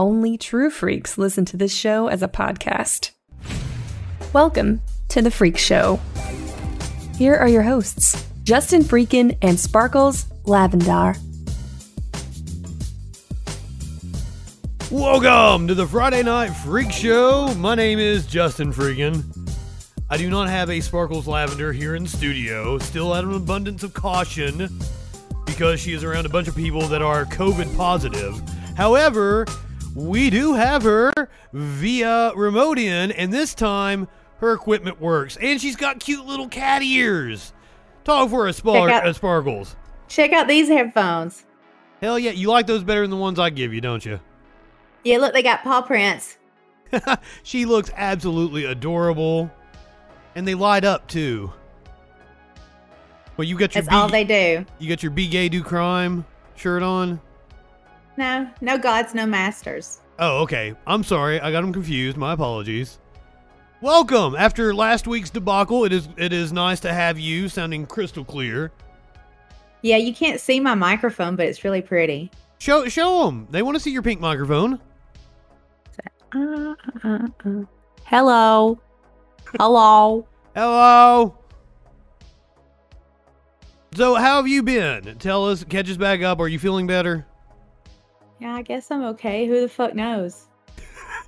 only true freaks listen to this show as a podcast. Welcome to The Freak Show. Here are your hosts, Justin Freakin and Sparkles Lavendar. Welcome to the Friday Night Freak Show. My name is Justin Freakin. I do not have a Sparkles Lavendar here in studio, still out of an abundance of caution because she is around a bunch of people that are COVID positive. However, we do have her via remote in, and this time her equipment works. And she's got cute little cat ears. Talk for a, spar- Check out- a Sparkles. Check out these headphones. Hell yeah, you like those better than the ones I give you, don't you? Yeah, look, they got paw prints. she looks absolutely adorable. And they light up too. Well, you got your That's be, all they do. you got your be gay do crime shirt on. No, no gods, no masters. Oh, okay. I'm sorry. I got them confused. My apologies. Welcome. After last week's debacle, it is it is nice to have you sounding crystal clear. Yeah, you can't see my microphone, but it's really pretty. Show show them. They want to see your pink microphone. Uh, uh, uh. Hello. Hello. Hello. So, how have you been? Tell us. Catch us back up. Are you feeling better? Yeah, I guess I'm okay. Who the fuck knows?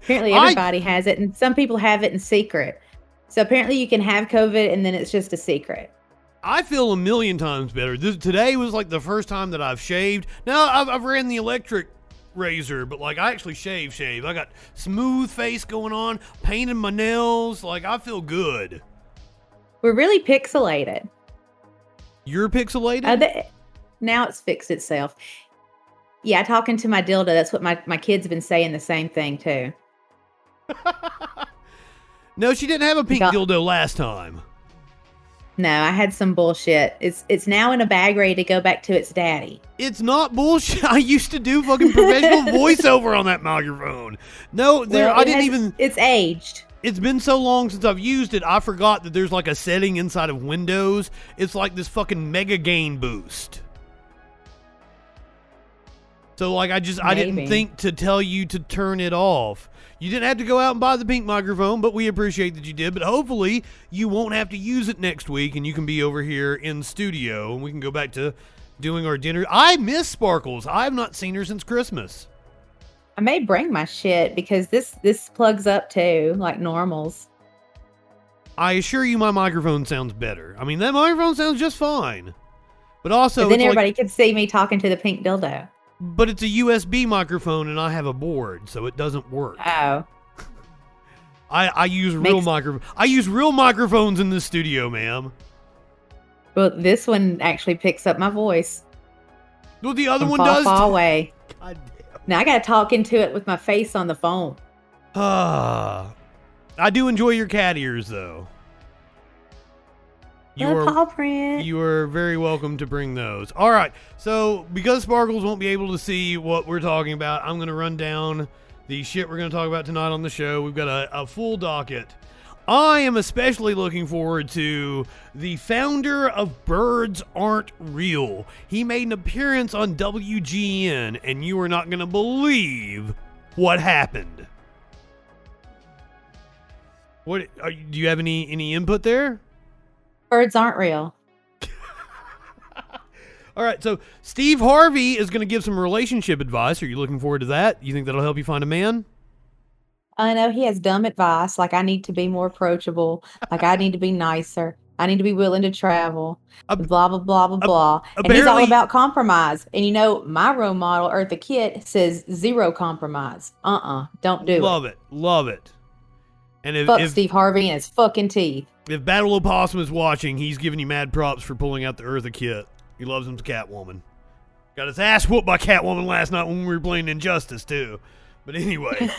Apparently, I- everybody has it, and some people have it in secret. So apparently, you can have COVID, and then it's just a secret. I feel a million times better. This, today was like the first time that I've shaved. Now I've, I've ran the electric razor, but like I actually shave, shave. I got smooth face going on, painted my nails. Like I feel good. We're really pixelated. You're pixelated. Uh, the, now it's fixed itself. Yeah, talking to my dildo. That's what my, my kid's been saying the same thing too. no, she didn't have a pink Got- dildo last time. No, I had some bullshit. It's it's now in a bag ready to go back to its daddy. It's not bullshit. I used to do fucking professional voiceover on that microphone. No, there. Well, I didn't has- even. It's aged. It's been so long since I've used it, I forgot that there's like a setting inside of Windows. It's like this fucking mega gain boost. So like I just I didn't think to tell you to turn it off. You didn't have to go out and buy the pink microphone, but we appreciate that you did. But hopefully you won't have to use it next week and you can be over here in studio and we can go back to doing our dinner. I miss Sparkles. I have not seen her since Christmas. I may bring my shit because this this plugs up too, like normals. I assure you, my microphone sounds better. I mean, that microphone sounds just fine. But also, but then it's like- everybody could see me talking to the pink dildo. But it's a USB microphone, and I have a board, so it doesn't work. Oh, I, I use real micro. I use real microphones in the studio, ma'am. well, this one actually picks up my voice. Well, the other one far, does. far away. God Now I got to talk into it with my face on the phone. damn. Ah, I do enjoy your cat ears, though. You Little are paw print. You are very welcome to bring those. All right. So, because Sparkles won't be able to see what we're talking about, I'm going to run down the shit we're going to talk about tonight on the show. We've got a, a full docket. I am especially looking forward to the founder of Birds Aren't Real. He made an appearance on WGN, and you are not going to believe what happened. What are, do you have any any input there? Birds aren't real. All right, so Steve Harvey is going to give some relationship advice. Are you looking forward to that? You think that'll help you find a man? I know he has dumb advice, like I need to be more approachable, like I need to be nicer, I need to be willing to travel, blah blah blah blah blah. and he's all about compromise. And you know, my role model, Eartha Kitt, says zero compromise. Uh uh-uh, uh, do not do Love it, love it. love it. If Fuck if, Steve Harvey and his fucking teeth. if Battle Opossum is watching, he's giving you mad props for pulling out the Eartha Kitt. He loves him to Catwoman. Got his ass whooped by Catwoman last night when we were playing Injustice 2. But anyway,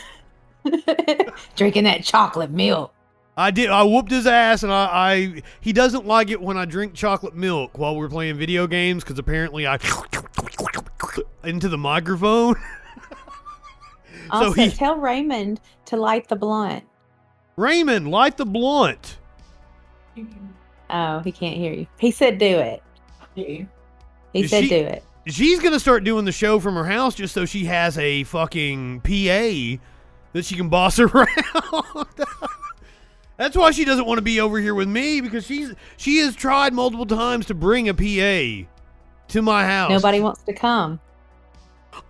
Drinking that chocolate milk. I did. I whooped his ass, and I, I he doesn't like it when I drink chocolate milk while we're playing video games because apparently I into the microphone. So Also, he- tell Raymond to light the blunt. Raymond, light the blunt. Oh, he can't hear you. He said do it. He Is said she- do it. she's gonna start doing the show from her house just so she has a fucking PA that she can boss around. That's why she doesn't want to be over here with me because she's she has tried multiple times to bring a PA to my house. Nobody wants to come.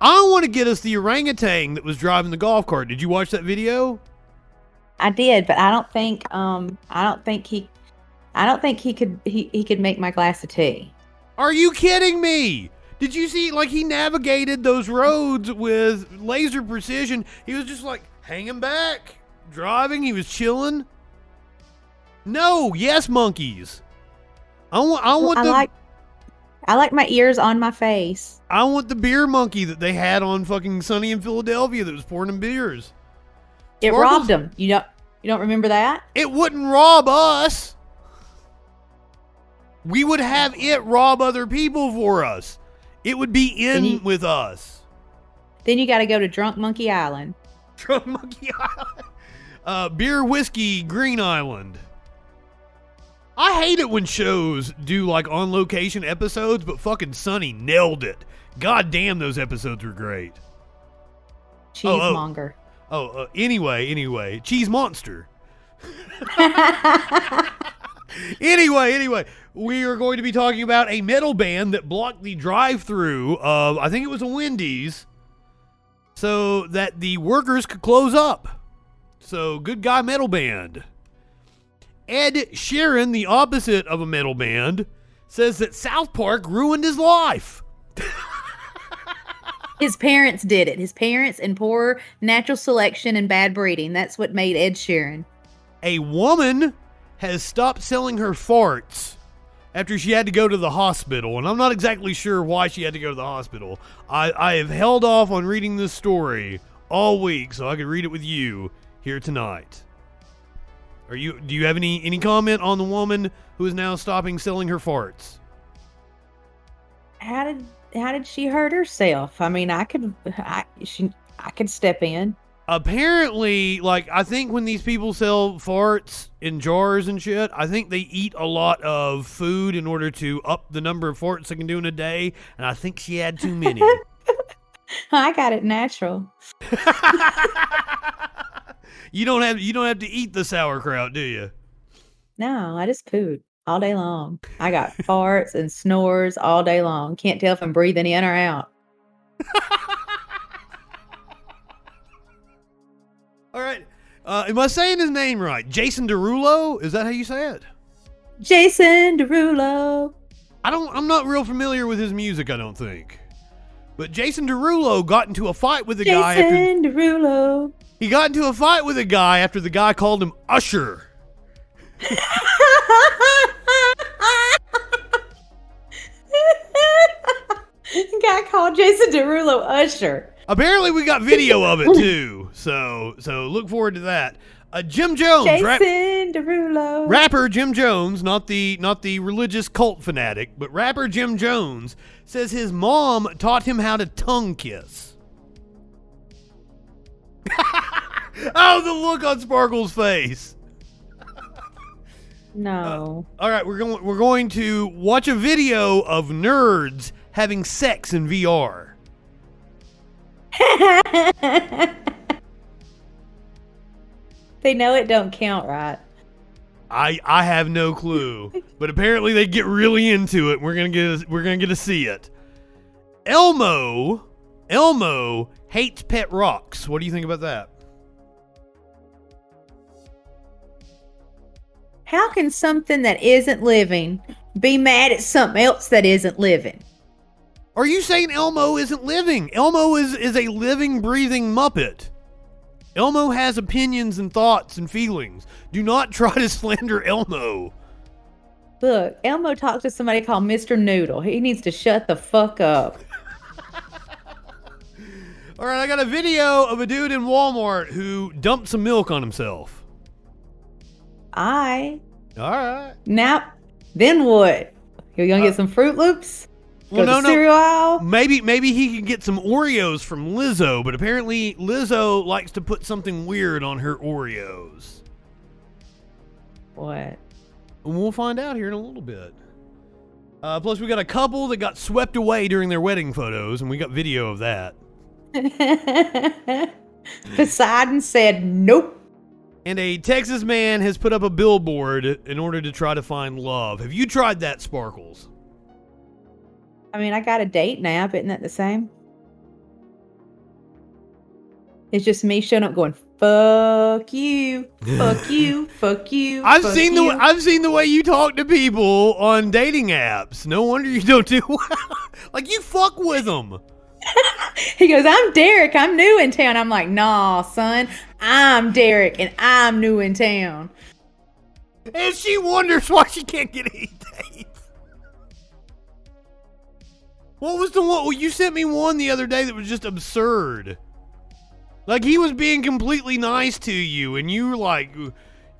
I want to get us the orangutan that was driving the golf cart. Did you watch that video? I did, but I don't think um I don't think he I don't think he could he, he could make my glass of tea. Are you kidding me? Did you see like he navigated those roads with laser precision? He was just like hanging back, driving, he was chilling. No, yes, monkeys. I want I want I the like I like my ears on my face. I want the beer monkey that they had on fucking Sunny in Philadelphia that was pouring them beers. It Sparkles- robbed him. You don't you don't remember that? It wouldn't rob us. We would have it rob other people for us. It would be in you- with us. Then you got to go to Drunk Monkey Island. Drunk Monkey Island. Uh, beer whiskey Green Island. I hate it when shows do like on location episodes, but fucking Sunny nailed it. God damn, those episodes were great. Oh, oh. Oh, uh, anyway, anyway, Cheese Monster. Anyway, anyway, we are going to be talking about a metal band that blocked the drive-through of I think it was a Wendy's, so that the workers could close up. So, good guy metal band. Ed Sheeran, the opposite of a metal band, says that South Park ruined his life. His parents did it. His parents and poor natural selection and bad breeding. That's what made Ed Sheeran. A woman has stopped selling her farts after she had to go to the hospital, and I'm not exactly sure why she had to go to the hospital. I, I have held off on reading this story all week so I could read it with you here tonight. Are you do you have any any comment on the woman who is now stopping selling her farts? How did how did she hurt herself? I mean, I could I she I could step in. apparently like i think when these people sell farts in jars and shit i think they eat a lot of food in order to up the number of farts they can do in a day and i think she had too many I got it natural. you don't have you don't have to eat the sauerkraut do you No, I just pooed all day long. I got farts and snores all day long. Can't tell if I'm breathing in or out. all right uh, am i saying his name right jason derulo is that how you say it Jason Derulo. i don't i'm not real familiar with his music i don't think but jason derulo got into a fight with a guy after Jason Derulo. He got into a fight with a guy after the guy called him Usher. Guy called Jason Derulo Usher. Apparently, we got video of it too. So, so look forward to that. Uh, Jim Jones, Jason rap- Derulo. rapper Jim Jones, not the not the religious cult fanatic, but rapper Jim Jones says his mom taught him how to tongue kiss. oh, the look on Sparkle's face. No. Uh, all right, we're going we're going to watch a video of nerds having sex in VR. they know it don't count, right? I I have no clue, but apparently they get really into it. We're gonna get we're gonna get to see it. Elmo, Elmo hates pet rocks. What do you think about that? How can something that isn't living be mad at something else that isn't living? Are you saying Elmo isn't living? Elmo is is a living, breathing Muppet. Elmo has opinions and thoughts and feelings. Do not try to slander Elmo. Look, Elmo talked to somebody called Mr. Noodle. He needs to shut the fuck up. All right, I got a video of a dude in Walmart who dumped some milk on himself. I All right. now then what? You're gonna get some Froot Loops? Go Well, to no, no. Maybe maybe he can get some Oreos from Lizzo, but apparently Lizzo likes to put something weird on her Oreos. What? And we'll find out here in a little bit. Uh, plus, we got a couple that got swept away during their wedding photos, and we got video of that. Poseidon said nope. And a Texas man has put up a billboard in order to try to find love. Have you tried that, Sparkles? I mean, I got a date now, isn't that the same? It's just me showing up going, fuck you, fuck you, fuck you. I've fuck seen you. the I've seen the way you talk to people on dating apps. No wonder you don't do well. like you fuck with them. He goes, I'm Derek. I'm new in town. I'm like, nah, son. I'm Derek and I'm new in town. And she wonders why she can't get any dates. What was the one? Well, you sent me one the other day that was just absurd. Like he was being completely nice to you, and you were like,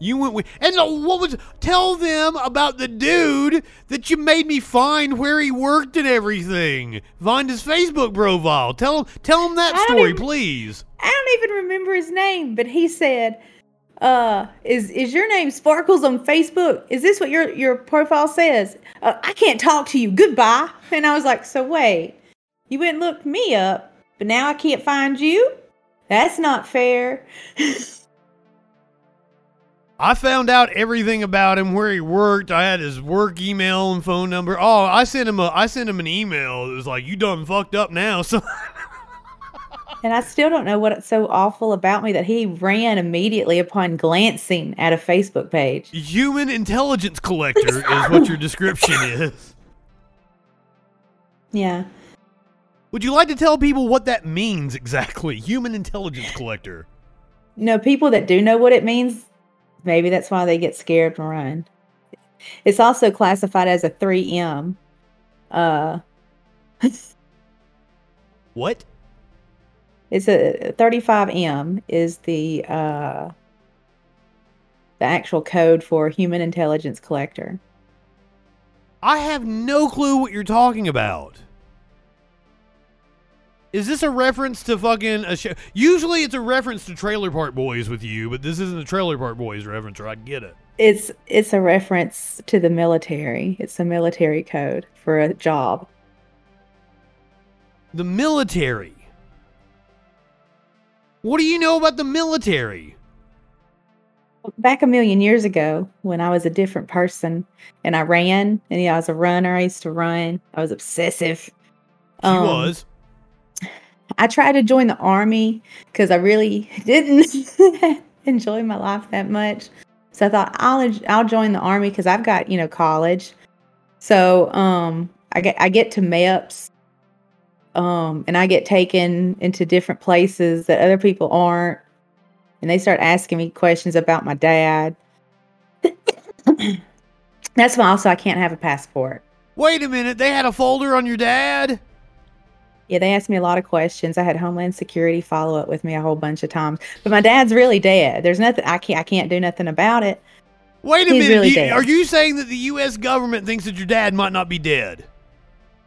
you went with. And the- what was? Tell them about the dude that you made me find where he worked and everything. Find his Facebook profile. Tell him. Tell him that I story, even- please. I don't even remember his name, but he said, uh, is is your name Sparkles on Facebook? Is this what your your profile says? Uh, I can't talk to you. Goodbye. And I was like, so wait, you went and looked me up, but now I can't find you? That's not fair. I found out everything about him, where he worked. I had his work email and phone number. Oh, I sent him a I sent him an email. It was like, "You done fucked up now." So And I still don't know what's so awful about me that he ran immediately upon glancing at a Facebook page. human intelligence collector is what your description is. Yeah. Would you like to tell people what that means exactly? Human intelligence collector. No, people that do know what it means, maybe that's why they get scared and run. It's also classified as a 3M. Uh, What? it's a 35M is the uh, the actual code for human intelligence collector. I have no clue what you're talking about. Is this a reference to fucking a show? Usually it's a reference to Trailer Park Boys with you, but this isn't a Trailer Park Boys reference, or I get it. It's it's a reference to the military. It's a military code for a job. The military. What do you know about the military? back a million years ago when I was a different person and I ran and yeah, I was a runner. I used to run. I was obsessive. She Um, was. I tried to join the army because I really didn't enjoy my life that much. So I thought I'll I'll join the army because I've got you know college. So um, I get I get to MEPS, um, and I get taken into different places that other people aren't, and they start asking me questions about my dad. That's why also I can't have a passport. Wait a minute, they had a folder on your dad? Yeah, they asked me a lot of questions. I had Homeland Security follow up with me a whole bunch of times. But my dad's really dead. There's nothing I can't I can't do nothing about it. Wait a He's minute, really you- are you saying that the U.S. government thinks that your dad might not be dead?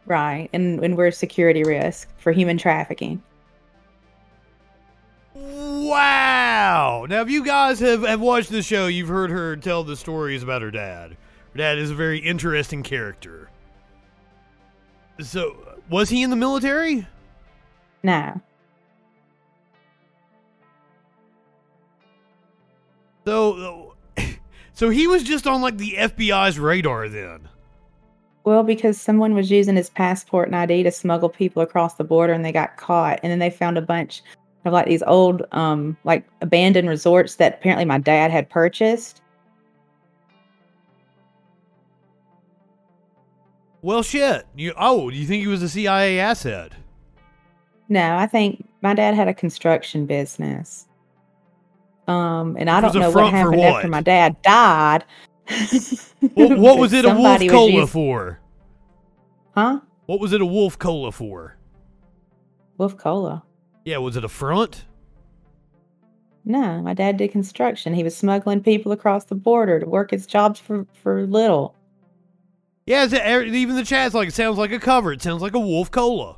Right. And and we're a security risk for human trafficking. Wow. Now, if you guys have, have watched the show, you've heard her tell the stories about her dad. Her dad is a very interesting character. So, was he in the military? No. So, so he was just on like the FBI's radar then. Well, because someone was using his passport and ID to smuggle people across the border and they got caught. And then they found a bunch of like these old um like abandoned resorts that apparently my dad had purchased. Well, shit. You oh, do you think he was a CIA asset? No, I think my dad had a construction business. Um, and I don't know what happened what? after my dad died. What, what was it a wolf cola using- for? Huh? What was it a wolf cola for? Wolf Cola. Yeah, was it a front? No, my dad did construction. He was smuggling people across the border to work his jobs for, for little. Yeah, er, even the chat's like it sounds like a cover. It sounds like a wolf cola.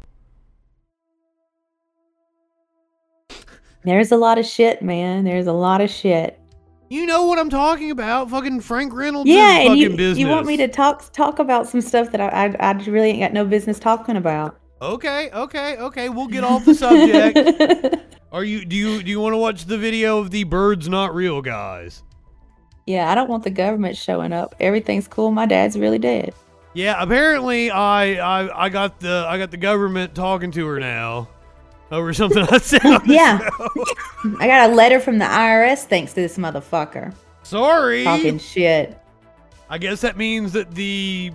There's a lot of shit, man. There's a lot of shit. You know what I'm talking about? Fucking Frank Reynolds. Yeah, fucking and you business. you want me to talk talk about some stuff that I I, I really ain't got no business talking about. Okay, okay, okay. We'll get off the subject. Are you? Do you? Do you want to watch the video of the birds not real guys? Yeah, I don't want the government showing up. Everything's cool. My dad's really dead. Yeah. Apparently, I I I got the I got the government talking to her now over something I said. on Yeah. I got a letter from the IRS thanks to this motherfucker Sorry. talking shit. I guess that means that the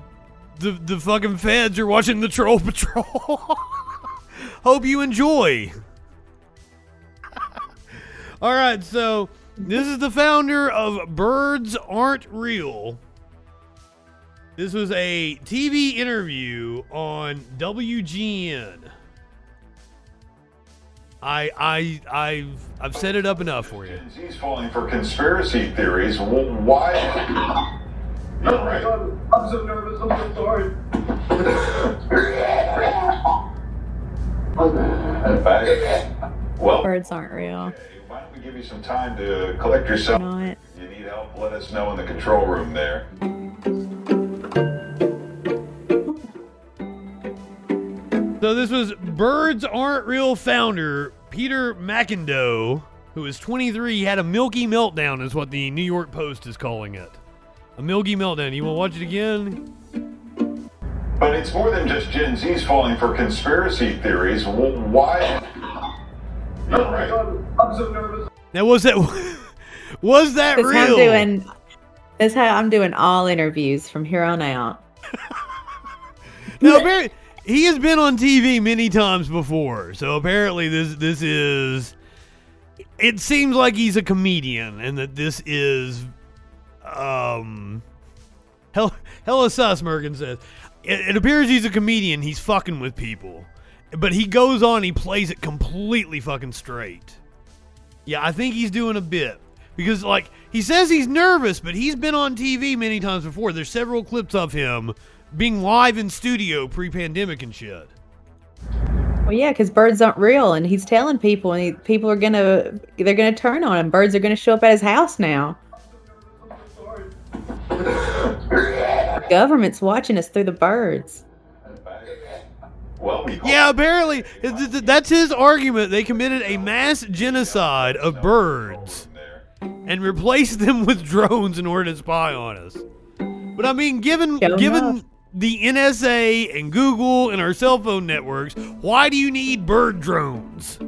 the the fucking feds are watching the Troll Patrol. Hope you enjoy. All right, so this is the founder of Birds Aren't Real. This was a TV interview on WGN. I I I've I've set it up enough for you. Gen Z's falling for conspiracy theories. Wh- Why? You're right. I'm so nervous. I'm so sorry. In well, Birds aren't real. Why don't we give you some time to collect yourself? Not. You need help? Let us know in the control room there. So this was Birds Aren't Real founder Peter McIndoe, who is 23, had a milky meltdown, is what the New York Post is calling it. A milky meltdown. You want to watch it again? But it's more than just Gen Z's falling for conspiracy theories. Why? You're right. I'm so nervous. Now was that was that That's real? how I'm doing. That's how I'm doing all interviews from here on out. Now, apparently, he has been on TV many times before, so apparently this this is. It seems like he's a comedian, and that this is, um, hell, hella sus. Merkin says it, it appears he's a comedian. He's fucking with people, but he goes on. He plays it completely fucking straight. Yeah, I think he's doing a bit because, like, he says he's nervous, but he's been on TV many times before. There's several clips of him being live in studio pre-pandemic and shit. Well, yeah, because birds aren't real, and he's telling people, and he, people are gonna they're gonna turn on him. Birds are gonna show up at his house now. Government's watching us through the birds. Well, we Yeah, apparently th- th- that's his argument. They committed a mass genocide of birds and replaced them with drones in order to spy on us. But I mean, given given the NSA and Google and our cell phone networks, why do you need bird drones?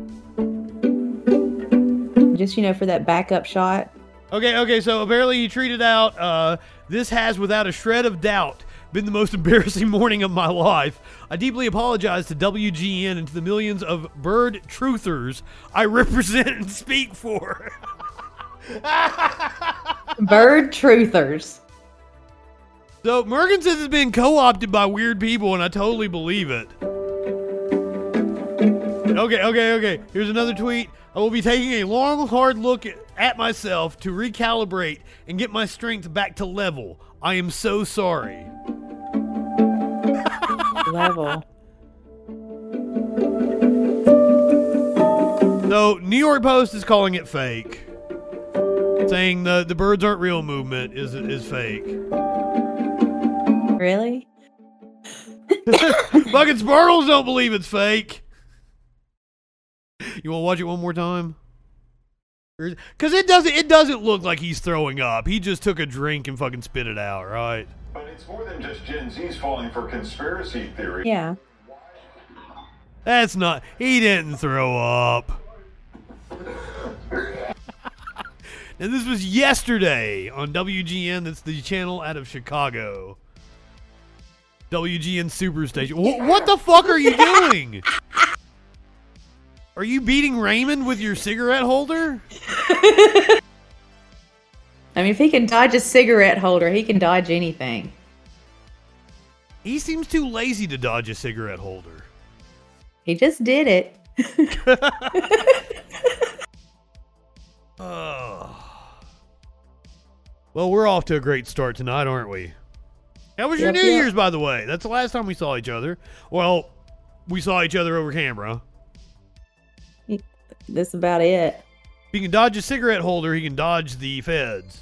Just you know, for that backup shot. Okay, okay, so apparently he tweeted out, uh, this has without a shred of doubt been the most embarrassing morning of my life. I deeply apologize to WGN and to the millions of bird truthers I represent and speak for. Bird truthers. so Mergen says it's been co-opted by weird people, and I totally believe it. Okay, okay, okay. Here's another tweet. I will be taking a long, hard look at myself to recalibrate and get my strength back to level. I am so sorry. Level. So New York Post is calling it fake, saying the the birds aren't real movement is is fake. Really? Fucking Sparkles don't believe it's fake. You want to watch it one more time? Because it doesn't it doesn't look like he's throwing up. He just took a drink and fucking spit it out, right? But it's more than just Gen Z's falling for conspiracy theories. Yeah. That's not. He didn't throw up. and this was yesterday on WGN. That's the channel out of Chicago. WGN Superstation. Wh- what the fuck are you doing? Are you beating Raymond with your cigarette holder? I mean, if he can dodge a cigarette holder, he can dodge anything. He seems too lazy to dodge a cigarette holder. He just did it. Oh. Well, we're off to a great start tonight, aren't we? How was your Yep, New yep. Year's, by the way? That's the last time we saw each other. Well, we saw each other over camera. That's about it. he can dodge a cigarette holder, he can dodge the feds.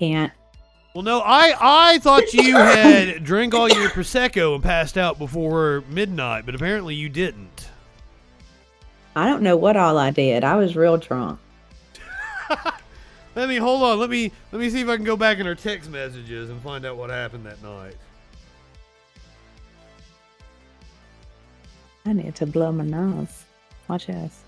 Can't. Well, no, I I thought you had drank all your prosecco and passed out before midnight, but apparently you didn't. I don't know what all I did. I was real drunk. Let me hold on. Let me let me see if I can go back in our text messages and find out what happened that night. I need to blow my nose. Watch this.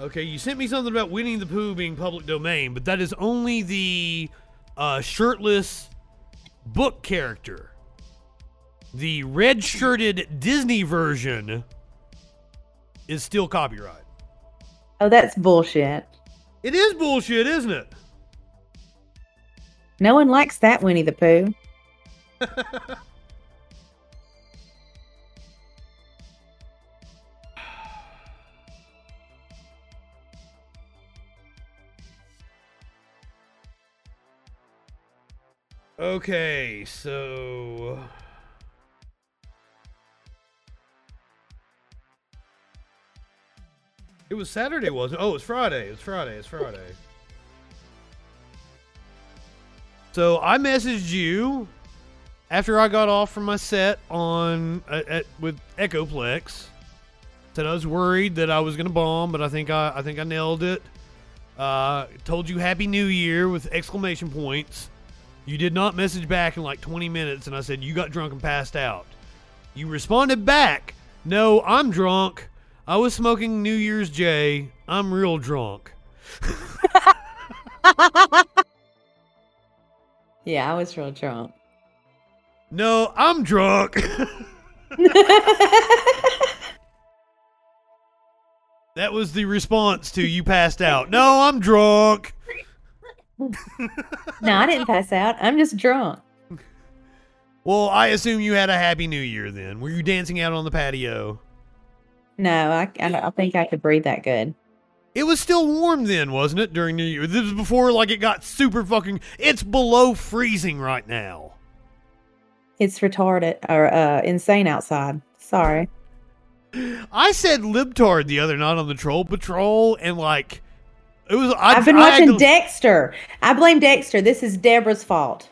Okay, you sent me something about Winnie the Pooh being public domain, but that is only the uh, shirtless book character. The red shirted Disney version is still copyright. Oh, that's bullshit. It is bullshit, isn't it? No one likes that Winnie the Pooh. Okay, so. It was Saturday, wasn't it? Oh, it's Friday. It's Friday. It's Friday. So I messaged you after I got off from my set on at, at with Echoplex. Said I was worried that I was gonna bomb, but I think I I think I nailed it. Uh, told you Happy New Year with exclamation points. You did not message back in like 20 minutes, and I said you got drunk and passed out. You responded back, "No, I'm drunk. I was smoking New Year's J. I'm real drunk." Yeah, I was real drunk. No, I'm drunk. that was the response to you passed out. No, I'm drunk. No, I didn't pass out. I'm just drunk. Well, I assume you had a happy new year then. Were you dancing out on the patio? No, I, I don't think I could breathe that good. It was still warm then, wasn't it? During New Year. This was before like it got super fucking it's below freezing right now. It's retarded or uh, insane outside. Sorry. I said libtard the other night on the troll patrol and like it was I, I've been I watching to- Dexter. I blame Dexter. This is Deborah's fault.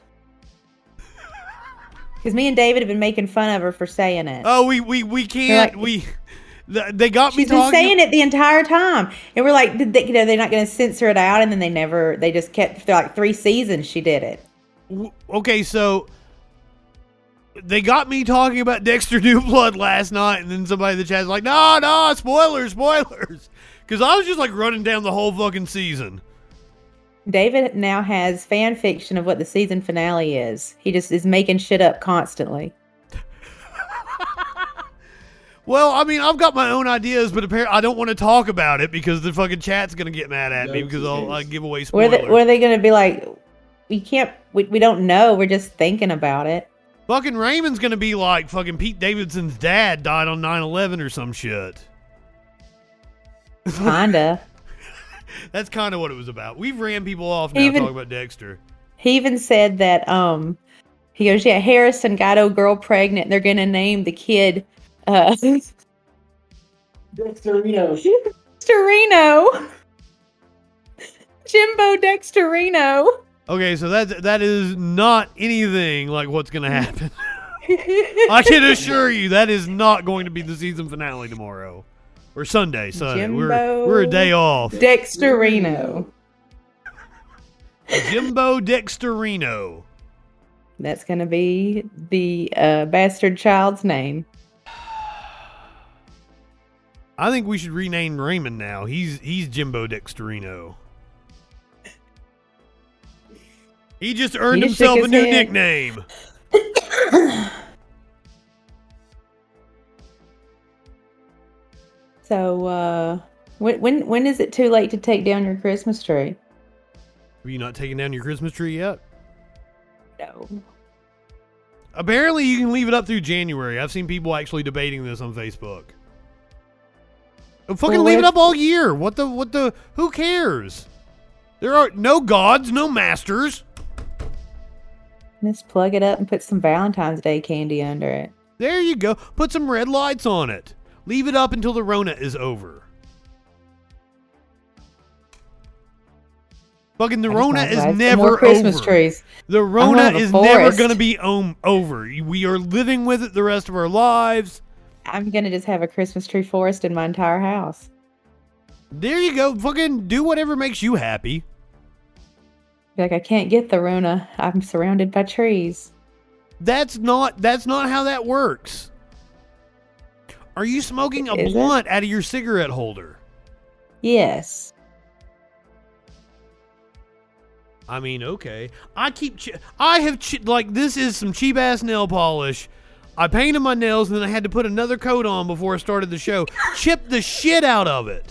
Because me and David have been making fun of her for saying it. Oh, we we we can't like- we they got me She's been saying it the entire time, and we're like, did they, you know, they're not going to censor it out, and then they never. They just kept for like three seasons. She did it. Okay, so they got me talking about Dexter New Blood last night, and then somebody in the chat chat's like, "No, no, spoilers, spoilers," because I was just like running down the whole fucking season. David now has fan fiction of what the season finale is. He just is making shit up constantly. Well, I mean, I've got my own ideas, but apparently I don't want to talk about it because the fucking chat's gonna get mad at me because I'll uh, give away What spoilers. are they, what are they going to be like? We can't. We, we don't know. We're just thinking about it. Fucking Raymond's gonna be like fucking Pete Davidson's dad died on 9-11 or some shit. Kinda. That's kind of what it was about. We've ran people off now Even- talking about Dexter. he even said that. Um, he goes, "Yeah, Harrison got old girl pregnant. And they're going to name the kid." Uh, Dexterino. Dexterino. Jimbo Dexterino. Okay, so that that is not anything like what's gonna happen. I can assure you that is not going to be the season finale tomorrow or Sunday. Sunday. We're we're a day off. Dexterino. Jimbo Dexterino. That's going to be the uh, bastard child's name. I think we should rename Raymond now. He's he's Jimbo Dexterino. He just earned He himself a new head. nickname. So, uh, when, when when is it too late to take down your Christmas tree? Are you not taking down your Christmas tree yet? No. Apparently, you can leave it up through January. I've seen people actually debating this on Facebook. Fucking Well, leave it up all year. What the? What the? Who cares? There are no gods, no masters. Just plug it up and put some Valentine's Day candy under it. There you go. Put some red lights on it. Leave it up until the Rona is over. Fucking the Rona is never Christmas over. trees. The Rona is never going to be um, over. We are living with it the rest of our lives. I'm gonna just have a Christmas tree forest in my entire house. There you go. Fucking do whatever makes you happy. Like I can't get the Rona. I'm surrounded by trees. That's not that's not how that works. Are you smoking a Is it? blunt out of your cigarette holder? Yes. I mean, okay. I keep ch- I have ch- like this is some cheap ass nail polish. I painted my nails and then I had to put another coat on before I started the show. Chip the shit out of it.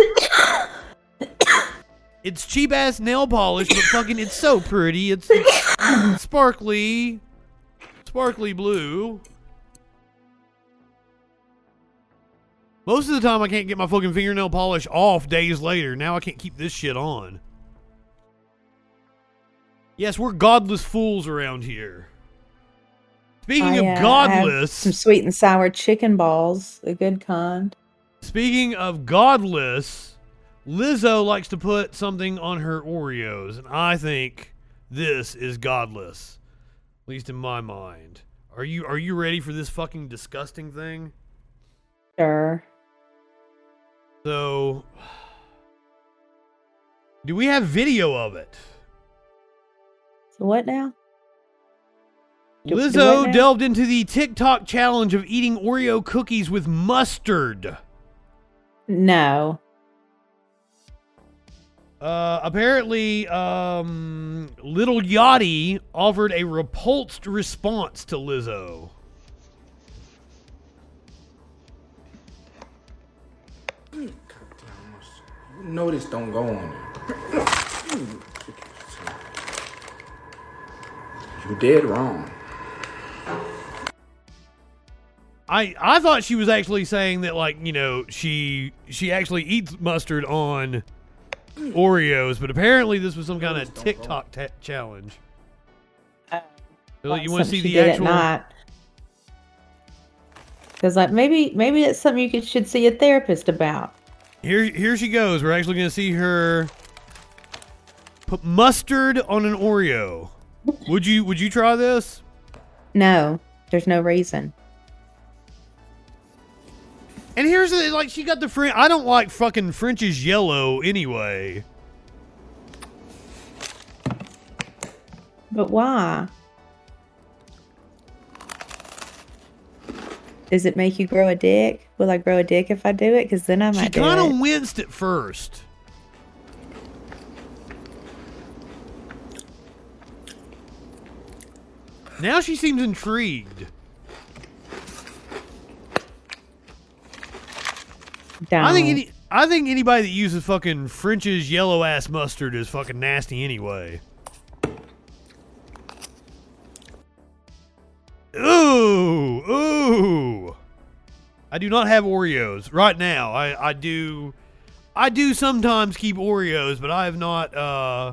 It's cheap ass nail polish, but fucking it's so pretty. It's, it's sparkly, sparkly blue. Most of the time, I can't get my fucking fingernail polish off days later. Now I can't keep this shit on. Yes, we're godless fools around here. Speaking I, of uh, godless, some sweet and sour chicken balls, a good kind. speaking of godless, Lizzo likes to put something on her Oreos, and I think this is godless. At least in my mind. Are you are you ready for this fucking disgusting thing? Sure. So Do we have video of it? So what now? Do- Lizzo delved into the TikTok challenge of eating Oreo cookies with mustard. No. Uh, apparently, um, Lil Yachty offered a repulsed response to Lizzo. You know this don't go on there. You dead wrong. I I thought she was actually saying that like you know she she actually eats mustard on Oreos, but apparently this was some kind of TikTok ta- challenge. Uh, So you want to see the did actual? At. Because like maybe maybe it's something you could, should see a therapist about. Here here she goes. We're actually going to see her put mustard on an Oreo. Would you would you try this? No, there's no reason. And here's the like she got the French. I don't like fucking French's yellow anyway. But why? Does it make you grow a dick? Will I grow a dick if I do it? Because then I might She kind of winced at first. Now she seems intrigued. I think any, I think anybody that uses fucking French's yellow ass mustard is fucking nasty anyway. Ooh, ooh. I do not have Oreos right now. I I do I do sometimes keep Oreos, but I have not uh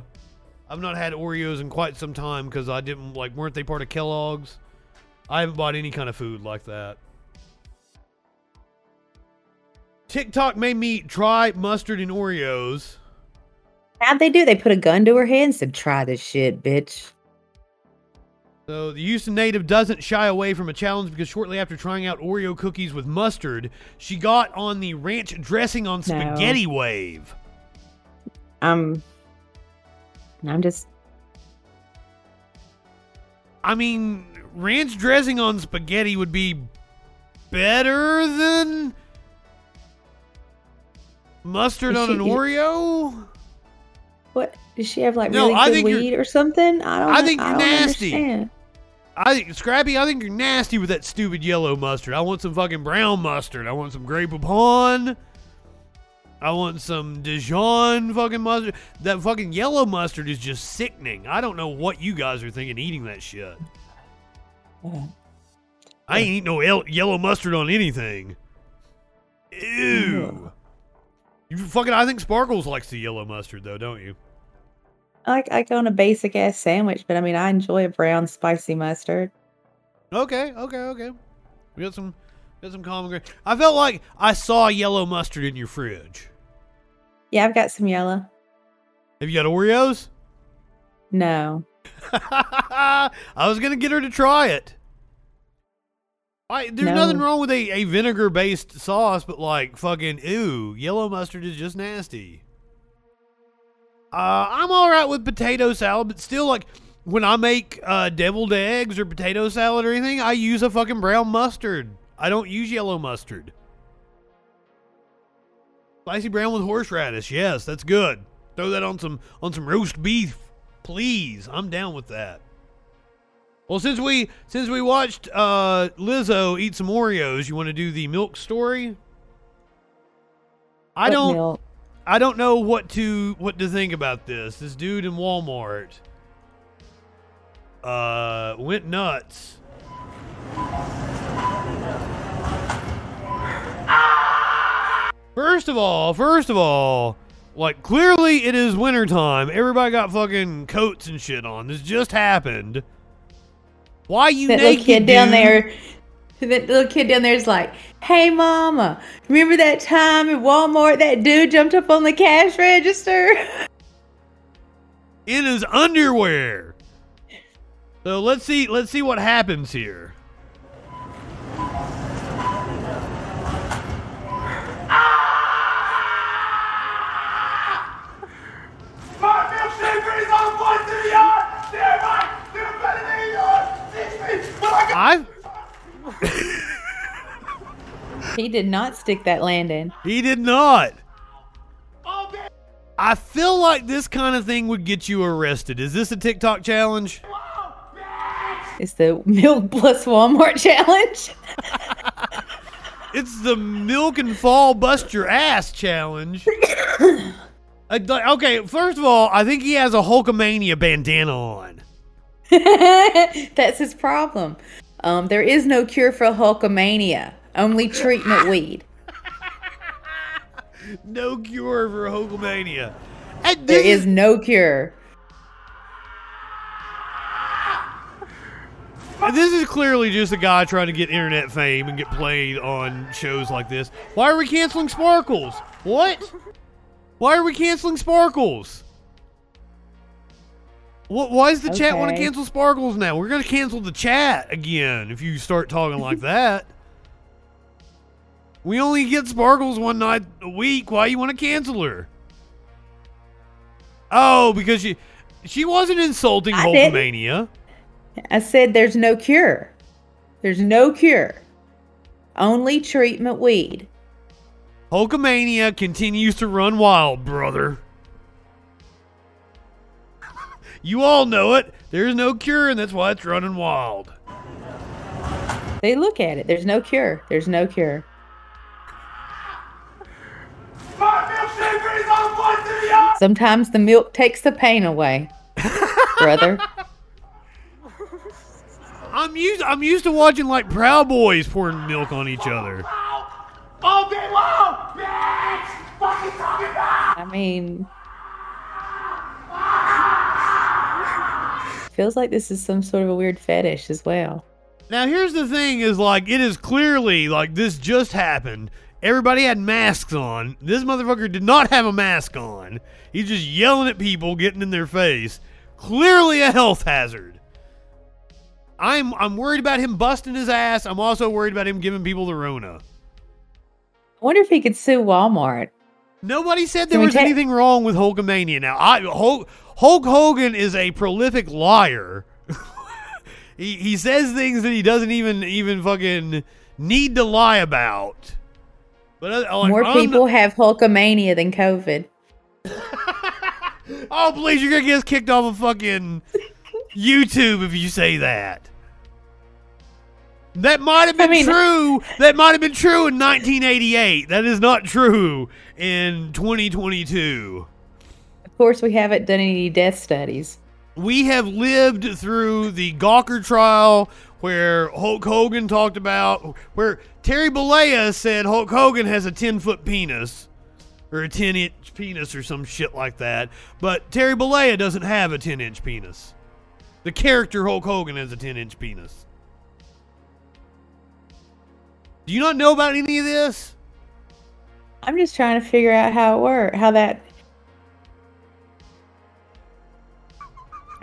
I've not had Oreos in quite some time cuz I didn't like weren't they part of Kellogg's? I haven't bought any kind of food like that. TikTok made me try mustard and Oreos. How'd they do? They put a gun to her head and said, "Try this shit, bitch." So the Houston native doesn't shy away from a challenge because shortly after trying out Oreo cookies with mustard, she got on the ranch dressing on spaghetti wave. I'm. I'm just. I mean, ranch dressing on spaghetti would be better than mustard on an Oreo. What does she have? Like No, really I good weed or something? I don't. Know. I think I you're nasty. understand. I think Scrappy, I think you're nasty with that stupid yellow mustard. I want some fucking brown mustard. I want some Grey Poupon. I want some Dijon fucking mustard. That fucking yellow mustard is just sickening. I don't know what you guys are thinking eating that shit. I ain't eat no el- yellow mustard on anything. Ew. You fucking. I think Sparkles likes the yellow mustard though, don't you? I like I go on a basic ass sandwich, but I mean I enjoy a brown spicy mustard. Okay, okay, okay. We got some, got some common ground. I felt like I saw yellow mustard in your fridge. Yeah, I've got some yellow. Have you got Oreos? No. I was gonna get her to try it. I, there's No. nothing wrong with a, a vinegar based sauce, but like fucking ew, yellow mustard is just nasty. Uh, I'm all right with potato salad, but still, like when I make uh, deviled eggs or potato salad or anything, I use a fucking brown mustard. I don't use yellow mustard. Spicy brown with horseradish, yes, that's good. Throw that on some on some roast beef, please. I'm down with that. Well, since we since we watched uh, Lizzo eat some Oreos, you want to do the milk story? I don't. milk. I don't know what to what to think about this. This dude in Walmart uh went nuts. First of all, first of all, like clearly it is wintertime. Everybody got fucking coats and shit on. This just happened. Why you That naked, little kid down there. That little kid down there is like, "Hey, mama, remember that time at Walmart that dude jumped up on the cash register?" in his underwear. So let's see let's see what happens here. My milkshake is on one to the yard. They're right. They're better than yours. Six feet. But I he did not stick that landing. he did not. I feel like this kind of thing would get you arrested. Is this a TikTok challenge? It's the milk plus Walmart challenge. It's the milk and fall bust your ass challenge. Uh, okay, first of all, I think he has a Hulkamania bandana on. That's his problem. Um, there is no cure for Hulkamania. Only treatment weed. No cure for Hulkamania. There is no cure. And This is clearly just a guy trying to get internet fame and get played on shows like this. Why are we canceling Sparkles? What? Why are we canceling Sparkles? Why does the chat want to cancel Sparkles now? We're gonna cancel the chat again if you start talking like that. We only get Sparkles one night a week. Why you want to cancel her? Oh, because she she wasn't insulting I didn't. I said there's no cure. There's no cure. Only treatment weed. Hulkamania continues to run wild, brother. You all know it. There's no cure, and that's why it's running wild. They look at it. There's no cure. There's no cure. My milkshake is on one to the yard. Sometimes the milk takes the pain away. Brother. I'm used. I'm used to watching like Proud Boys pouring milk on each other. All day long. Bitch. Fucking talking about. I mean, feels like this is some sort of a weird fetish as well. Now here's the thing: is like it is clearly like this just happened. Everybody had masks on. This motherfucker did not have a mask on. He's just yelling at people, getting in their face. Clearly a health hazard. I'm I'm worried about him busting his ass. I'm also worried about him giving people the Rona. I wonder if he could sue Walmart. Nobody said there was anything wrong with Hulkamania. Now, I Hulk, Hulk Hogan is a prolific liar. he he says things that he doesn't even even fucking need to lie about. But uh, like, More I'm people not- have Hulkamania than COVID. oh please, you're gonna get us kicked off of fucking YouTube if you say that. That might have been I mean- true. That might have been true in 1988. That is not true in 2022. Of course, we haven't done any death studies. we have lived through the Gawker trial where Hulk Hogan talked about where Terry Bollea said Hulk Hogan has a 10 foot penis or a 10 inch penis or some shit like that. But Terry Bollea doesn't have a 10 inch penis. The character Hulk Hogan has a 10 inch penis. Do you not know about any of this? I'm just trying to figure out how it worked, how that.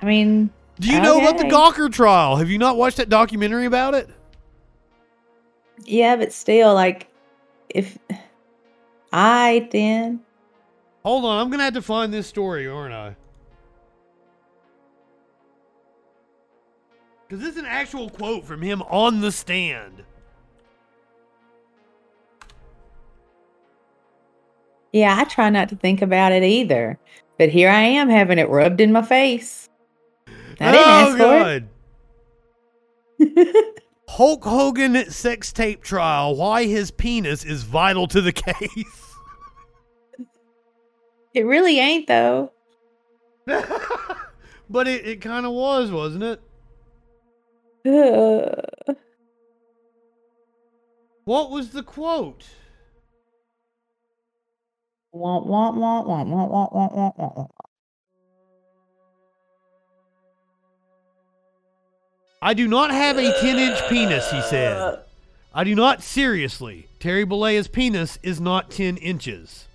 I mean, Do you know about the Gawker trial? Have you not watched that documentary about it? yeah, but still, like, if I then Hold on, I'm gonna have to find this story, aren't I? Because this is an actual quote from him on the stand. Yeah, I try not to think about it either. But here I am having it rubbed in my face. I didn't oh ask God! for it. Hulk Hogan sex tape trial. Why his penis is vital to the case. it really ain't though. but it, it kind of was, wasn't it? Ugh. What was the quote? Womp womp womp womp womp womp womp womp womp. I do not have a 10 inch penis, he said. I do not seriously. Terry Bollea's penis is not 10 inches.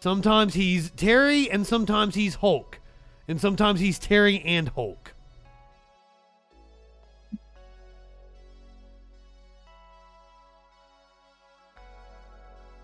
Sometimes he's Terry and sometimes he's Hulk. And sometimes he's Terry and Hulk.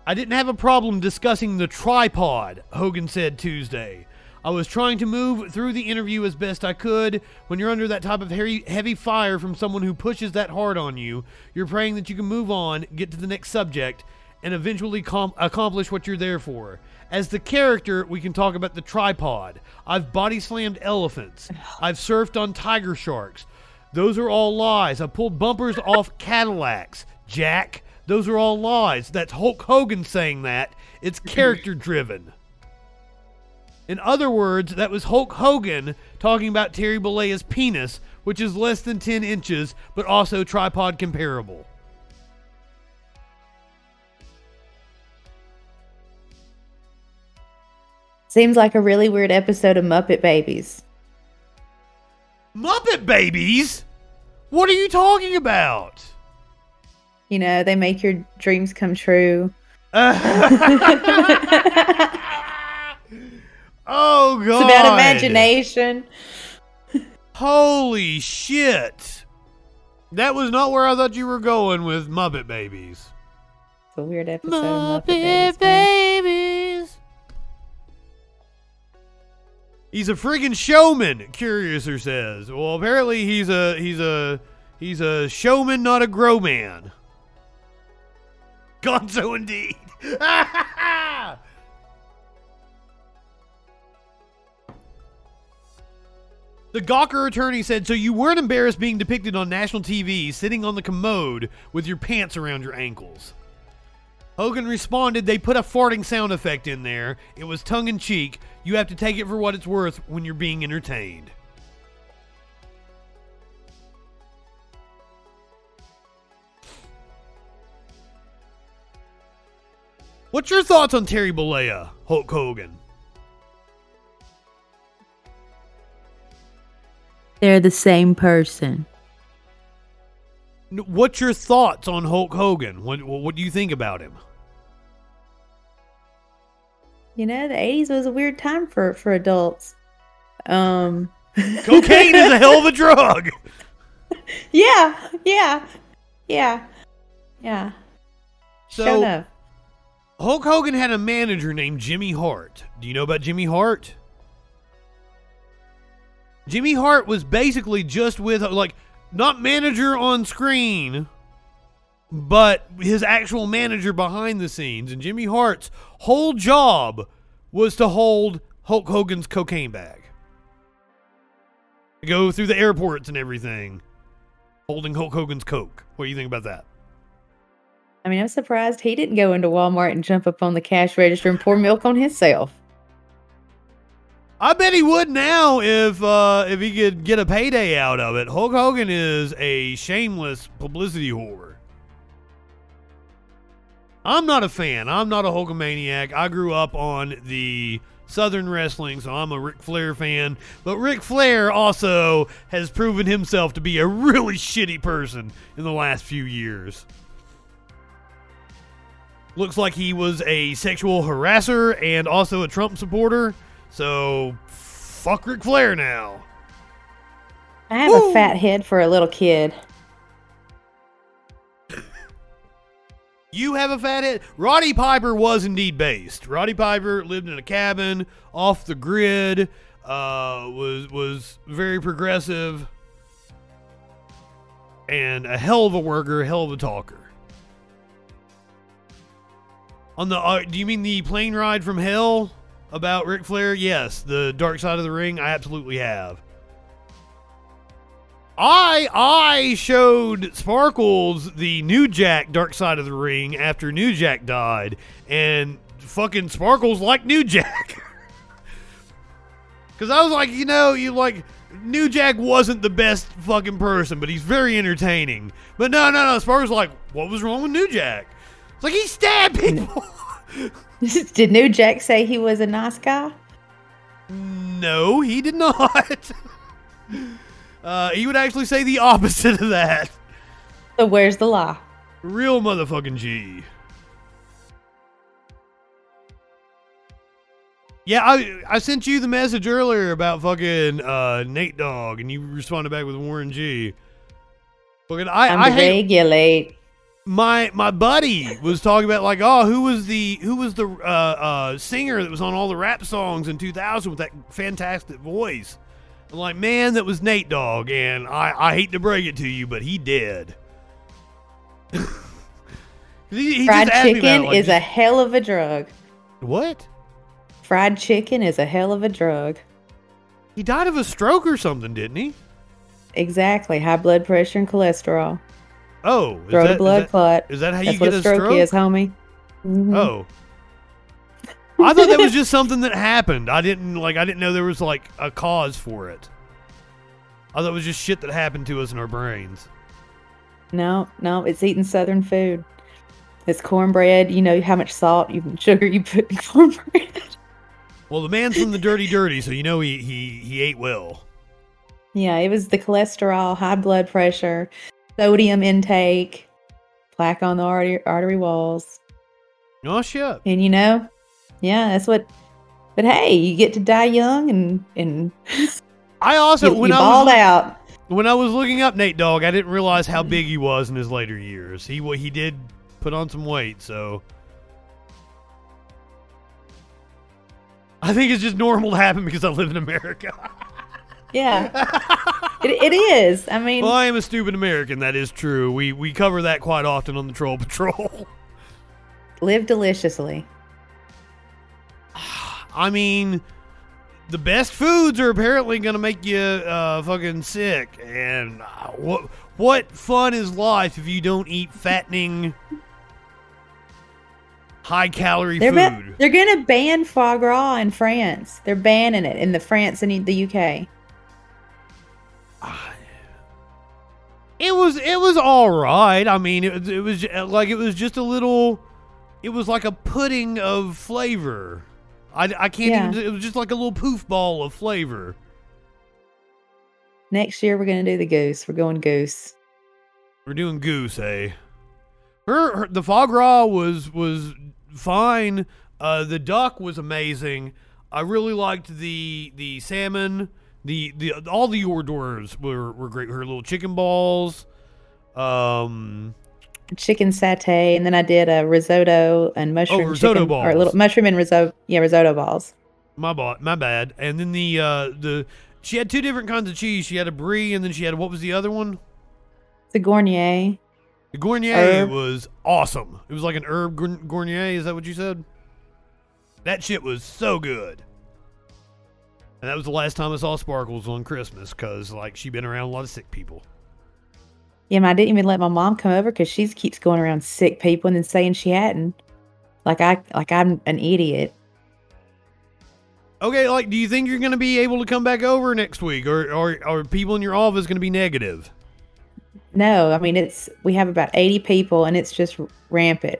I didn't have a problem discussing the tripod, Hogan said Tuesday. I was trying to move through the interview as best I could. When you're under that type of heavy, heavy fire from someone who pushes that hard on you, you're praying that you can move on, get to the next subject, and eventually com- accomplish what you're there for. As the character, we can talk about the tripod. I've body slammed elephants. I've surfed on tiger sharks. Those are all lies. I pulled bumpers off Cadillacs. Jack, those are all lies. That's Hulk Hogan saying that. It's character driven. In other words, that was Hulk Hogan talking about Terry Bollea's penis, which is less than 10 inches, but also tripod comparable. Seems like a really weird episode of Muppet Babies. Muppet Babies? What are you talking about? You know, they make your dreams come true. Oh, God. It's about imagination. Holy shit. That was not where I thought you were going with Muppet Babies. It's a weird episode of Muppet Babies. Babies. He's a friggin' showman, Curiouser says. Well, apparently he's a he's a he's a showman, not a grow man. Gonzo indeed. The Gawker attorney said, So you weren't embarrassed being depicted on national TV sitting on the commode with your pants around your ankles. Hogan responded, They put a farting sound effect in there. It was tongue in cheek. You have to take it for what it's worth when you're being entertained. What's your thoughts on Terry Bollea, Hulk Hogan? They're the same person. What's your thoughts on Hulk Hogan? What, what do you think about him? You know, the 80s was a weird time for, for adults. Um, Cocaine is a hell of a drug. yeah, yeah, yeah, yeah. So Hulk Hogan had a manager named Jimmy Hart. Do you know about Jimmy Hart? Jimmy Hart was basically just with like not manager on screen, but his actual manager behind the scenes. And Jimmy Hart's whole job was to hold Hulk Hogan's cocaine bag. Go through the airports and everything, holding Hulk Hogan's coke. What do you think about that? I mean, I'm surprised he didn't go into Walmart and jump up on the cash register and pour milk on himself. I bet he would now if uh, if he could get a payday out of it. Hulk Hogan is a shameless publicity whore. I'm not a fan. I'm not a Hulkamaniac. I grew up on the Southern wrestling, so I'm a Ric Flair fan. But Ric Flair also has proven himself to be a really shitty person in the last few years. Looks like he was a sexual harasser and also a Trump supporter. So, fuck Ric Flair now. I have a fat head for a little kid. You have a fat head. Roddy Piper was indeed based. Roddy Piper lived in a cabin off the grid. Uh, was was very progressive and a hell of a worker, hell of a talker. On the, uh, do you mean the plane ride from hell about Ric Flair? Yes, the Dark Side of the Ring. I absolutely have. I I showed Sparkles the New Jack Dark Side of the Ring after New Jack died, and fucking Sparkles like New Jack. Because I was like, you know, you like New Jack wasn't the best fucking person, but he's very entertaining. But no, no, no. Sparkles like, what was wrong with New Jack? It's like he stabbed people. Did New Jack say he was a nice guy? no, he did not. uh, he would actually say the opposite of that. So where's the lie? Real motherfucking G. Yeah, I I sent you the message earlier about fucking uh, Nate Dogg, and you responded back with Warren G. Fucking I I hate regulate. My my buddy was talking about like oh who was the who was the uh, uh, singer that was on all the rap songs in 2000 with that fantastic voice. I'm like man, that was Nate Dogg, and I I hate to break it to you, but he did. He- he Fried just asked me about chicken like, is a hell of a drug. what? Fried chicken is a hell of a drug. He died of a stroke or something, didn't he? Exactly. High blood pressure and cholesterol. Oh, is Throat that- a is blood that- clot. Is that how That's you get a stroke, stroke? is, homie. Mhm. Oh. I thought that was just something that happened. I didn't like I didn't know there was like a cause for it. I thought it was just shit that happened to us in our brains. No, no, it's eating southern food. It's cornbread. You know how much salt, you sugar you put in cornbread. Well, the man's from the dirty dirty, so you know he he he ate well. yeah, it was the cholesterol, high blood pressure, sodium intake, plaque on the artery, artery walls. Oh shit. And you know, yeah, that's what. But hey, you get to die young and and I also you, when you I balled was out. when I was looking up Nate Dogg, I didn't realize how big he was in his later years. He wa- he did put on some weight, so I think it's just normal to happen because I live in America. Yeah, it, it is. I mean, Well, I am a stupid American. That is true. We we cover that quite often on the Troll Patrol. live deliciously. I mean, the best foods are apparently going to make you uh, fucking sick. And uh, what what fun is life if you don't eat fattening, high calorie They're ba- food? they're gonna ban foie gras in France. They're banning it in the France and the UK. It was it was all right. I mean, it, it was like it was just a little. It was like a pudding of flavor. I, I can't Yeah. even. It was just like a little poof ball of flavor. Next year we're gonna do the goose. We're going goose. We're doing goose, eh? Her, her the foie gras was was fine. Uh, the duck was amazing. I really liked the the salmon. The the all the hors d'oeuvres were, were great. Her little chicken balls. Um, Chicken satay, and then I did a risotto and mushroom Oh, risotto chicken, or balls. little mushroom and risotto. Yeah, risotto balls. my bad, my bad. And then the uh the she had two different kinds of cheese. She had a brie, and then she had what was the other one? The Gournier. The Gournier Herb. was awesome. It was like an herb Gournier. Is that what you said? That shit was so good. And that was the last time I saw Sparkles on Christmas because, like, she'd been around a lot of sick people. Yeah, and I didn't even let my mom come over because she keeps going around sick people and then saying she hadn't. Like I, like I'm an idiot. Okay, like, do you think you're going to be able to come back over next week, or or are people in your office going to be negative? No, I mean it's we have about 80 people and it's just rampant.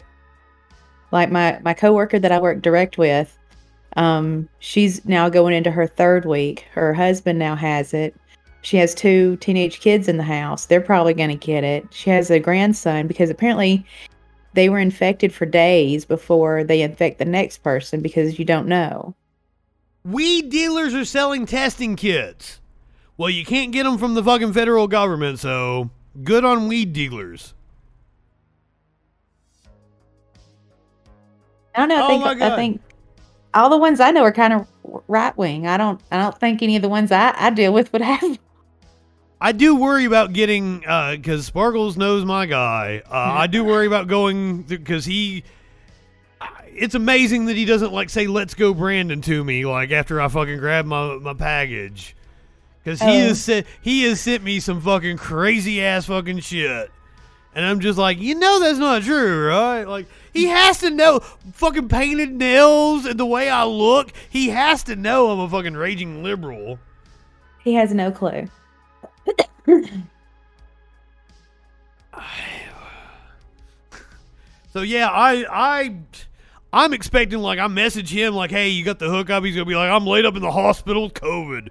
Like my my coworker that I work direct with, Um, she's now going into her third week. Her husband now has it. She has two teenage kids in the house. They're probably going to get it. She has a grandson because apparently they were infected for days before they infect the next person because you don't know. Weed dealers are selling testing kits. Well, you can't get them from the fucking federal government, so good on weed dealers. I don't know. I Oh think. I think all the ones I know are kind of right wing. I don't I don't think any of the ones I, I deal with would have. I do worry about getting because Sparkles knows my guy. Uh, I do worry about going because he. It's amazing that he doesn't like say "Let's go, Brandon" to me like after I fucking grab my my package, because he Oh. has sent he has sent me some fucking crazy ass fucking shit, and I'm just like, you know, that's not true, right? Like he has to know fucking painted nails and the way I look. He has to know I'm a fucking raging liberal. He has no clue. So yeah, I I I'm expecting like I message him like, hey, you got the hookup. He's gonna be like, I'm laid up in the hospital with COVID.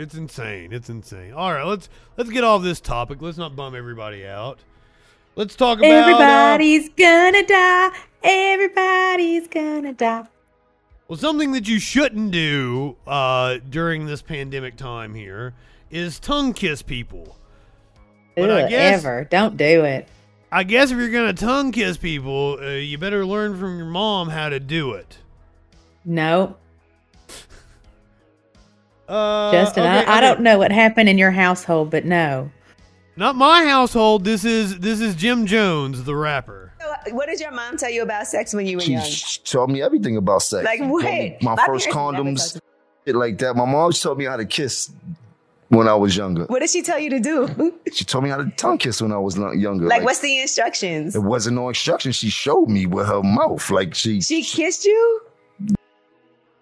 It's insane. It's insane. All right, let's let's get off this topic. Let's not bum everybody out. Let's talk about uh, Everybody's gonna die. Everybody's gonna die. well, something that you shouldn't do uh, during this pandemic time here is tongue kiss people. But I guess- ever. Don't do it. I guess if you're gonna tongue kiss people, uh, you better learn from your mom how to do it. No. Uh, Justin, okay, I, I don't know what happened in your household, but no. Not my household. This is this is Jim Jones, the rapper. So, What did your mom tell you about sex when you were She young? She taught me everything about sex. Like, what? My, My first condoms, shit like that. My mom taught me how to kiss when I was younger. What did she tell you to do? She told me how to tongue kiss when I was younger. like, what's the instructions? It wasn't no instructions. She showed me with her mouth. Like she. She kissed you?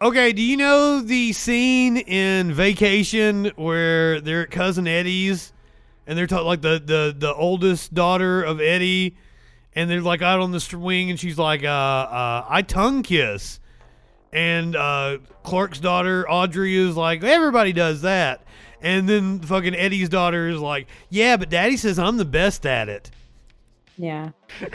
Okay, do you know the scene in Vacation where they're at cousin Eddie's, and they're talking like the the the oldest daughter of Eddie, and they're like out on the swing, and she's like, uh, uh, I tongue kiss, and uh, Clark's daughter Audrey is like, everybody does that, and then fucking Eddie's daughter is like, yeah, but Daddy says I'm the best at it. Yeah.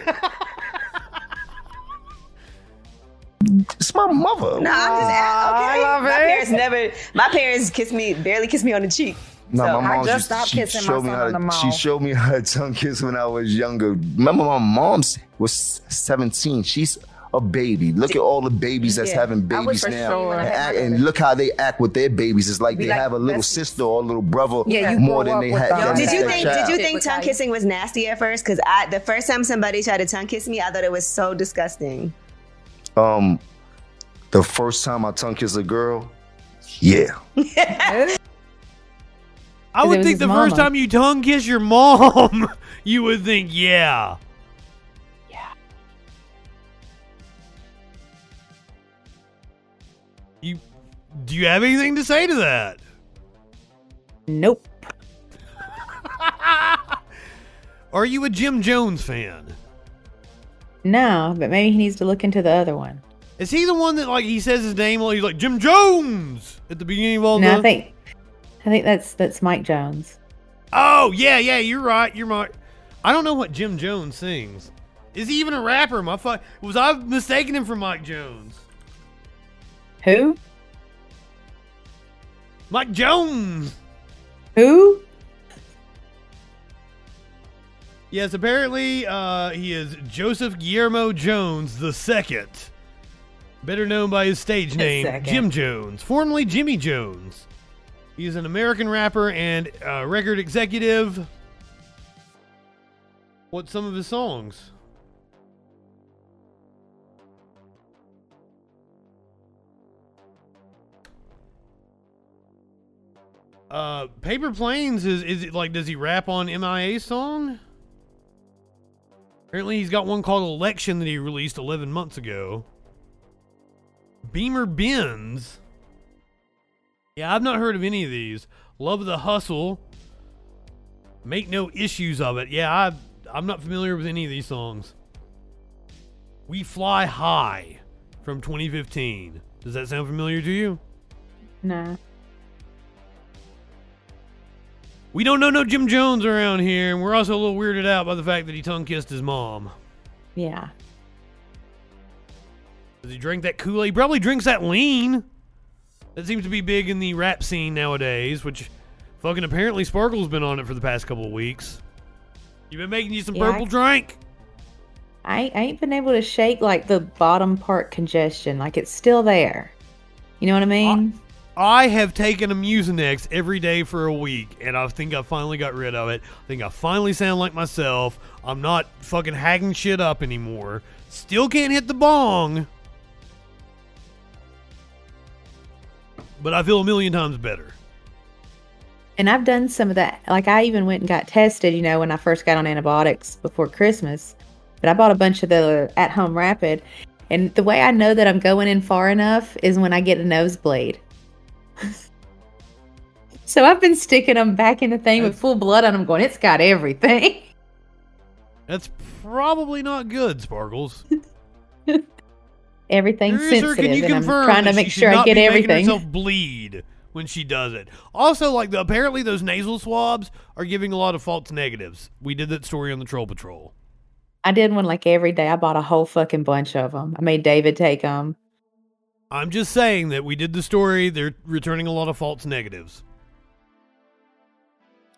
It's my mother. No, I'm just a- okay. my parents never. My parents kissed me, barely kissed me on the cheek. No, So- my mom I just just stopped she kissing my showed me son how on to, the she showed me how to tongue kiss when I was younger. Remember, my mom's was 17. She's a baby. Look at all the babies that's Yeah, having babies now, sure. and, act- and look how they act with their babies. It's like Be they like have a little besties. sister or a little brother Yeah, you more than they with had. Yo, Did you think? child. Did you think tongue kissing was nasty at first? Because I, the first time somebody tried to tongue kiss me, I thought it was so disgusting. Um, the first time I tongue kiss a girl, yeah. I would think his the first time you tongue kiss your mom, you would think, yeah. Yeah. You do you have anything to say to that? Nope. Are you a Jim Jones fan? No, but maybe he needs to look into the other one. Is he the one that like he says his name like he's like Jim Jones at the beginning of all No, the I think I think that's that's Mike Jones. Oh yeah, yeah, you're right. You're right. I don't know what Jim Jones sings. Is he even a rapper? My fuck was I mistaken him for Mike Jones? Who? Mike Jones. Who? Yes, apparently uh, he is Joseph Guillermo Jones the second, better known by his stage name second. Jim Jones, formerly Jimmy Jones. He is an American rapper and uh, record executive. What's some of his songs? Uh, Paper Planes is is it like does he rap on MIA song? Apparently, he's got one called Election that he released 11 months ago. Beamer Benz. Yeah, I've not heard of any of these. Love the Hustle. Make no issues of it. Yeah, I, I'm not familiar with any of these songs. We Fly High from 2015. Does that sound familiar to you? No. We don't know no Jim Jones around here, and we're also a little weirded out by the fact that he tongue kissed his mom. Yeah. Does he drink that Kool Aid? He probably drinks that lean. That seems to be big in the rap scene nowadays, which fucking apparently Sparkle's been on it for the past couple of weeks. You've been making you some Yeah, I- purple drink. I, I ain't been able to shake like the bottom part congestion. Like it's still there. You know what I mean? I have taken a Mucinex every day for a week, and I think I finally got rid of it. I think I finally sound like myself. I'm not fucking hacking shit up anymore. Still can't hit the bong. But I feel a million times better. And I've done some of that. Like I even went and got tested, you know, when I first got on antibiotics before Christmas. But I bought a bunch of the at home rapid. And the way I know that I'm going in far enough is when I get a nosebleed. So I've been sticking them back in the thing with full blood on them, going, it's got everything. That's probably not good, Sparkles. Everything's Producer, sensitive, can you and I'm confirm trying to make sure I get everything. herself bleed when she does it. Also, like the, apparently those nasal swabs are giving a lot of false negatives. We did that story on the Troll Patrol. I did one like every day. I bought a whole fucking bunch of them. I made David take them. I'm just saying that we did the story. They're returning a lot of false negatives.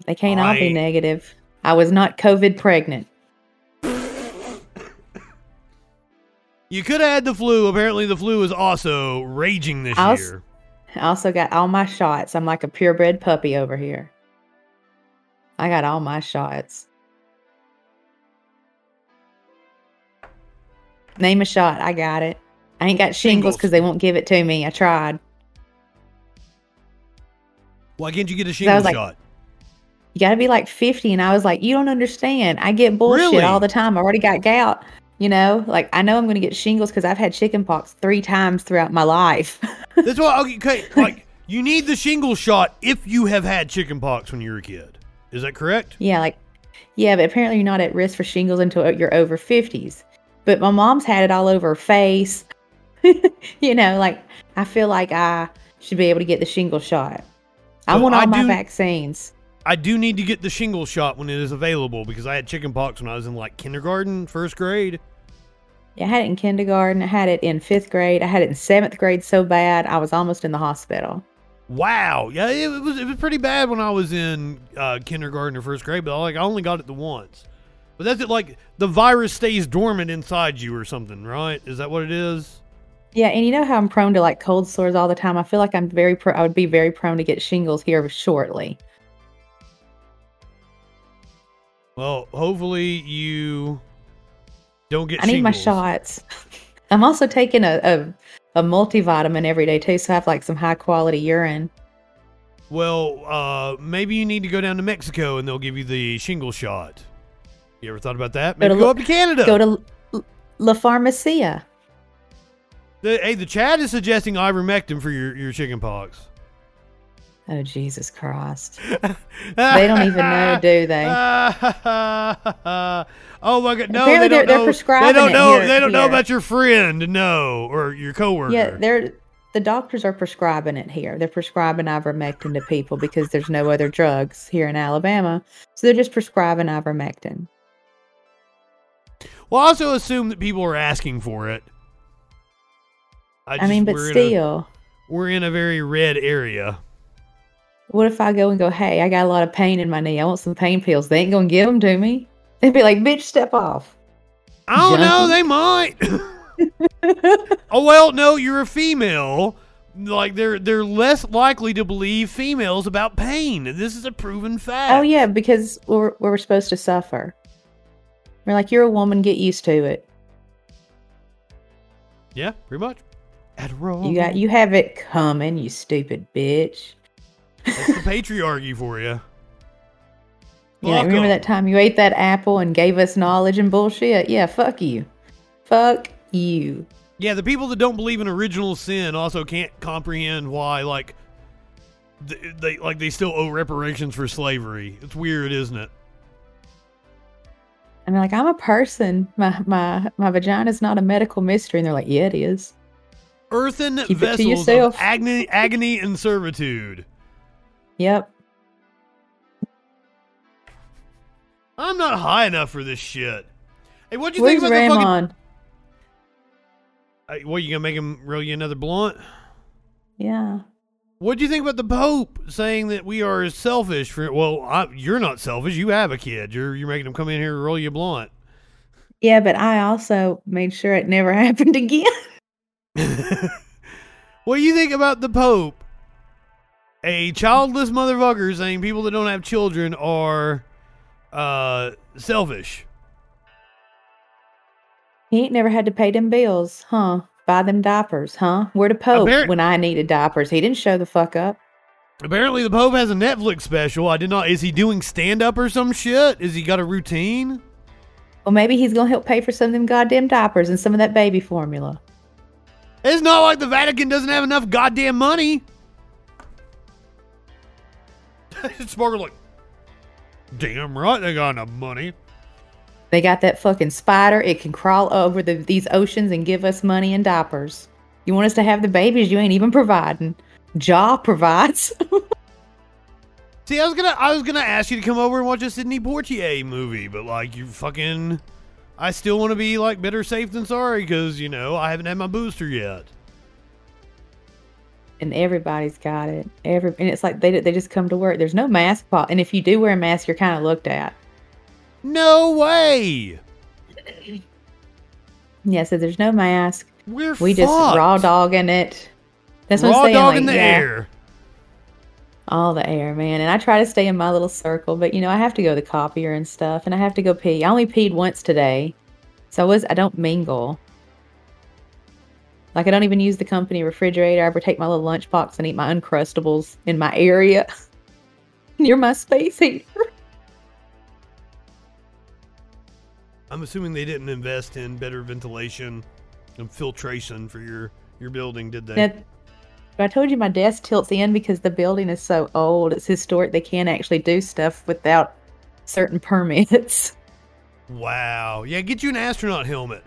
They can't all I- be negative. I was not COVID pregnant. You could have had the flu. Apparently, the flu is also raging this I als- year. I also got all my shots. I'm like a purebred puppy over here. I got all my shots. Name a shot. I got it. I ain't got shingles Shingles. because they won't give it to me. I tried. Why can't you get a shingle was like- shot? You got to be like 50. And I was like, you don't understand. I get bullshit Really? all the time. I already got gout. You know, like I know I'm going to get shingles because I've had chickenpox three times throughout my life. That's why. Okay, okay, like you need the shingle shot if you have had chickenpox when you were a kid. Is that correct? Yeah, like, yeah, but apparently you're not at risk for shingles until you're over 50s. But my mom's had it all over her face. you know, like, I feel like I should be able to get the shingle shot. I So want all I my do- vaccines. I do need to get the shingle shot when it is available because I had chickenpox when I was in like kindergarten, first grade. Yeah, I had it in kindergarten. I had it in fifth grade. I had it in seventh grade so bad I was almost in the hospital. Wow, yeah, it was it was pretty bad when I was in uh, kindergarten or first grade, but like I only got it the once. But that's it. Like the virus stays dormant inside you or something, right? Is that what it is? Yeah, and you know how I'm prone to like cold sores all the time. I feel like I'm very, pro- I would be very prone to get shingles here shortly. Well, hopefully you don't get. I need my shingles. shots. I'm also taking a, a a multivitamin every day too, so I have like some high quality urine. Well, uh, maybe you need to go down to Mexico and they'll give you the shingle shot. You ever thought about that? Go to go up to Canada. Go to La Farmacia. The, hey, the chat is suggesting ivermectin for your, your chicken pox. Oh Jesus Christ! They don't even know, do they? oh my god, no! Apparently they they're- don't they're know. prescribing they don't know. here- they don't know about your friend, no, or your coworker. Yeah, they're the doctors are prescribing it here. They're prescribing ivermectin to people because there's no other drugs here in Alabama, so they're just prescribing ivermectin. Well, I also assume that people are asking for it. I, just- mean, but we're in a- still, we're in a very red area. what if I go and go, "Hey, I got a lot of pain in my knee. I want some pain pills." They ain't gonna give them to me. They'd be like, "Bitch, step off." I don't know. They might. oh well, no. You're a female. Like they're they're less likely to believe females about pain. This is a proven fact. Oh yeah, because we're we're supposed to suffer. We're like, "You're a woman. Get used to it. Yeah, pretty much. Adderall. You got you have it coming. You stupid bitch." That's the patriarchy for you. Yeah, Fuck remember 'em. that time you ate that apple and gave us knowledge and bullshit? Yeah, fuck you. Fuck you. Yeah, the people that don't believe in original sin also can't comprehend why, like, th- they like they still owe reparations for slavery. It's weird, isn't it? I'm like, I'm a person. My my my vagina is not a medical mystery. And they're like, Yeah, it is. Earthen Keep vessels of agony, agony and servitude. Yep. I'm not high enough for this shit. Hey, what do you Where's think about the fucking? Hey, what you gonna make him roll you another blunt? Yeah. What'd you think about the Pope saying that we are selfish for? Well, I, you're not selfish. You have a kid. You're you're making him come in here and roll you a blunt. Yeah, but I also made sure it never happened again. what do you think about the Pope? A childless motherfucker saying people that don't have children are uh selfish. He ain't never had to pay them bills, huh? Buy them diapers, huh? Where the Pope Appar- when I needed diapers? He didn't show the fuck up. Apparently, the Pope has a Netflix special. I did not. Is he doing stand up or some shit? Is he got a routine? Well, maybe he's gonna help pay for some of them goddamn diapers and some of that baby formula. It's not like the Vatican doesn't have enough goddamn money. Sparkle like, damn right they got enough money. They got that fucking spider. It can crawl over the, these oceans and give us money and diapers. You want us to have the babies? You ain't even providing. Jaw provides. See, I was gonna, I was gonna ask you to come over and watch a Sidney Poitier movie, but like you fucking, I still want to be like better safe than sorry because you know I haven't had my booster yet. and everybody's got it. Every and it's like they they just come to work. There's no mask pol- and if you do wear a mask, you're kind of looked at. No way. Yeah, so there's no mask. We're We just raw dogging it. That's what raw I'm saying. dog like, in the yeah, air. All the air, man. And I try to stay in my little circle, but you know, I have to go to the copier and stuff, and I have to go pee. I only peed once today, so I was I don't mingle. Like I don't even use the company refrigerator. I ever take my little lunchbox and eat my uncrustables in my area near my space heater. I'm assuming they didn't invest in better ventilation and filtration for your your building, did they? Now, I told you my desk tilts in because the building is so old. It's historic. They can't actually do stuff without certain permits. Wow. Yeah, get you an astronaut helmet.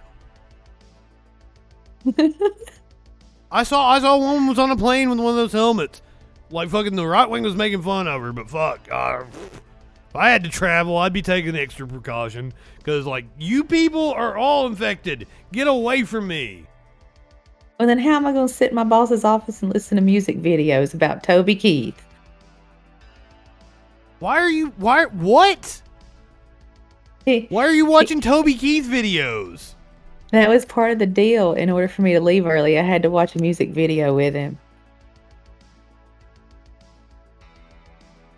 I saw I saw one was on a plane with one of those helmets. Like fucking the right wing was making fun of her, but fuck. Uh, if I had to travel, I'd be taking extra precaution because like you people are all infected. Get away from me. Well, then how am I going to sit in my boss's office and listen to music videos about Toby Keith? Why are you why what? Why are you watching Toby Keith videos? That was part of the deal. In order for me to leave early, I had to watch a music video with him.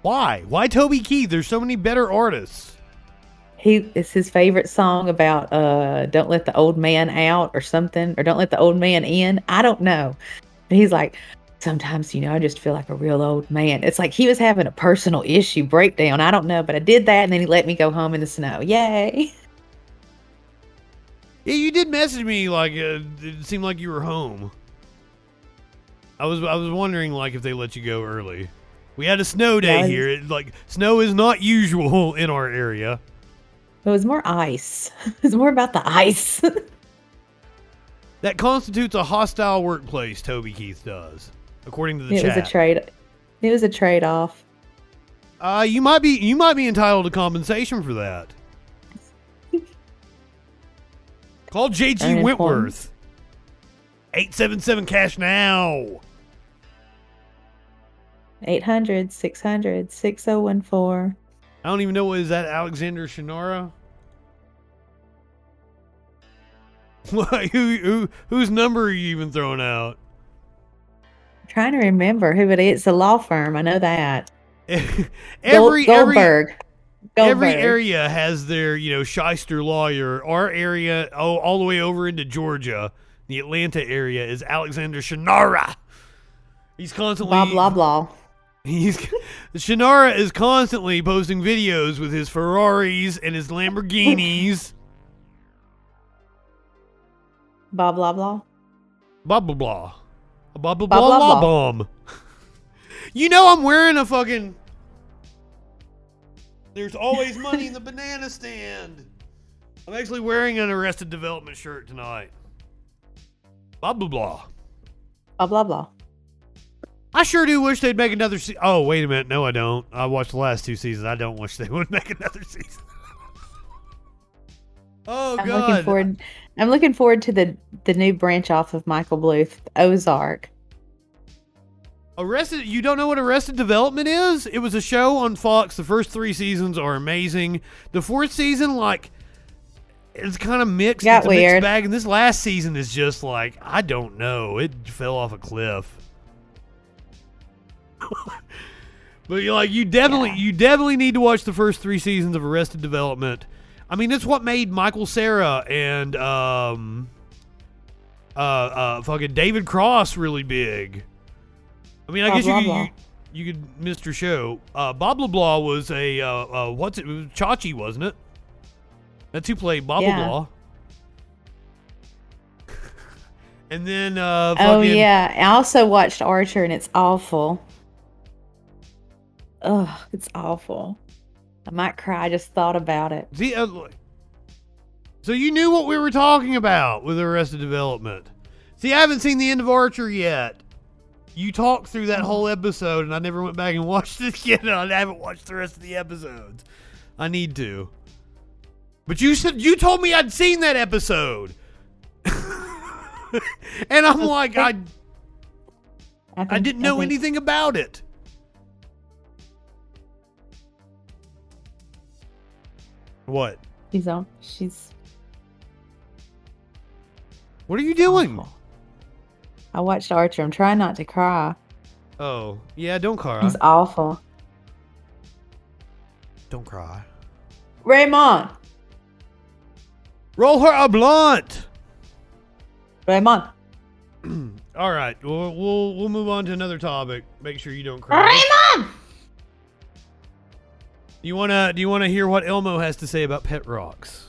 Why? Why Toby Keith? There's so many better artists. He it's his favorite song about uh don't let the old man out or something or don't let the old man in. I don't know. But he's like sometimes you know I just feel like a real old man. It's like he was having a personal issue breakdown. I don't know, but I did that and then he let me go home in the snow. Yay. Yeah, you did message me like uh, it seemed like you were home. I was I was wondering like if they let you go early. We had a snow day Yeah, here. It, like snow is not usual in our area. It was more ice. It was more about the ice. That constitutes a hostile workplace. Toby Keith does, according to the it chat. was a trade it was a trade off. Uh, you might be you might be entitled to compensation for that. Call JG important. Wentworth. Eight seven seven cash now. 800 600 6014. I don't even know what is that Alexander Shunnarah. What? Who, who whose number are you even throwing out? trying to remember who it is. It's a law firm. I know that. every Gold- every Goldberg. every area has their you know shyster lawyer. Our area, oh, all the way over into Georgia, the Atlanta area is Alexander Shunnarah. He's constantly Blah blah blah. He's Shunnarah is constantly posting videos with his Ferraris and his Lamborghinis. Blah blah blah. blah blah blah. Blah blah Blah, blah blah, blah bomb. You know I'm wearing a fucking. There's always money in the banana stand. I'm actually wearing an Arrested Development shirt tonight. Blah blah blah. Blah blah blah. I sure do wish they'd make another. Se- oh wait a minute, no, I don't. I watched the last two seasons. I don't wish they would make another season. oh I'm god. looking forward. I'm looking forward to the the new branch off of Michael Bluth, Ozark. Arrested. You don't know what Arrested Development is? It was a show on Fox. The first three seasons are amazing. The fourth season, like, it's kind of mixed. Got it's a mixed weird. bag, and this last season is just like I don't know. It fell off a cliff. but you like you definitely Yeah. you definitely need to watch the first three seasons of Arrested Development. I mean, it's what made Michael Cera and um uh uh fucking David Cross really big. I mean, I Blah, guess you, blah, could, you you could Mr. Show. Uh, Bob Loblaw was a uh, uh what's it? it was Chachi, wasn't it? That's who played Bob Yeah. Loblaw. and then uh Oh yeah, I also watched Archer, and it's awful. Ugh, it's awful. I might cry. I just thought about it. See, uh, so you knew what we were talking about with the Arrested Development. See, I haven't seen the end of Archer yet. You talked through that whole episode, and I never went back and watched it again. and I haven't watched the rest of the episodes. I need to. But you said you told me I'd seen that episode, and I'm like, I I didn't know anything about it. What? She's on. She's. What are you doing? I watched Archer. I'm trying not to cry. Oh, yeah, don't cry. It's awful. Don't cry. Raymond. Roll her a blunt. Raymond. All right, we'll we'll, we'll move on to another topic. Make sure you don't cry. Raymond. Do you wanna do you wanna hear what Elmo has to say about pet rocks?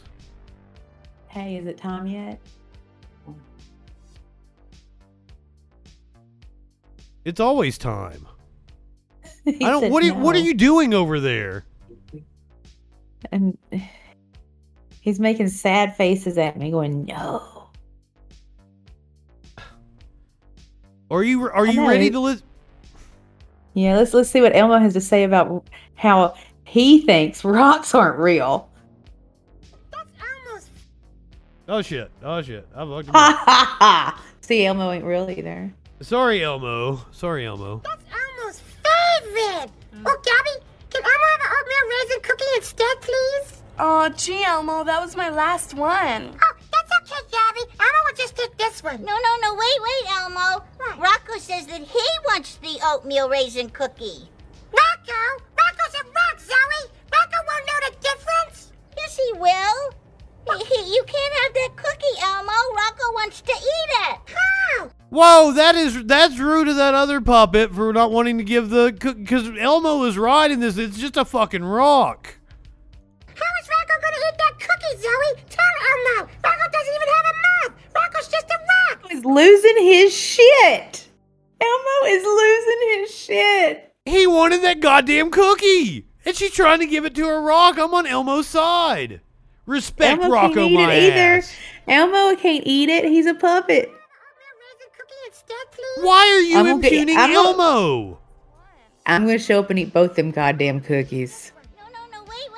Hey, is it time yet? It's always time. I don't. What are you, what are you doing over there? And he's making sad faces at me, going, "No." Are you are you ready to listen? Yeah, let's let's see what Elmo has to say about how he thinks rocks aren't real. Oh shit! Oh shit! I fucked him Ha ha ha! See, Elmo ain't real either. Sorry, Elmo. Sorry, Elmo. That's Elmo's favorite. Oh, Gabby, can Elmo have an oatmeal raisin cookie instead, please? Oh, gee, Elmo, that was my last one. Oh, that's okay, Gabby. Elmo will just take this one. No, no, no, wait, wait, Elmo. Rocco says that he wants the oatmeal raisin cookie. Rocco? Rocco's a rock, Zoe. Rocco won't know the difference. Yes, he will. He- he- you can't have that cookie, Elmo. Rocco wants to eat it. How? Whoa, that is that's rude of that other puppet for not wanting to give the because Elmo is right in this. It's just a fucking rock. How is Rocco gonna eat that cookie, Zoe? Tell Elmo. Rocco doesn't even have a mouth. Rocco's just a rock. He's losing his shit. Elmo is losing his shit. He wanted that goddamn cookie, and she's trying to give it to a rock. I'm on Elmo's side. Respect Elmo Rocco, can't eat my it either. ass. Elmo can't eat it. He's a puppet. Oatmeal raisin cookie instead, please. Why are you I'm gonna impugning I'm gonna- Elmo? I'm gonna show up and eat both them goddamn cookies. No, no, no, wait,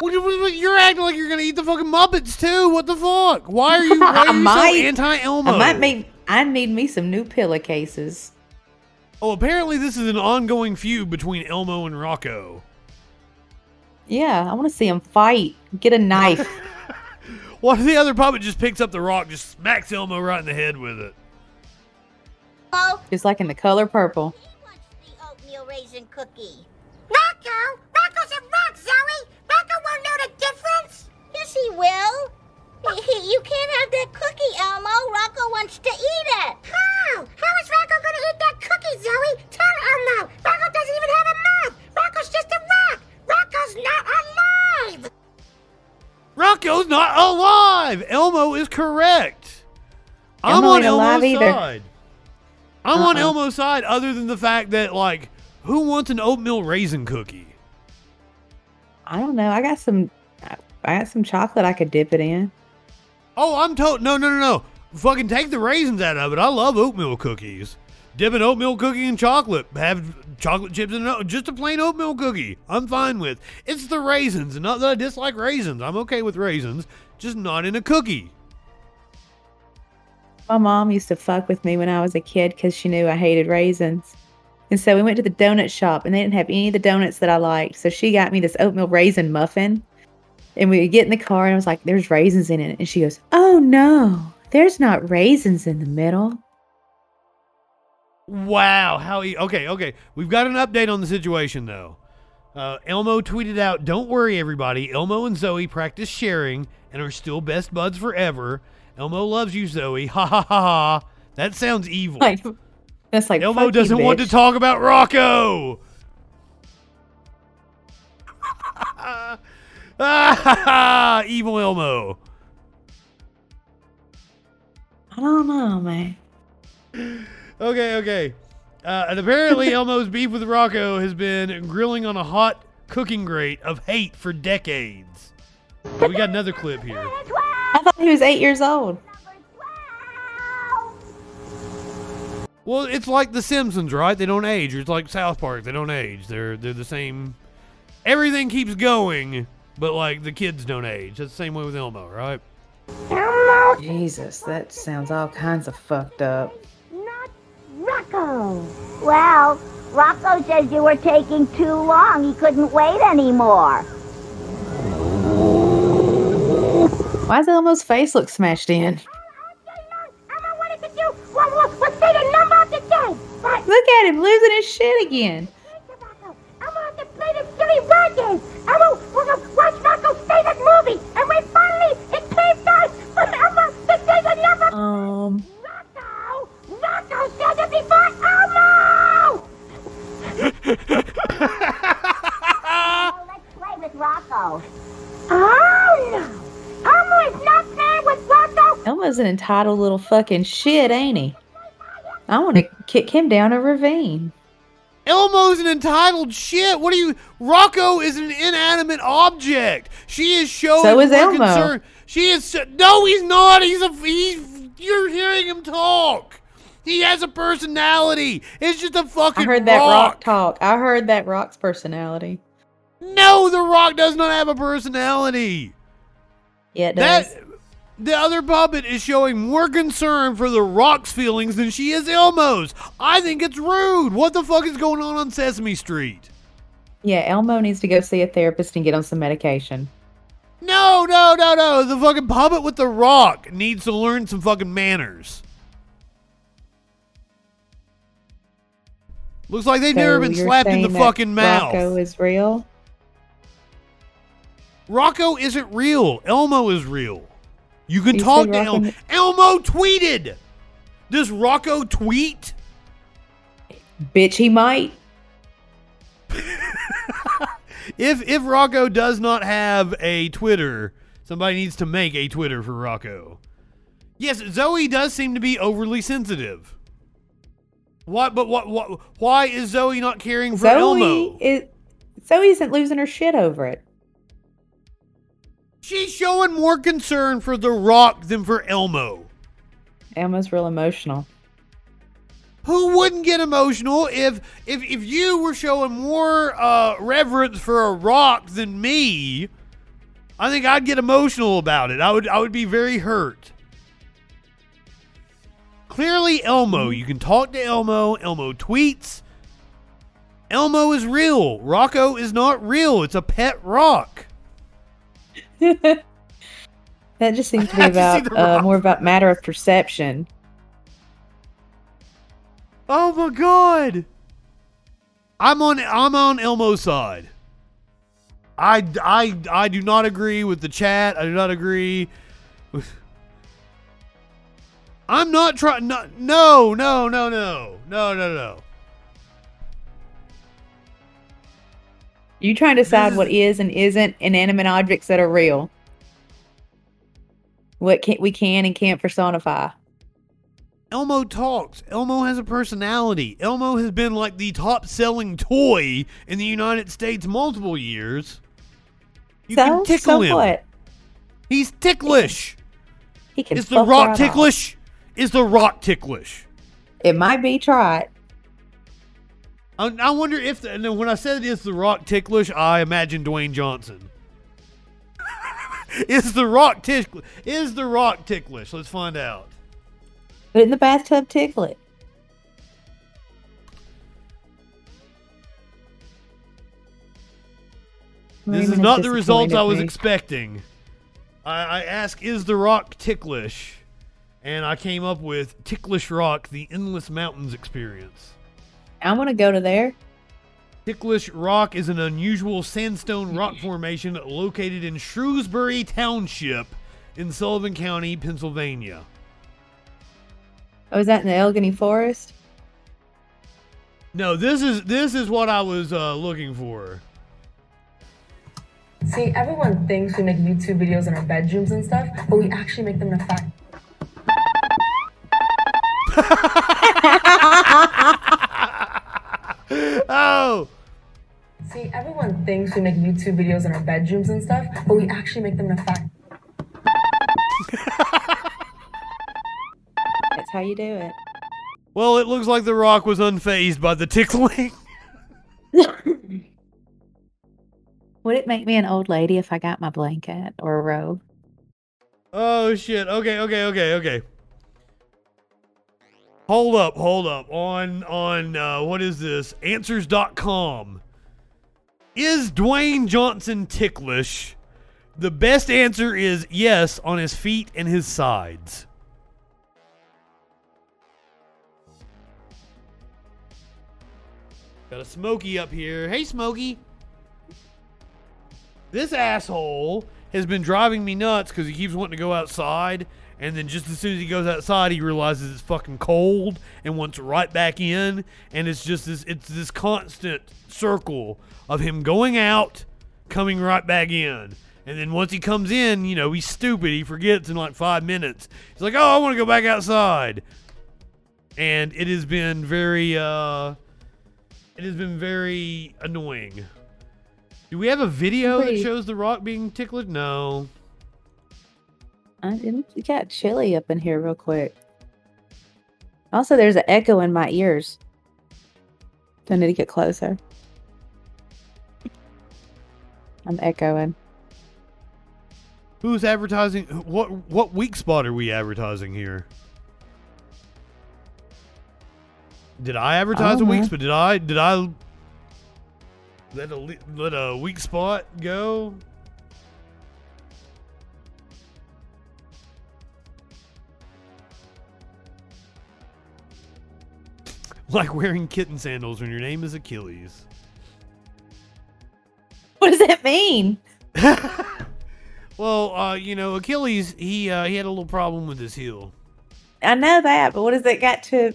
wait, Elmo. You're acting like you're gonna eat the fucking Muppets too. What the fuck? Why are you, why are you so might. anti-Elmo? I might make. I need me some new pillowcases. Oh, apparently this is an ongoing feud between Elmo and Rocco. Yeah, I want to see him fight. Get a knife. What if the other puppet just picks up the rock, just smacks Elmo right in the head with it? Oh. just like in the color purple. he wants the oatmeal raisin cookie. Rocco? Rocco's a rock, Zoe. Rocco won't know the difference. Yes, he will. He- he- you can't have that cookie, Elmo. Rocco wants to eat it. How? How is Rocco gonna eat Elmo is correct. I'm Elmo on Elmo's either. side. I'm on Uh-uh. Elmo's side, other than the fact that like, who wants an oatmeal raisin cookie? I don't know. I got some. I got some chocolate I could dip it in. Oh, I'm told. No, no, no, no. Fucking take the raisins out of it. I love oatmeal cookies. Dip an oatmeal cookie in chocolate. Have chocolate chips in it. Just a plain oatmeal cookie. I'm fine with. It's the raisins. and Not that I dislike raisins. I'm okay with raisins. Just not in a cookie. My mom used to fuck with me when I was a kid because she knew I hated raisins. And so we went to the donut shop and they didn't have any of the donuts that I liked. So she got me this oatmeal raisin muffin. And we would get in the car and I was like, there's raisins in it. And she goes, oh no, there's not raisins in the middle. Wow, how he okay, okay. We've got an update on the situation though. Uh, Elmo tweeted out, "Don't worry, everybody. Elmo and Zoe practice sharing and are still best buds forever. Elmo loves you, Zoe. Ha ha ha ha. That sounds evil. Like, that's like Elmo doesn't want to talk about Rocco. Ah, evil Elmo. I don't know, man. Okay, okay. Uh, and apparently, Elmo's beef with Rocco has been grilling on a hot cooking grate of hate for decades. We got another clip here. I thought he was eight years old. Well, it's like The Simpsons, right? They don't age. It's like South Park. They don't age. They're they're the same. Everything keeps going, but like the kids don't age. That's the same way with Elmo, right? Jesus, that sounds all kinds of fucked up. Rocco? Well, Rocco says you were taking too long. He couldn't wait anymore. Why does Elmo's face look smashed in? Look at him losing his shit again. Um. 54 Elmo! oh, Rocco. Oh, no. Elmo is not playing with Rocco. Elmo's an entitled little fucking shit, ain't he? I want to kick him down a ravine. Elmo's an entitled shit. What are you? Rocco is an inanimate object. She is showing. So is Elmo. Concern. She is. No, he's not. He's a. He's. You're hearing him talk. He has a personality. It's just a fucking I heard that rock. rock. talk. I heard that rock's personality. No, the rock does not have a personality. Yeah, it does. That the other puppet is showing more concern for the rock's feelings than she is Elmo's. I think it's rude. What the fuck is going on on Sesame Street? yeah, Elmo needs to go see a therapist and get on some medication. No, no, no, no. The fucking puppet with the rock needs to learn some fucking manners. Looks like they've never been slapped in the fucking mouth. Rocco is real. Rocco isn't real. Elmo is real. You can You talk to Rocco- Elmo. Elmo tweeted. Does Rocco tweet? Bitch, he might. If if Rocco does not have a Twitter, somebody needs to make a Twitter for Rocco. Yes, Zoe does seem to be overly sensitive. What? But what? What? Why is Zoe not caring for Elmo? Zoe is Zoe isn't losing her shit over it. She's showing more concern for The Rock than for Elmo. Elmo's real emotional. Who wouldn't get emotional if if if you were showing more uh, reverence for a rock than me? I think I'd get emotional about it. I would I would be very hurt. Clearly, Elmo. You can talk to Elmo. Elmo tweets. Elmo is real. Rocco is not real. It's a pet rock. That just seems to be have to about uh, more about matter of perception. Oh my god. I'm on I'm on Elmo's side. I, I, I do not agree with the chat. I do not agree I'm not trying. No, no, no, no, no, no, no, no. You trying to decide is, what is and isn't inanimate objects that are real. What can we can and can't personify. Elmo talks. Elmo has a personality. Elmo has been like the top selling toy in the United States multiple years. You so, can tickle so him. What? He's ticklish. He can, is the rock right ticklish? Off. Is the rock ticklish? It might be trot. I, I wonder if the, and then when I said is the rock ticklish, I imagine Dwayne Johnson. is the rock ticklish? Is the rock ticklish? Let's find out. Put it in the bathtub, tickle it. This is not the results I was expecting. I, I asked, is the rock ticklish? And I came up with Ticklish Rock, the Endless Mountains experience. I want to go to there. Ticklish Rock is an unusual sandstone rock formation located in Shrewsbury Township in Sullivan County, Pennsylvania. Oh, is that in the Allegheny Forest? No, this is this is what I was uh, looking for. See, everyone thinks we make YouTube videos in our bedrooms and stuff, but we actually make them in a fact. Oh! See, everyone thinks we make YouTube videos in our bedrooms and stuff, but we actually make them in a fact. That's how you do it. Well, it looks like the rock was unfazed by the tickling. Would it make me an old lady if I got my blanket or a robe? Oh shit. Okay, okay, okay, okay. Hold up, hold up. On on uh what is this? Answers.com. Is Dwayne Johnson ticklish? The best answer is yes on his feet and his sides. Got a Smokey up here. Hey Smokey. This asshole has been driving me nuts because he keeps wanting to go outside, and then just as soon as he goes outside, he realizes it's fucking cold and wants right back in, and it's just this it's this constant circle of him going out, coming right back in. And then once he comes in, you know, he's stupid. He forgets in like five minutes. He's like, oh, I want to go back outside. And it has been very, uh, it has been very annoying. Do we have a video that shows The Rock being tickled? No. I didn't. It got chilly up in here real quick. Also, there's an echo in my ears. Do I need to get closer? I'm echoing. Who's advertising? What what weak spot are we advertising here? Did I advertise a weak spot? Did I did I let a let a weak spot go? Like wearing kitten sandals when your name is Achilles. What does that mean? Well, uh, you know, Achilles, he uh, he had a little problem with his heel. I know that, but what does it got to?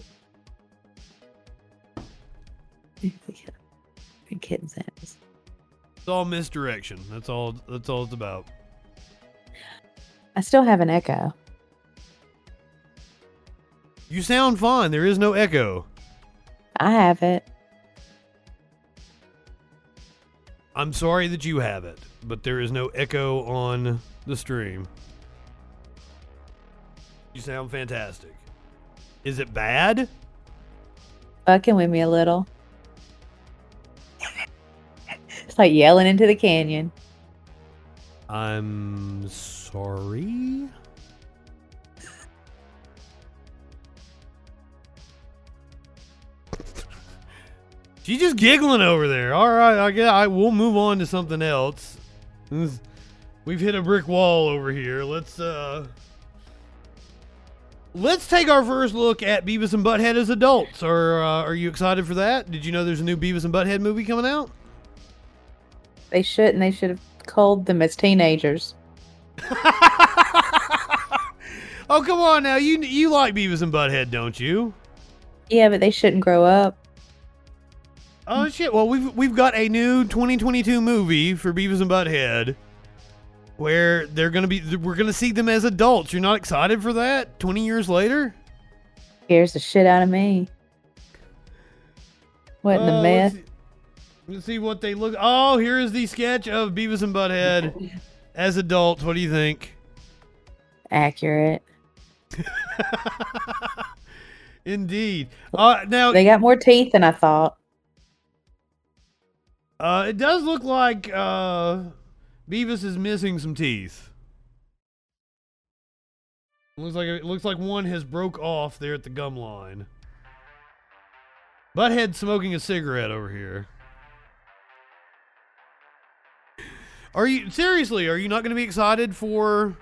Kitten sandals. It's all misdirection. That's all. That's all it's about. I still have an echo. You sound fine. There is no echo. I have it. I'm sorry that you have it, but there is no echo on the stream. You sound fantastic. Is it bad? Fucking with me a little. It's like yelling into the canyon. I'm sorry. She's just giggling over there. All right, I guess I we'll move on to something else. We've hit a brick wall over here. Let's uh Let's take our first look at Beavis and Butthead as adults. Are uh, are you excited for that? Did you know there's a new Beavis and Butthead movie coming out? They shouldn't. They should have called them as teenagers. Oh, come on now. You you like Beavis and Butthead, don't you? Yeah, but they shouldn't grow up. Oh shit! Well, we've we've got a new 2022 movie for Beavis and Butthead, where they're gonna be we're gonna see them as adults. You're not excited for that? 20 years later? Scares the shit out of me. What in Uh, the let's see- Let's see what they look. Oh, here is the sketch of Beavis and Butthead as adults. What do you think? accurate. Indeed. Uh, now They got more teeth than I thought. Uh, it does look like uh, Beavis is missing some teeth. Looks like it looks like one has broke off there at the gum line. Butthead smoking a cigarette over here. Are you seriously? Are you not going to be excited for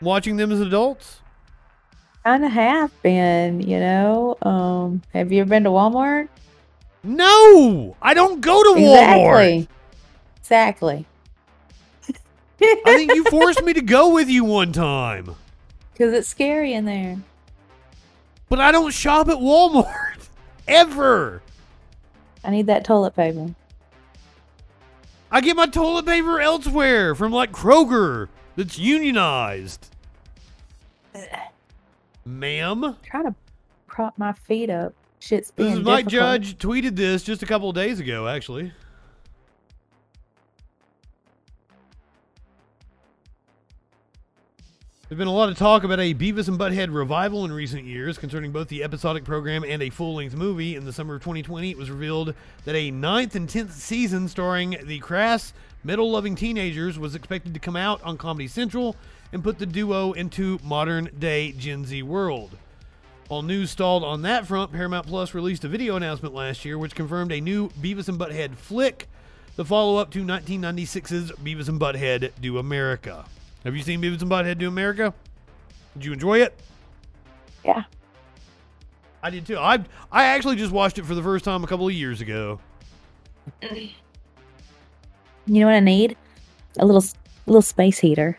watching them as adults? Kind of have been, you know. Um, have you ever been to Walmart? No, I don't go to Walmart. Exactly. Exactly. I think you forced me to go with you one time. Because it's scary in there. But I don't shop at Walmart ever. I need that toilet paper. I get my toilet paper elsewhere from like Kroger that's unionized. Ma'am, Trying to prop my feet up. Shit's this is Mike difficult. Judge tweeted this just a couple of days ago, actually. There's been a lot of talk about a Beavis and Butthead revival in recent years concerning both the episodic program and a full length movie. In the summer of 2020, it was revealed that a ninth and tenth season starring the crass, metal loving teenagers was expected to come out on Comedy Central and put the duo into modern day Gen Z world. While news stalled on that front, Paramount Plus released a video announcement last year which confirmed a new Beavis and Butthead flick, the follow up to 1996's Beavis and Butthead Do America. Have you seen Beavis and Butthead Do America? Did you enjoy it? Yeah. I did too. I I actually just watched it for the first time a couple of years ago. You know what I need? A little, little space heater.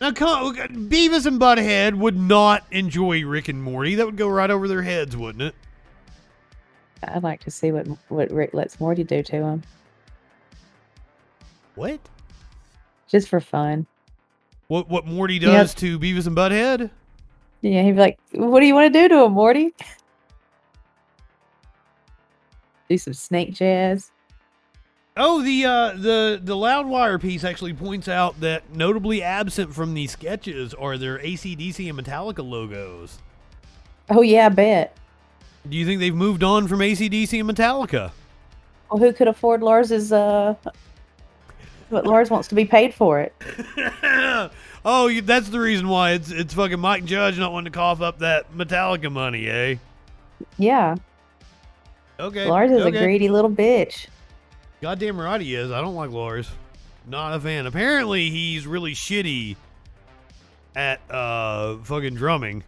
Now, come on, Beavis and Butthead would not enjoy Rick and Morty. That would go right over their heads, wouldn't it? I'd like to see what what Rick lets Morty do to him, What? just for fun. What what Morty Yeah. does to Beavis and Butthead? Yeah, he'd be like, "What do you want to do to him, Morty?" Do some snake jazz. Oh, the uh, the the Loudwire piece actually points out that notably absent from these sketches are their ACDC and Metallica logos. Oh yeah, I bet. Do you think they've moved on from ACDC and Metallica? Well, who could afford Lars's? Uh, but Lars wants to be paid for it. oh, you, that's the reason why it's it's fucking Mike Judge not wanting to cough up that Metallica money, eh? Yeah, Okay. Lars is okay. a greedy little bitch. Goddamn right he is. I don't like Lars. Not a fan. Apparently he's really shitty at uh fucking drumming.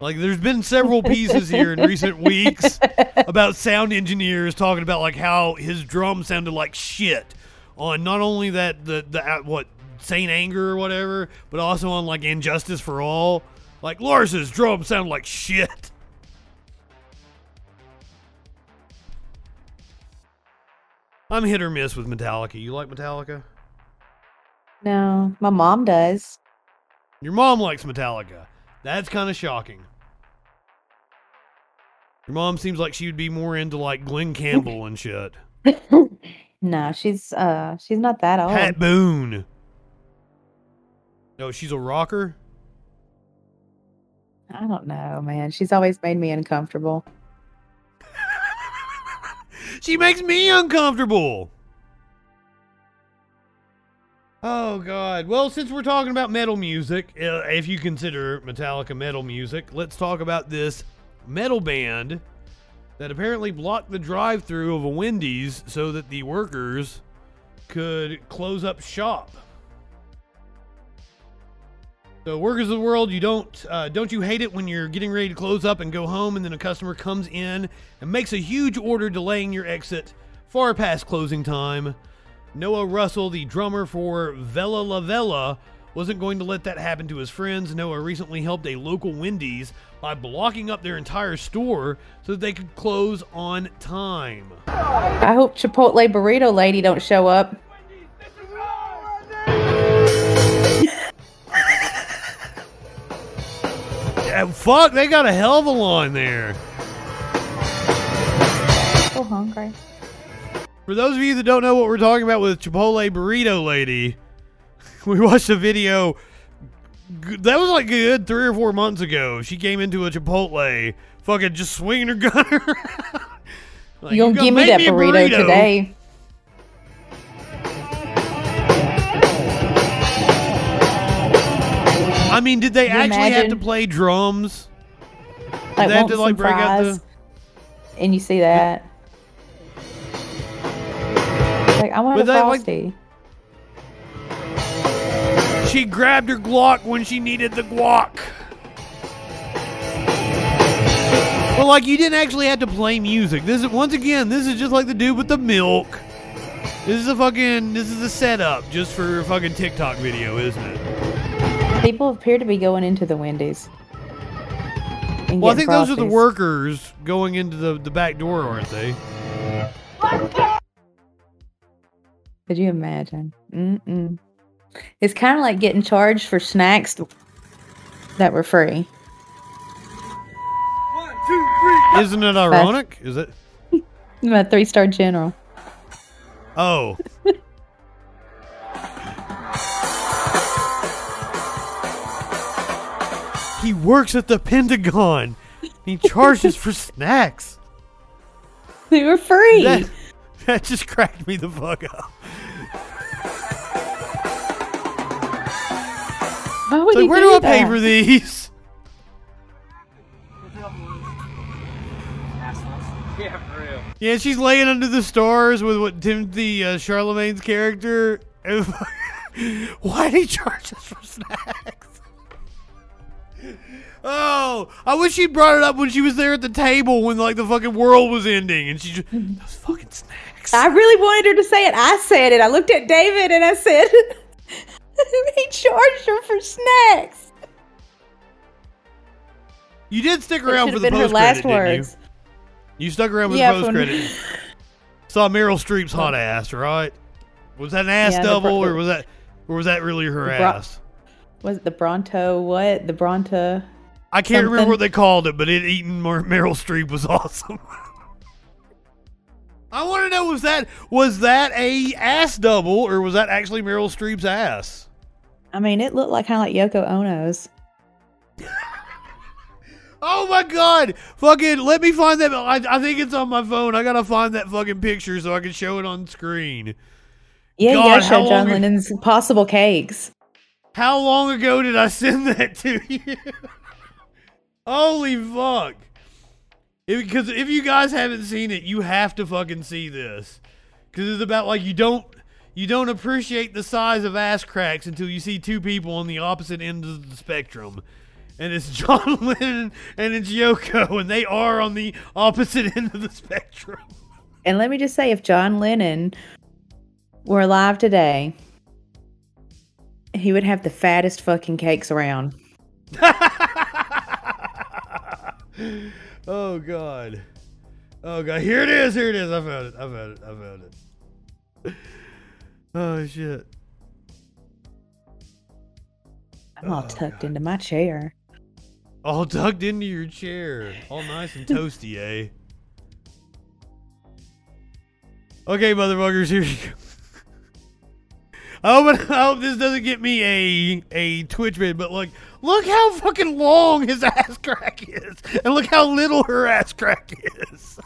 Like there's been several pieces here in recent weeks about sound engineers talking about like how his drum sounded like shit on not only that the the what Saint Anger or whatever, but also on like Injustice for All. Like Lars's drum sounded like shit. I'm hit or miss with Metallica. You like Metallica? No, my mom does. Your mom likes Metallica. That's kind of shocking. Your mom seems like she would be more into like Glen Campbell and shit. No, she's uh, she's not that old. Pat Boone. No, she's a rocker. I don't know, man. She's always made me uncomfortable. She makes me uncomfortable. Oh God. Well, since we're talking about metal music, uh, if you consider Metallica metal music, let's talk about this metal band that apparently blocked the drive-through of a Wendy's so that the workers could close up shop. So, workers of the world, you don't uh, don't you hate it when you're getting ready to close up and go home, and then a customer comes in and makes a huge order, delaying your exit far past closing time? Noah Russell, the drummer for Vela La Vela, wasn't going to let that happen to his friends. Noah recently helped a local Wendy's by blocking up their entire store so that they could close on time. I hope Chipotle burrito lady don't show up. Yeah, fuck, they got a hell of a line there. So hungry. For those of you that don't know what we're talking about with Chipotle Burrito Lady, we watched a video. That was like good three or four months ago. She came into a Chipotle, fucking just swinging her gun. Like, you gonna gonna give me that a burrito, today? I mean, did they actually have to play drums? Like, they have to, like, break out fries, and you see that? Like, I want But a that, like- frosty. She grabbed her Glock when she needed the guac. Well, like you didn't actually have to play music. This is once again, this is just like the dude with the milk. This is a fucking this is a setup just for a fucking TikTok video, isn't it? People appear to be going into the Wendy's. Well, I think those are the workers going into the, the back door, aren't they? Could you imagine? Mm-mm. It's kind of like getting charged for snacks that were free. Isn't it ironic? Is it? I'm a three star general. Oh. he works at the Pentagon. He charges for snacks. They were free. That, that just cracked me the fuck up. Why would It's like, he where do do I pay for these? Yeah, for real. Yeah, she's laying under the stars with what Timothy uh, Chalamet's character. Why did he charge us for snacks? Oh, I wish she brought it up when she was there at the table when like the fucking world was ending, and she just those fucking snacks. I really wanted her to say it. I said it. I looked at David and I said, he charged her for snacks. You did stick around for the post last credit, didn't words. you? You stuck around with Yeah, the for- post credit. Saw Meryl Streep's hot ass, right? Was that an ass Yeah, double, or was that, or was that really her bro- ass? Was it the Bronto? What? The Bronto? I can't remember what they called it, but it eating Mer- Meryl Streep was awesome. I want to know was that was that a ass double or was that actually Meryl Streep's ass? I mean, it looked like kind of like Yoko Ono's. Oh my god! Fucking let me find that. I, I think it's on my phone. I gotta find that fucking picture so I can show it on screen. Yeah, you God, gotta show John Lennon's possible cakes. How long ago did I send that to you? Holy fuck! Because if you guys haven't seen it, you have to fucking see this. Because it's about like you don't you don't appreciate the size of ass cracks until you see two people on the opposite end of the spectrum. And it's John Lennon and it's Yoko, and they are on the opposite end of the spectrum. And let me just say, if John Lennon were alive today, he would have the fattest fucking cakes around. Oh god. Oh god. Here it is. Here it is. I found it. I found it. I found it. Oh shit. I'm all tucked into my chair. All tucked into your chair. All nice and toasty, eh? Okay, motherfuckers, here you go. I hope, I hope this doesn't get me a a Twitch vid, but like, look how fucking long his ass crack is, and look how little her ass crack is.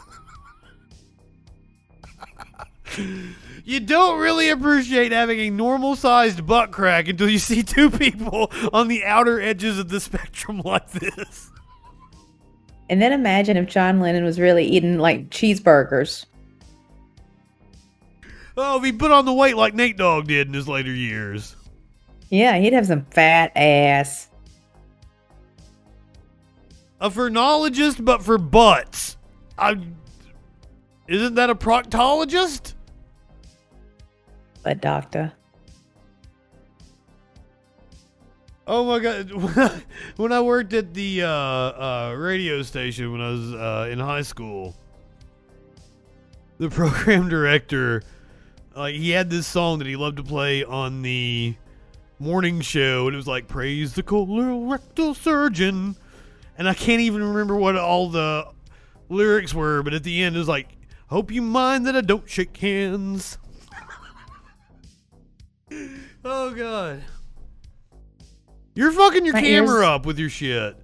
you don't really appreciate having a normal sized butt crack until you see two people on the outer edges of the spectrum like this. And then imagine if John Lennon was really eating like cheeseburgers. Oh, if he put on the weight like Nate Dogg did in his later years. Yeah, he'd have some fat ass. A phrenologist, but for butts. I, isn't that a proctologist? A doctor. Oh my god! when I worked at the uh, uh, radio station when I was uh, in high school, the program director, like, he had this song that he loved to play on the morning show, and it was like "Praise the colorectal surgeon," and I can't even remember what all the lyrics were, but at the end it was like, "Hope you mind that I don't shake hands." Oh god. You're fucking your My camera ears- up with your shit.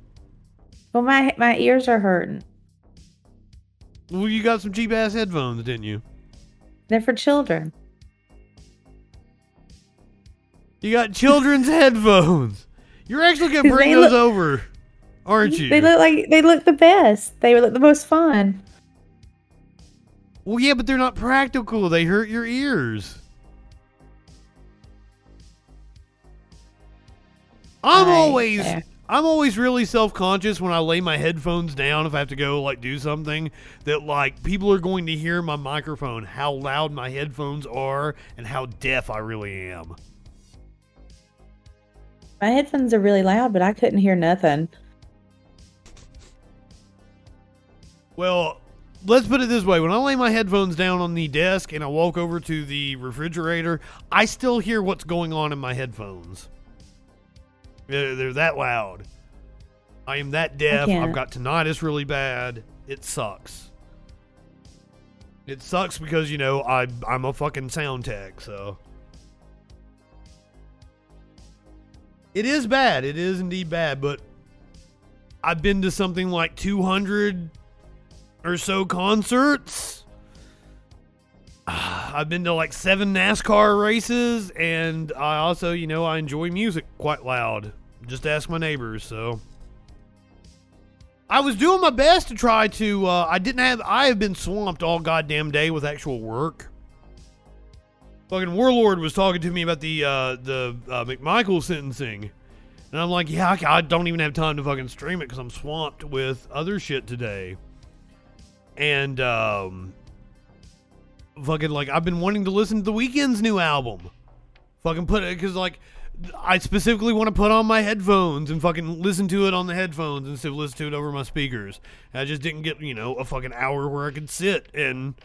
Well, my my ears are hurting. Well, you got some cheap ass headphones, didn't you? They're for children. You got children's headphones. You're actually gonna bring those look- over, aren't you? They look like they look the best. They look the most fun. well, yeah, but they're not practical. They hurt your ears. I'm Right, always fair. I'm always really self-conscious when I lay my headphones down if I have to go like do something that like people are going to hear my microphone, how loud my headphones are and how deaf I really am. My headphones are really loud, but I couldn't hear nothing. Well, let's put it this way: when I lay my headphones down on the desk and I walk over to the refrigerator, I still hear what's going on in my headphones. They're, they're that loud. I am that deaf. I've got tinnitus really bad. It sucks. It sucks because you know I I'm a fucking sound tech, so it is bad. It is indeed bad, but I've been to something like 200 or so concerts. I've been to like seven NASCAR races, and I also, you know, I enjoy music quite loud. Just ask my neighbors. So I was doing my best to try to. Uh, I didn't have. I have been swamped all goddamn day with actual work. Fucking Warlord was talking to me about the uh, the uh, McMichael sentencing, and I'm like, yeah, I, I don't even have time to fucking stream it because I'm swamped with other shit today. And um, fucking like I've been wanting to listen to the Weeknd's new album. Fucking put it because like I specifically want to put on my headphones and fucking listen to it on the headphones instead of listen to it over my speakers. And I just didn't get you know a fucking hour where I could sit and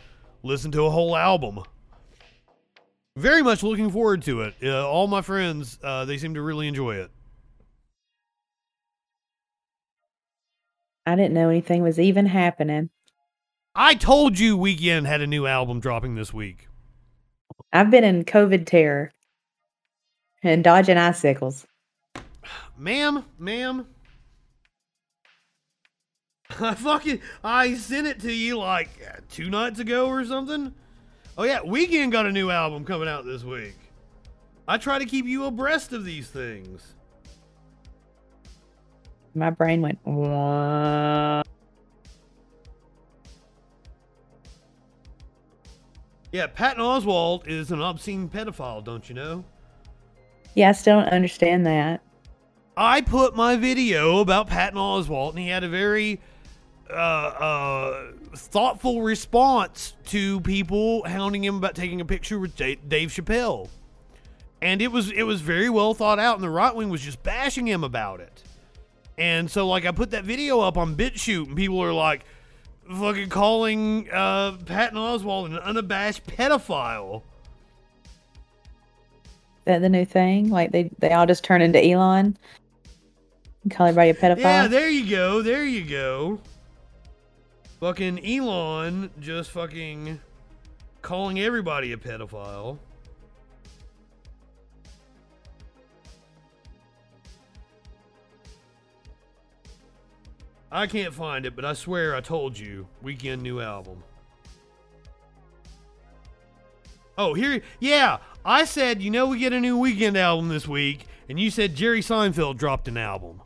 listen to a whole album. Very much looking forward to it. Uh, all my friends, uh, they seem to really enjoy it. I didn't know anything was even happening. I told you Weeknd had a new album dropping this week. I've been in COVID terror and dodging icicles. Ma'am, ma'am. I fucking I sent it to you like uh, two nights ago or something. Oh yeah, Weeknd got a new album coming out this week. I try to keep you abreast of these things. My brain went. "Wah." Yeah, Patton Oswalt is an obscene pedophile, don't you know? Yeah, I still don't understand that. I put my video about Patton Oswalt, and he had a very uh, uh, thoughtful response to people hounding him about taking a picture with Dave Chappelle, and it was it was very well thought out, and the right wing was just bashing him about it. And so, like, I put that video up on BitChute, and people are like, fucking calling uh, Patton Oswalt an unabashed pedophile. That the new thing? Like they they all just turn into Elon and call everybody a pedophile. Yeah, there you go. There you go. Fucking Elon just fucking calling everybody a pedophile. I can't find it, but I swear I told you. Weeknd new album. Oh, here, yeah. I said, you know, we get a new Weeknd album this week, and you said Jerry Seinfeld dropped an album.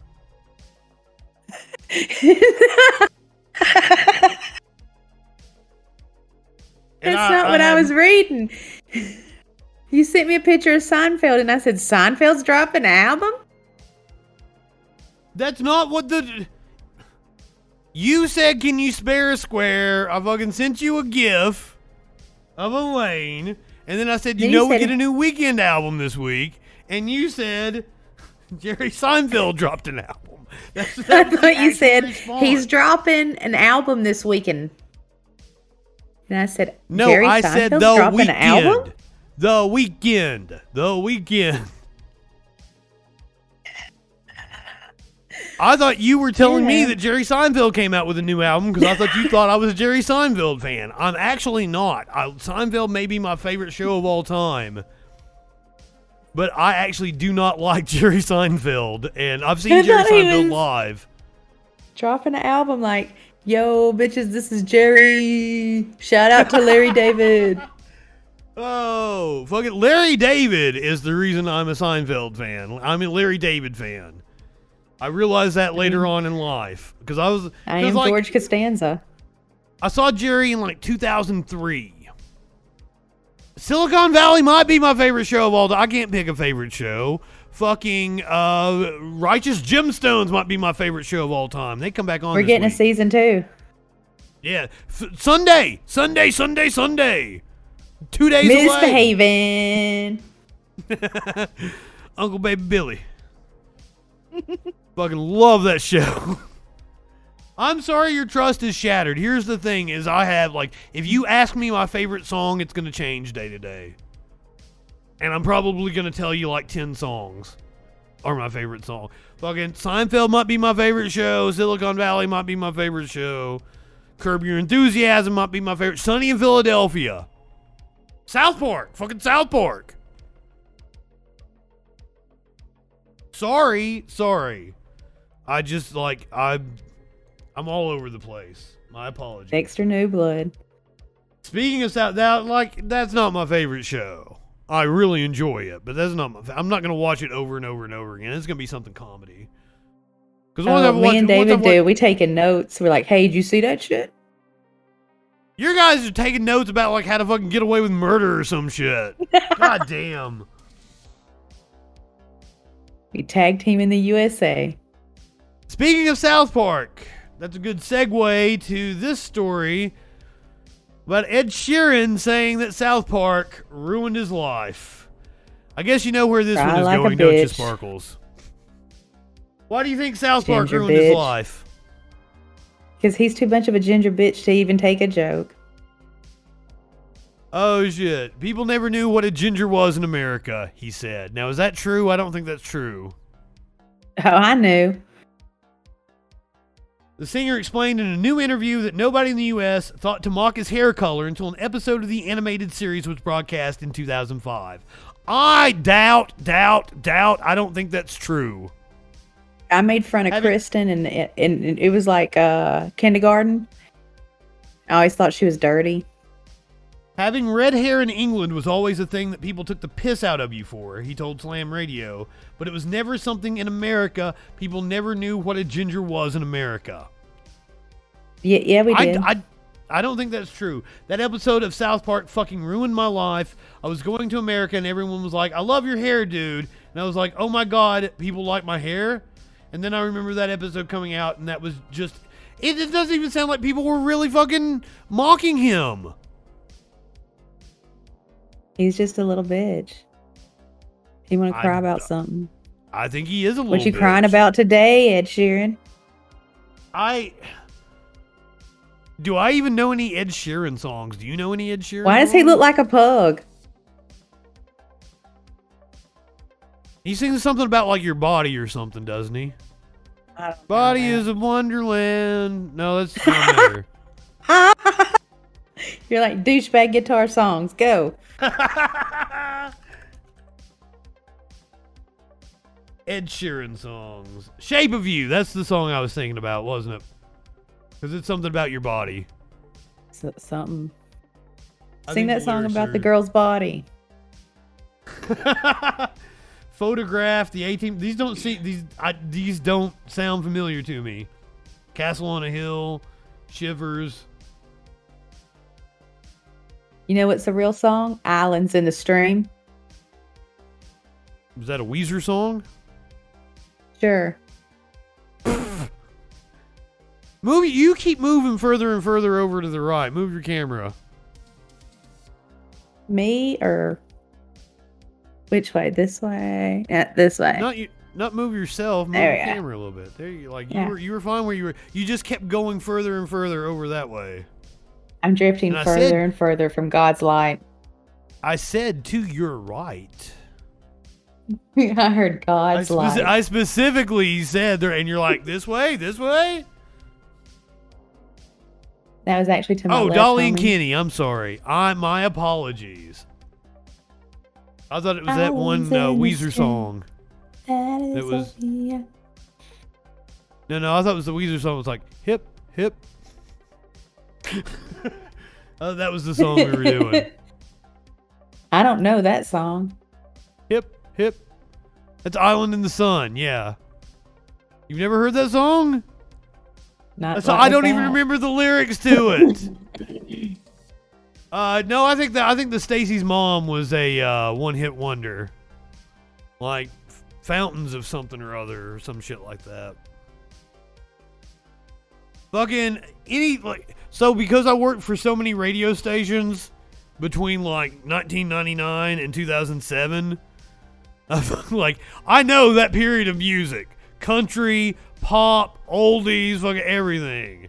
That's I- not what I, was reading. You sent me a picture of Seinfeld, and I said Seinfeld's dropping an album. That's not what the. You said, "Can you spare a square?" I fucking sent you a gif of Elaine, and then I said, "You Then you know, we get a new Weeknd album this week," and you said, "Jerry Seinfeld dropped an album." That's, I that's the thought you said response. he's dropping an album this weekend. And I said, No, Jerry I said the weekend. an album. The weekend. The weekend. I thought you were telling me that Jerry Seinfeld came out with a new album because I thought you thought I was a Jerry Seinfeld fan. I'm actually not. I, Seinfeld may be my favorite show of all time. but I actually do not like Jerry Seinfeld, and I've seen Jerry Seinfeld live. Dropping an album like, yo, bitches, this is Jerry. Shout out to Larry David. Oh, fucking Larry David is the reason I'm a Seinfeld fan. I'm a Larry David fan. I realized that later on in life because I was. I am like, George Costanza. I saw Jerry in like 2003. Silicon Valley might be my favorite show of all time. I can't pick a favorite show. Fucking uh, Righteous Gemstones might be my favorite show of all time. They come back on. We're getting a season two. Yeah, F- Sunday, Sunday, Sunday, Sunday. Two days away. Misbehaving. Uncle Baby Billy. Fucking love that show. I'm sorry your trust is shattered. Here's the thing is I have like if you ask me my favorite song, it's gonna change day to day. And I'm probably gonna tell you like ten songs are my favorite song. Fucking Seinfeld might be my favorite show, Silicon Valley might be my favorite show. Curb Your Enthusiasm might be my favorite. Sunny in Philadelphia. South Park. Fucking South Park. Sorry, sorry. I just like I I'm all over the place. My apologies. Extra new blood. Speaking of South, that like that's not my favorite show. I really enjoy it, but that's not my. I'm not gonna watch it over and over and over again. It's gonna be something comedy. Because Oh, me watched, and David do. We taking notes. We're like, hey, did you see that shit? your guys are taking notes about like how to fucking get away with murder or some shit. God damn. We tag team in the USA. Speaking of South Park, that's a good segue to this story about Ed Sheeran saying that South Park ruined his life. I guess you know where this Cry one is like going, don't you. Sparkles? Why do you think South Park Ginger ruined his life? Because he's too much of a ginger bitch to even take a joke. Oh shit. People never knew what a ginger was in America, he said. Now is that true? I don't think that's true. Oh, I knew. The singer explained in a new interview that nobody in the U.S. thought to mock his hair color until an episode of the animated series was broadcast in 2005. I doubt, doubt, doubt. I don't think that's true. I made fun of Have Kristen, and it, and it was like uh, kindergarten. I always thought she was dirty. Having red hair in England was always a thing that people took the piss out of you for, he told Slam Radio, but it was never something in America. People never knew what a ginger was in America. Yeah, yeah, we I, did. I, I don't think that's true. That episode of South Park fucking ruined my life. I was going to America and everyone was like, I love your hair, dude. And I was like, oh my God, people like my hair? And then I remember that episode coming out and that was just. It, it doesn't even sound like people were really fucking mocking him. He's just a little bitch. He want to I- cry about something. I think he is a little What you bitch. crying about today, Ed Sheeran? I. Do I even know any Ed Sheeran songs? Do you know any Ed Sheeran Why does he look like a pug? He sings something about like your body or something, doesn't he? Body is a wonderland. No, that's. You're like douchebag guitar songs. Go. Ed Sheeran songs. Shape of You. That's the song I was thinking about, wasn't it? Because it's something about your body. So, something. I Sing that song about the girl's body. Photograph the 18. These don't see these. I, these don't sound familiar to me. Castle on a Hill, Shivers. You know what's a real song? Islands in the Stream. Was that a Weezer song? Sure. Move. You keep moving further and further over to the right. Move your camera. Me or which way? This way? Yeah, this way. Not you. Not move yourself. Move There your go. camera a little bit. There you like. You Yeah. were. You were fine where you were. You just kept going further and further over that way. I'm drifting And further said- and further from God's light. I said to your right. I heard I, God's speci- light. I specifically said there, and you're like this way, this way. that was actually to my Oh. Dolly and. Kenny. I'm sorry. I my apologies. I thought it was that one uh, Weezer song. It was- No, no, I thought it was the Weezer song. It was like hip, hip. oh, that was the song we were doing. I don't know that song. Hip, hip. That's Island in the Sun. Yeah. You've never heard that song? Not That's like I don't that. even remember the lyrics to it. uh, no, I think that I think the Stacy's mom was a uh, one-hit wonder, like f- fountains of something or other, or some shit like that. Fucking any like so because I worked for so many radio stations between like 1999 and 2007. like I know that period of music, country, pop, oldies, fucking everything.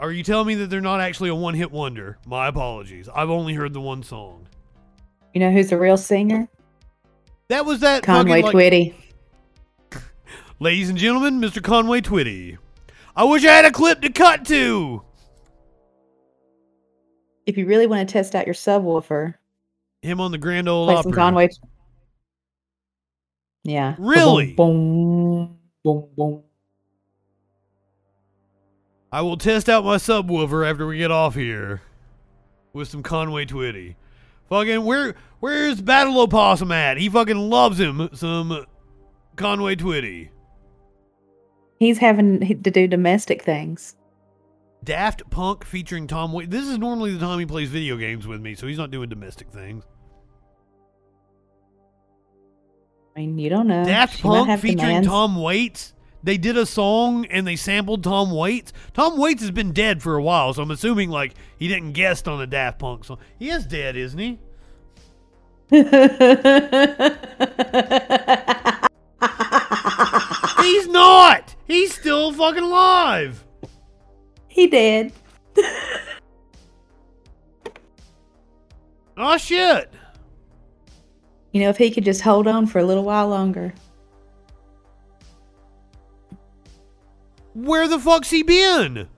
Are you telling me that they're not actually a one-hit wonder? My apologies. I've only heard the one song. You know who's the real singer? That was that Conway fucking, like- Twitty. Ladies and gentlemen, Mr. Conway Twitty. I wish I had a clip to cut to. If you really want to test out your subwoofer, Him on the Grand Ole Opry. some Conway. Yeah. Really? Boom, boom, boom. I will test out my subwoofer after we get off here with some Conway Twitty. Fucking where where's Battle Opossum at? He fucking loves him some Conway Twitty. He's having to do domestic things. Daft Punk featuring Tom Waits. This is normally the time he plays video games with me, so he's not doing domestic things. I mean, you don't know. Daft She Punk featuring. Tom Waits. They did a song and they sampled Tom Waits. Tom Waits has been dead for a while, so I'm assuming like he didn't guest on a Daft Punk song. He is dead, isn't he? He's not. He's still fucking alive. He did. Oh shit. You know, if he could just hold on for a little while longer. Where the fuck's he been?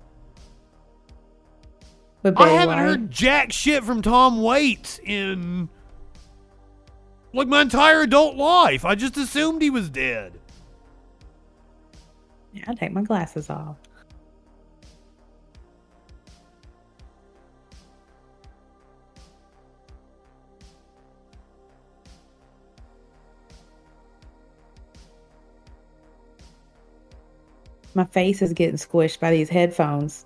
I haven't White. heard jack shit from Tom Waits in like my entire adult life. I just assumed he was dead. Yeah, I'll take my glasses off. My face is getting squished by these headphones.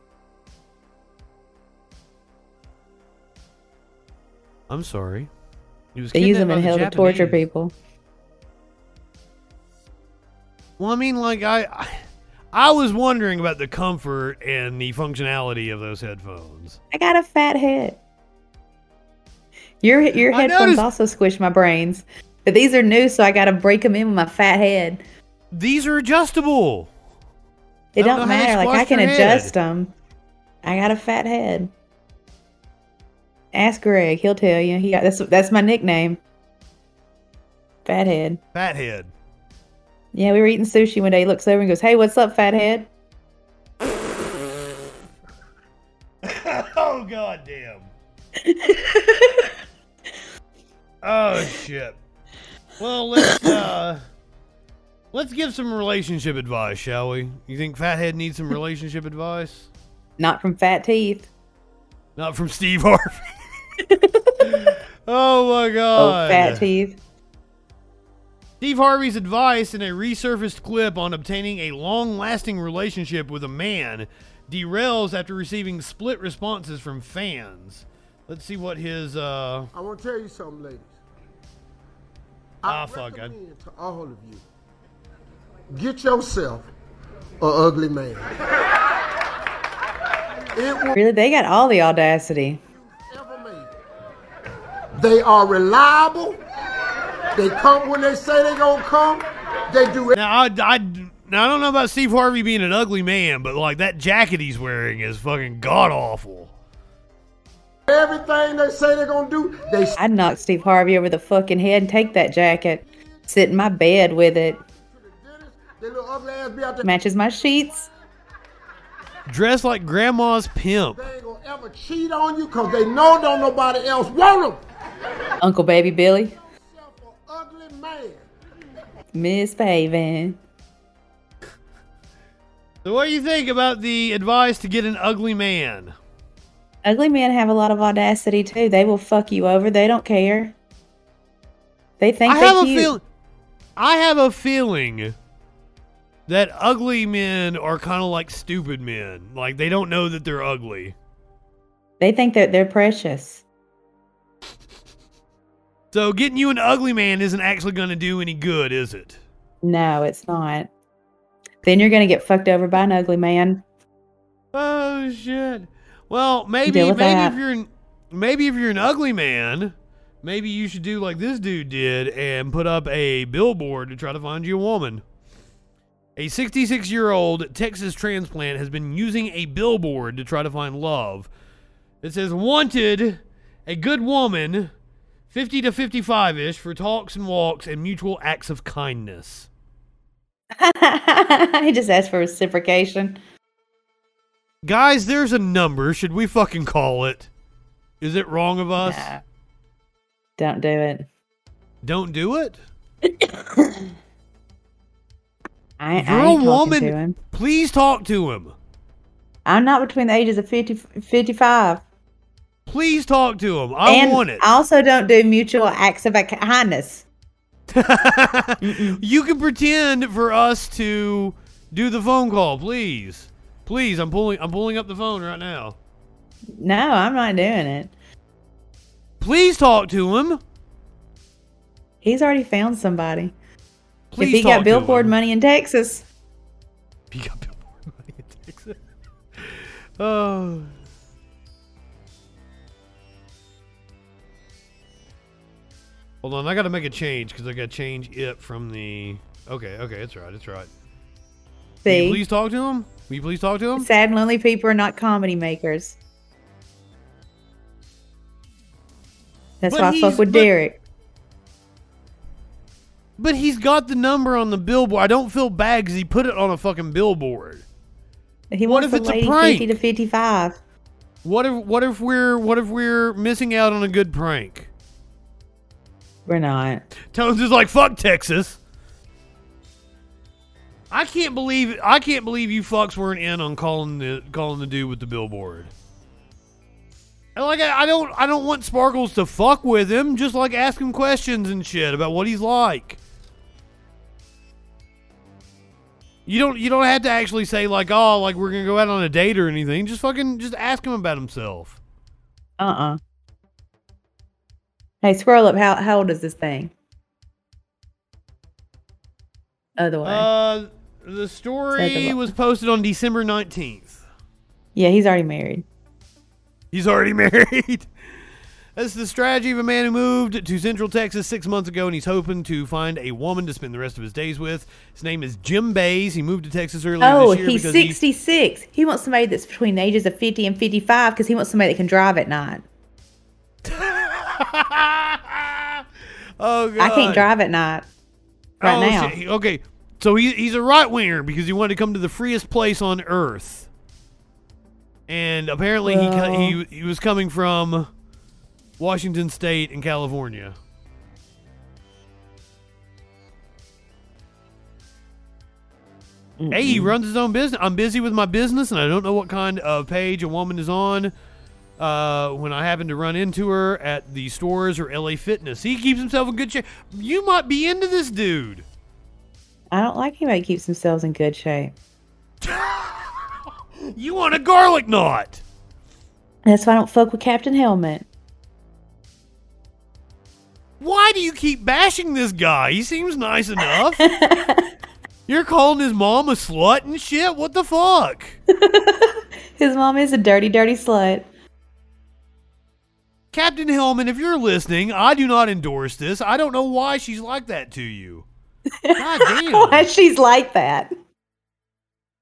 I'm sorry. He was They use them in hell the to torture people. Well, I mean, like I, I, I was wondering about the comfort and the functionality of those headphones. I got a fat head. Your your I headphones noticed- also squish my brains, but these are new, so I got to break them in with my fat head. These are adjustable. It I don't don't know how they matter. Like I can adjust them. I got a fat head. Ask Greg; he'll tell you. He got that's that's my nickname. Fat head. Fathead. Yeah, we were eating sushi one day. He looks over and goes, "Hey, what's up, fat head?" oh god damn. oh shit. Well, let's uh let's give some relationship advice, shall we? You think Fathead needs some relationship advice? Not from fat teeth. Not from Steve Harvey. oh my god. Oh, fat teeth. Steve Harvey's advice in a resurfaced clip on obtaining a long lasting relationship with a man derails after receiving split responses from fans. Let's see what his uh I want to tell you something, ladies. ah fuck I, recommend to all of you, get yourself an ugly man. It will Really, they got all the audacity. They are reliable. They come when they say they're gonna come. They do it. Now I, I now I don't know about Steve Harvey being an ugly man, but like that jacket he's wearing is fucking god awful. Everything they say they're gonna do, they I'd knock Steve Harvey over the fucking head and take that jacket, sit in my bed with it, they little ugly ass be out there. matches my sheets. dressed like grandma's pimp. They ain't gonna ever cheat on you because they know don't nobody else want them. Uncle Baby Billy, Ugly man. Miss Pavin. So, what do you think about the advice to get an ugly man? Ugly men have a lot of audacity too. They will fuck you over. They don't care. They think I they have a cute. feel. I have a feeling that ugly men are kind of like stupid men. Like they don't know that they're ugly. They think that they're precious. So getting you an ugly man isn't actually going to do any good, is it? No, it's not. Then you're gonna get fucked over by an ugly man. Oh shit. Well, maybe maybe that. if you're maybe if you're an ugly man, maybe you should do like this dude did and put up a billboard to try to find you a woman. A 66 year old Texas transplant has been using a billboard to try to find love. It says, Wanted, a good woman, 50 to 55 ish, for talks and walks and mutual acts of kindness. he just asked for reciprocation. Guys, there's a number. Should we fucking call it? Is it wrong of us? Nah. Don't do it. Don't do it? I, you're ain't a to woman, him. please talk to him. I'm not between the ages of 50, 55. Please talk to him. I and want it. I also don't do mutual acts of kindness. you can pretend for us to do the phone call, please. Please, I'm pulling I'm pulling up the phone right now. No, I'm not doing it. Please talk to him. He's already found somebody. Please if he got billboard money in Texas, He got billboard money in Texas. Oh. Hold on, I got to make a change because I got to change it from the. Okay, okay, it's right, it's right. Will you see, please talk to him? Will you please talk to him? sad and lonely people are not comedy makers. That's But why I fuck with but- Derek. But he's got the number on the billboard. I don't feel bad because he put it on a fucking billboard. He what wants if it's a prank? 50 to 55. What if what if we're what if we're missing out on a good prank? We're not. Tones is like fuck Texas. I can't believe I can't believe you fucks weren't in on calling the calling the dude with the billboard. And like I, I don't I don't want Sparkles to fuck with him. Just like ask him questions and shit about what he's like. You don't you don't have to actually say like oh like we're gonna go out on a date or anything. Just fucking just ask him about himself. Uh-uh. Hey, scroll up. How, how old is this thing? Other way. Uh, the story was posted on December nineteenth. yeah, he's already married. He's already married. That's the strategy of a man who moved to Central Texas six months ago, and he's hoping to find a woman to spend the rest of his days with. His name is Jim Bays. He moved to Texas earlier Oh, this year he's because he- 66. He wants somebody that's between the ages of 50 and 55 because he wants somebody that can drive at night. oh, God. I can't drive at night right oh, now. shit. Okay, so he, he's a right winger because he wanted to come to the freest place on earth, and apparently he, he he was coming from Washington State and California. Hey, he runs his own business. I'm busy with my business, and I don't know what kind of page a woman is on. Uh, when I happen to run into her at the stores or LA Fitness, he keeps himself in good shape. You might be into this dude. I don't like anybody that keeps themselves in good shape. You want a garlic knot? That's why I don't fuck with Captain Helmet. Why do you keep bashing this guy? He seems nice enough. You're calling his mom a slut and shit. What the fuck? His mom is a dirty, dirty slut. Captain Hellman, if you're listening, I do not endorse this. I don't know why she's like that to you. God damn. Why she's like that?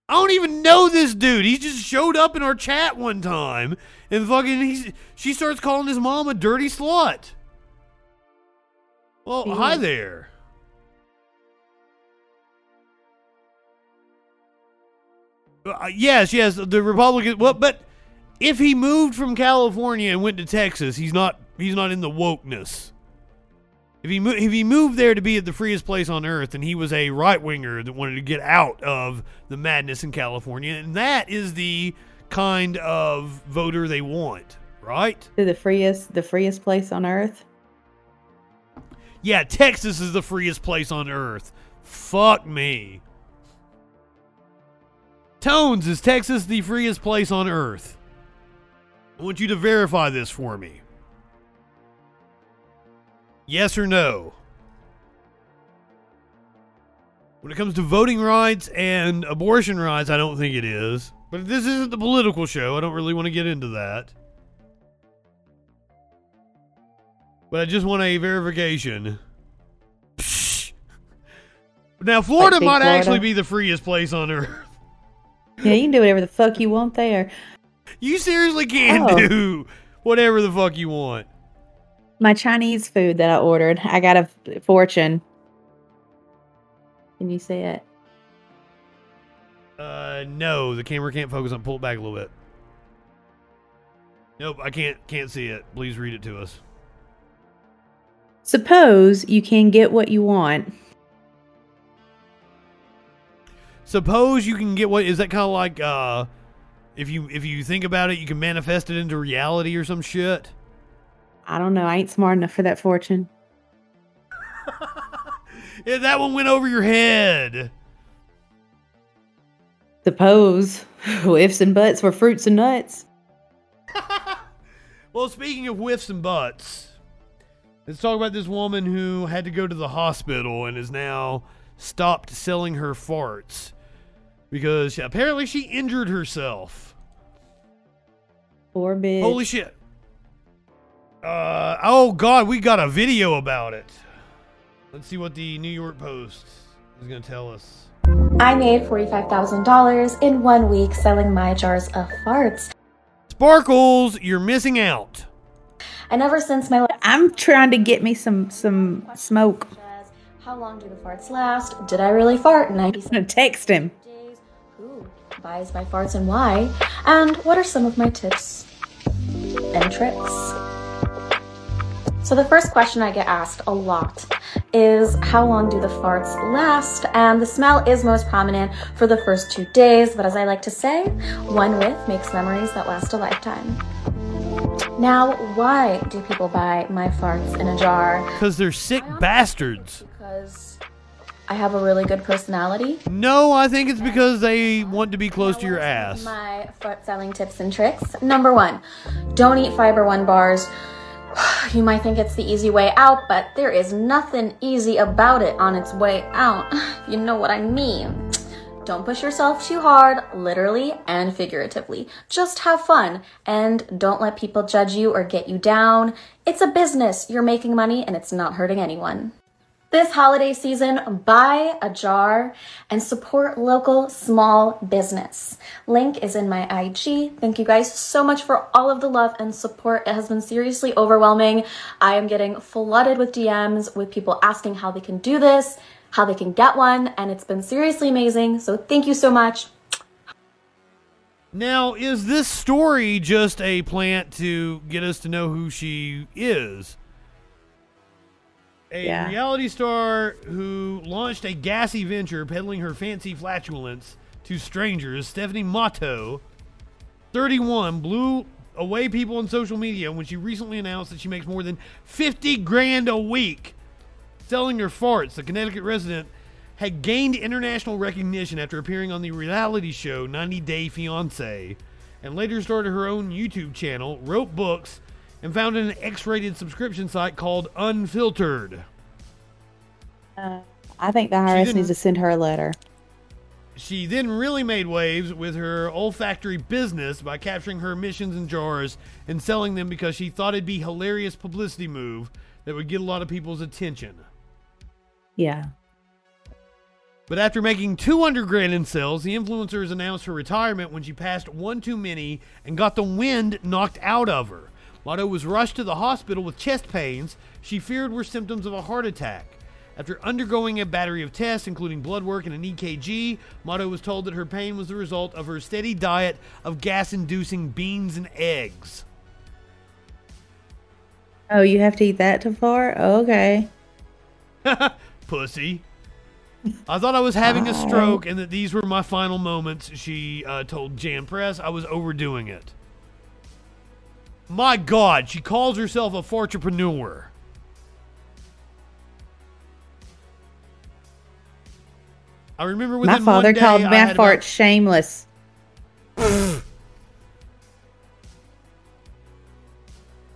I don't even know this dude. He just showed up in our chat one time and fucking he's she starts calling his mom a dirty slut. Well, hi there. Uh, yes, yes, the Republican. Well, but if he moved from California and went to Texas, he's not he's not in the wokeness. If he mo- if he moved there to be at the freest place on earth, and he was a right winger that wanted to get out of the madness in California, and that is the kind of voter they want, right? To the freest, the freest place on earth. Yeah, Texas is the freest place on earth. Fuck me. Tones, is Texas the freest place on earth? I want you to verify this for me. Yes or no? When it comes to voting rights and abortion rights, I don't think it is. But this isn't the political show. I don't really want to get into that. But I just want a verification. Psh. Now, Florida might Big actually be the freest place on earth. Yeah, you can do whatever the fuck you want there. You seriously can Oh. do whatever the fuck you want. My Chinese food that I ordered, I got a fortune. Can you see it? Uh, no, the camera can't focus on. Pull it back a little bit. Nope, I can't can't see it. Please read it to us. Suppose you can get what you want. Suppose you can get what is that kind of like? Uh, if you if you think about it, you can manifest it into reality or some shit. I don't know. I ain't smart enough for that fortune. Yeah, that one went over your head. Suppose whiffs and butts for fruits and nuts. Well, speaking of whiffs and butts, let's talk about this woman who had to go to the hospital and has now stopped selling her farts because apparently she injured herself. Poor bitch. Holy shit. Uh, oh god, we got a video about it. Let's see what the New York Post is going to tell us. I made $45,000 in one week selling my jars of farts. Sparkles, you're missing out. And ever since my last I'm trying to get me some some smoke. How long do the farts last? Did I really fart? 90 I'm gonna text him. Buys my farts and why? And what are some of my tips and tricks? So the first question I get asked a lot is how long do the farts last? And the smell is most prominent for the first two days, but as I like to say, one whiff makes memories that last a lifetime. Now, why do people buy my farts in a jar? Because they're sick bastards. Because I have a really good personality. No, I think it's because they want to be close to your ass. My fart selling tips and tricks. Number one, don't eat Fiber One bars. You might think it's the easy way out, but there is nothing easy about it on its way out. You know what I mean. Don't push yourself too hard, literally and figuratively. Just have fun and don't let people judge you or get you down. It's a business. You're making money and it's not hurting anyone. This holiday season, buy a jar and support local small business. Link is in my IG. Thank you guys so much for all of the love and support. It has been seriously overwhelming. I am getting flooded with DMs with people asking how they can do this, how they can get one, and it's been seriously amazing. So thank you so much. Now, is this story just a plant to get us to know who she is? A Yeah. reality star who launched a gassy venture peddling her fancy flatulence to strangers, Stephanie Matto, 31, blew away people on social media when she recently announced that she makes more than 50 grand a week selling her farts. The Connecticut resident had gained international recognition after appearing on the reality show 90 Day Fiancé and later started her own YouTube channel, wrote books, and found an X rated subscription site called Unfiltrd. Uh, I think the IRS needs to send her a letter. She then really made waves with her olfactory business by capturing her emissions in jars and selling them because she thought it'd be hilarious publicity move that would get a lot of people's attention. Yeah. But after making 200 grand in sales, the influencers announced her retirement when she passed one too many and got the wind knocked out of her. Matto was rushed to the hospital with chest pains she feared were symptoms of a heart attack. After undergoing a battery of tests, including blood work and an EKG, Matto was told that her pain was the result of her steady diet of gas inducing beans and eggs. Oh, you have to eat that to fart? Okay. Pussy. I thought I was having a stroke and that these were my final moments, she uh, told Jam Press. I was overdoing it. My God, she calls herself a fartrepreneur. I remember My father one day, called my fart about- shameless.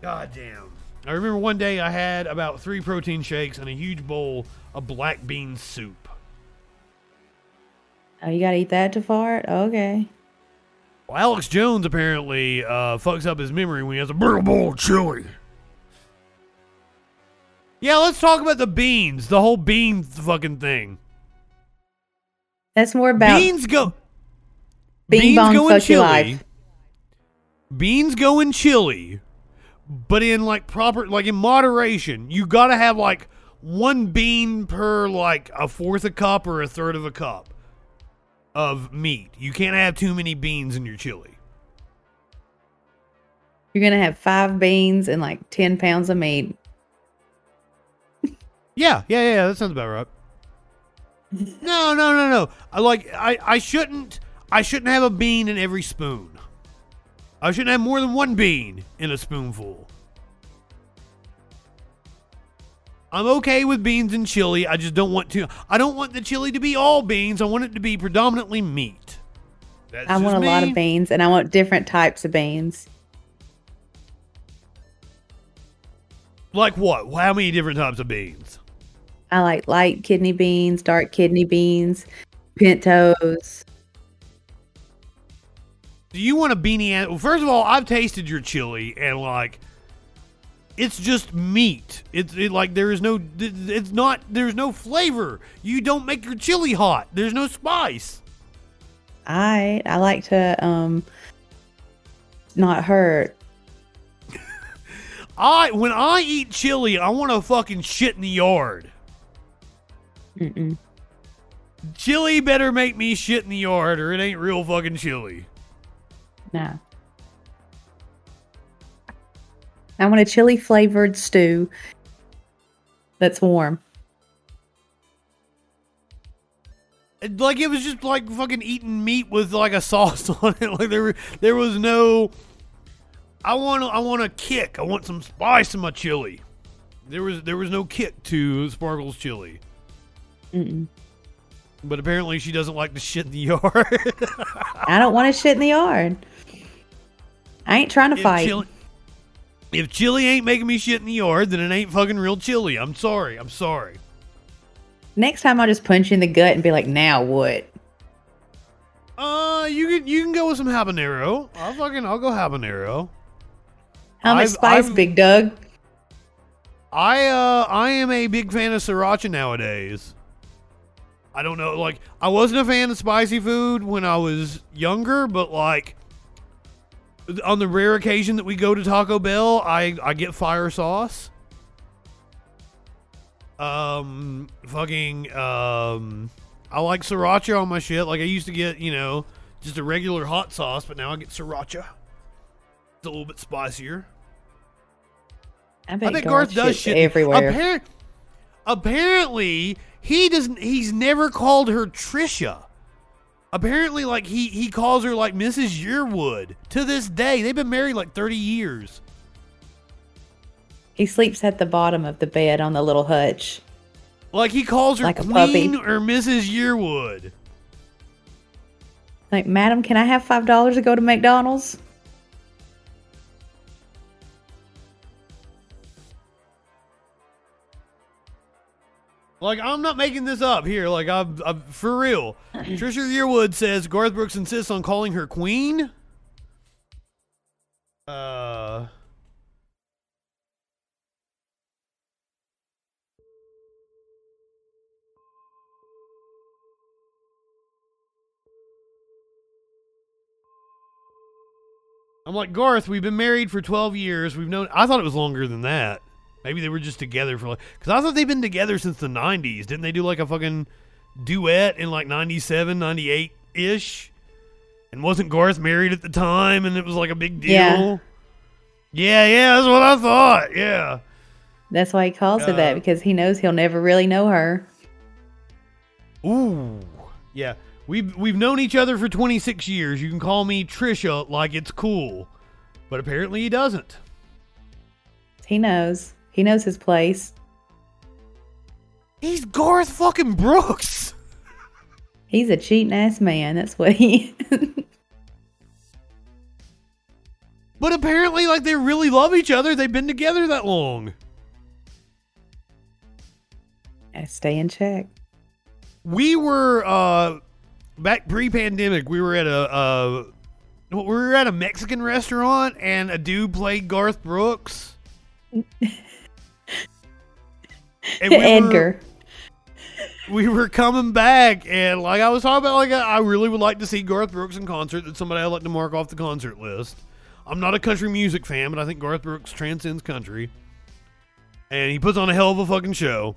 God damn. I remember one day I had about three protein shakes and a huge bowl of black bean soup. Oh, you gotta eat that to fart? Okay. Well, Alex Jones apparently uh, fucks up his memory when he has a big bowl of chili. Yeah, let's talk about the beans. The whole beans fucking thing. That's more about beans go. Bing beans bong go in chili. life. Beans go in chili, but in like proper, like in moderation. You got to have like one bean per like a fourth a cup or a third of a cup of meat. You can't have too many beans in your chili. You're gonna have five beans and like ten pounds of meat. Yeah, yeah, yeah. That sounds about right. No, no, no, no. I like. I, I shouldn't. I shouldn't have a bean in every spoon. I shouldn't have more than one bean in a spoonful. I'm okay with beans and chili. I just don't want to. I don't want the chili to be all beans. I want it to be predominantly meat. That's I want a just lot of beans and I want different types of beans. Like what? How many different types of beans? I like light kidney beans, dark kidney beans, pintos. Do you want a beanie? an- Well, first of all, I've tasted your chili and like, it's just meat. It's it, like there is no. It's not. There's no flavor. You don't make your chili hot. There's no spice. I I like to um not hurt. I when I eat chili, I want to fucking shit in the yard. Mm-mm. Chili better make me shit in the yard, or it ain't real fucking chili. No. I want a chili flavored stew that's warm. Like it was just like fucking eating meat with like a sauce on it. Like there, there was no. I want, I want a kick. I want some spice in my chili. There was, there was no kick to Sparkle's chili. Mm-mm. But apparently, she doesn't like to shit in the yard. I don't want to shit in the yard. I ain't trying to if fight. chili, if chili ain't making me shit in the yard, then it ain't fucking real chili. I'm sorry. I'm sorry. Next time I'll just punch you in the gut and be like, now what? Uh, you can, you can go with some habanero. I'll fucking, I'll go habanero. How much I've- spice, I've- Big Doug? I uh I am a big fan of sriracha nowadays. I don't know, like I wasn't a fan of spicy food when I was younger, but like on the rare occasion that we go to Taco Bell, I I get fire sauce. Um fucking um I like sriracha on my shit. Like I used to get, you know, just a regular hot sauce, but now I get sriracha. It's a little bit spicier. I bet, I bet Garth Garth does shit everywhere. Appar- apparently, he doesn't. He's never called her Trisha. Apparently, like he he calls her like Mrs. Yearwood to this day. They've been married like thirty years. he sleeps at the bottom of the bed on the little hutch. Like he calls her Like a puppy. Queen or Mrs. Yearwood. Like, madam, can I have five dollars to go to McDonald's? Like I'm not making this up here. Like I'm, I'm for real. Trisha Yearwood says Garth Brooks insists on calling her Queen. Uh. I'm like Garth. We've been married for 12 years. We've known. I thought it was longer than that. Maybe they were just together for like. Because I thought they've been together since the 90s. Didn't they do like a fucking duet in like 97, 98 ish? And wasn't Garth married at the time and it was like a big deal? Yeah. Yeah, yeah, that's what I thought. Yeah. That's why he calls her that Uh, because he knows he'll never really know her. Ooh. Yeah. We've we've known each other for 26 years. You can call me Trisha like it's cool. But apparently he doesn't. He knows. He knows his place. He's Garth fucking Brooks. He's a cheating ass man. That's what he. But apparently like they really love each other. They've been together that long. Gotta stay in check. We were uh back pre-pandemic. We were at a uh we were at a Mexican restaurant and a dude played Garth Brooks. And we were- Edgar. we were coming back and like I was talking about like I really would like to see Garth Brooks in concert. That somebody I'd like to mark off the concert list. I'm not a country music fan, but I think Garth Brooks transcends country. And he puts on a hell of a fucking show.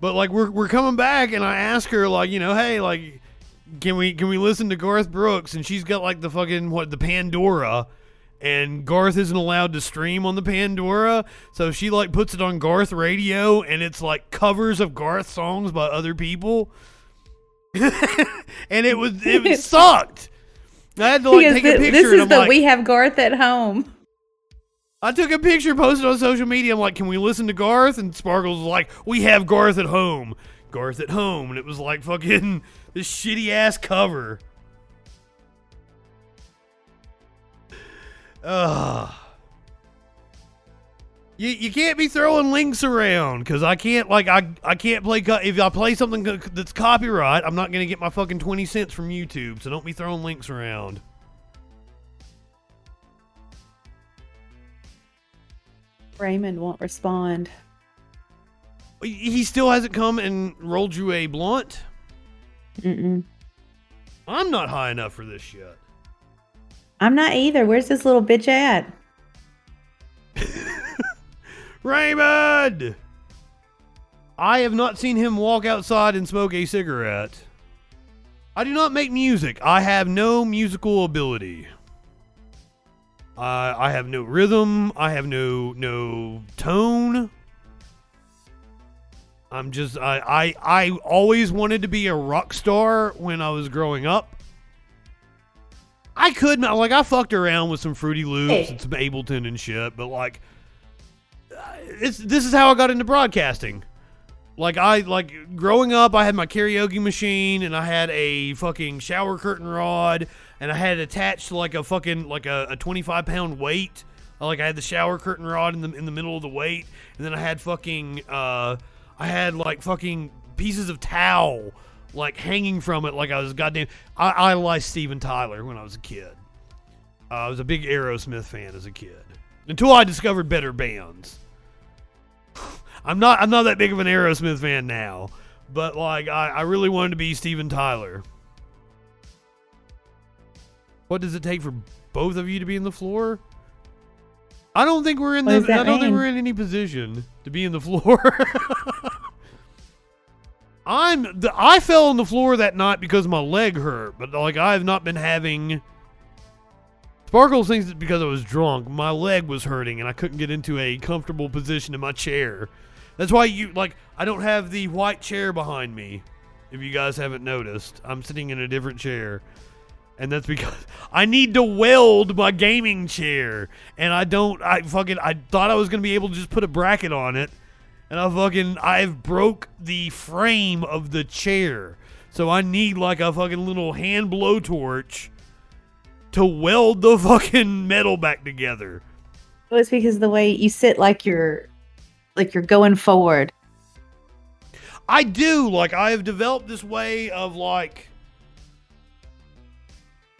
But like we're we're coming back and I ask her like, you know, hey, like can we can we listen to Garth Brooks? And she's got like the fucking what the Pandora and Garth isn't allowed to stream on the Pandora, so she like puts it on Garth radio and it's like covers of Garth songs by other people. and it was it sucked. I had to like Because take a picture this and is the like, we have Garth at home. I took a picture, posted on social media. I'm like, can we listen to Garth? And Sparkles was like, we have Garth at home. Garth at home. And it was like fucking this shitty ass cover. Ugh. You, you can't be throwing links around because I can't like I I can't play co- if I play something that's copyright I'm not gonna get my fucking twenty cents from YouTube so don't be throwing links around. Raymond won't respond. He he still hasn't come and rolled you a blunt. Mm-mm. I'm not high enough for this shit. I'm not either. Where's this little bitch at? Raymond! I have not seen him walk outside and smoke a cigarette. I do not make music. I have no musical ability. Uh, I have no rhythm. I have no no tone. I'm just I, I I always wanted to be a rock star when I was growing up. I could not like I fucked around with some Fruity Loops Hey. and some Ableton and shit, but like it's this is how I got into broadcasting. Like I like growing up, I had my karaoke machine and I had a fucking shower curtain rod and I had it attached to like a fucking like a, a 25 pound weight. Like I had the shower curtain rod in the in the middle of the weight, and then I had fucking uh I had like fucking pieces of towel like hanging from it like I was goddamn. I idolized Steven Tyler when I was a kid. Uh, I was a big Aerosmith fan as a kid until I discovered better bands. I'm not I'm not that big of an Aerosmith fan now, but like I, I really wanted to be Steven Tyler. What does it take for both of you to be in the floor? I don't think we're in What the I don't think we're in any position to be in the floor. I'm the, I fell on the floor that night because my leg hurt, but like I have not been having Sparkles thinks it's because I was drunk. My leg was hurting and I couldn't get into a comfortable position in my chair. That's why you like I don't have the white chair behind me. If you guys haven't noticed, I'm sitting in a different chair. And that's because I need to weld my gaming chair. And I don't I fucking I thought I was going to be able to just put a bracket on it. And I fucking I've broke the frame of the chair. So I need like a fucking little hand blowtorch to weld the fucking metal back together. Well, it's because the way you sit, like you're, like you're going forward. I do like I have developed this way of like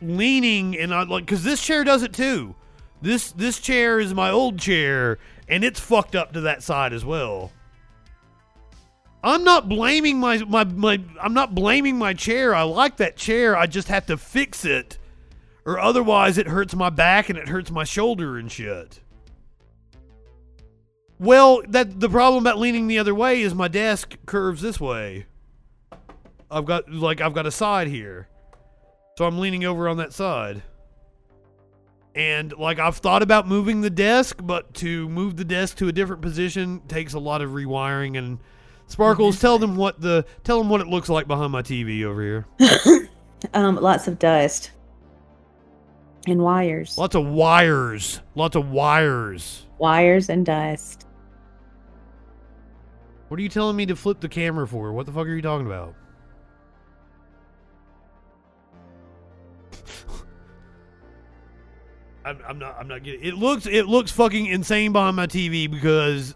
leaning and I like cuz this chair does it too. This this chair is my old chair and it's fucked up to that side as well. I'm not blaming my my my I'm not blaming my chair. I like that chair. I just have to fix it or otherwise it hurts my back and it hurts my shoulder and shit. Well, that the problem about leaning the other way is my desk curves this way. I've got like I've got a side here. So I'm leaning over on that side. And like I've thought about moving the desk, but to move the desk to a different position takes a lot of rewiring and Sparkles, tell them what the tell them what it looks like behind my TV over here. Um, lots of dust and wires, Lots of wires. Lots of wires. wires and dust. What are you telling me to flip the camera for? What the fuck are you talking about? I'm, I'm not. I'm not getting. It looks. It looks fucking insane behind my TV because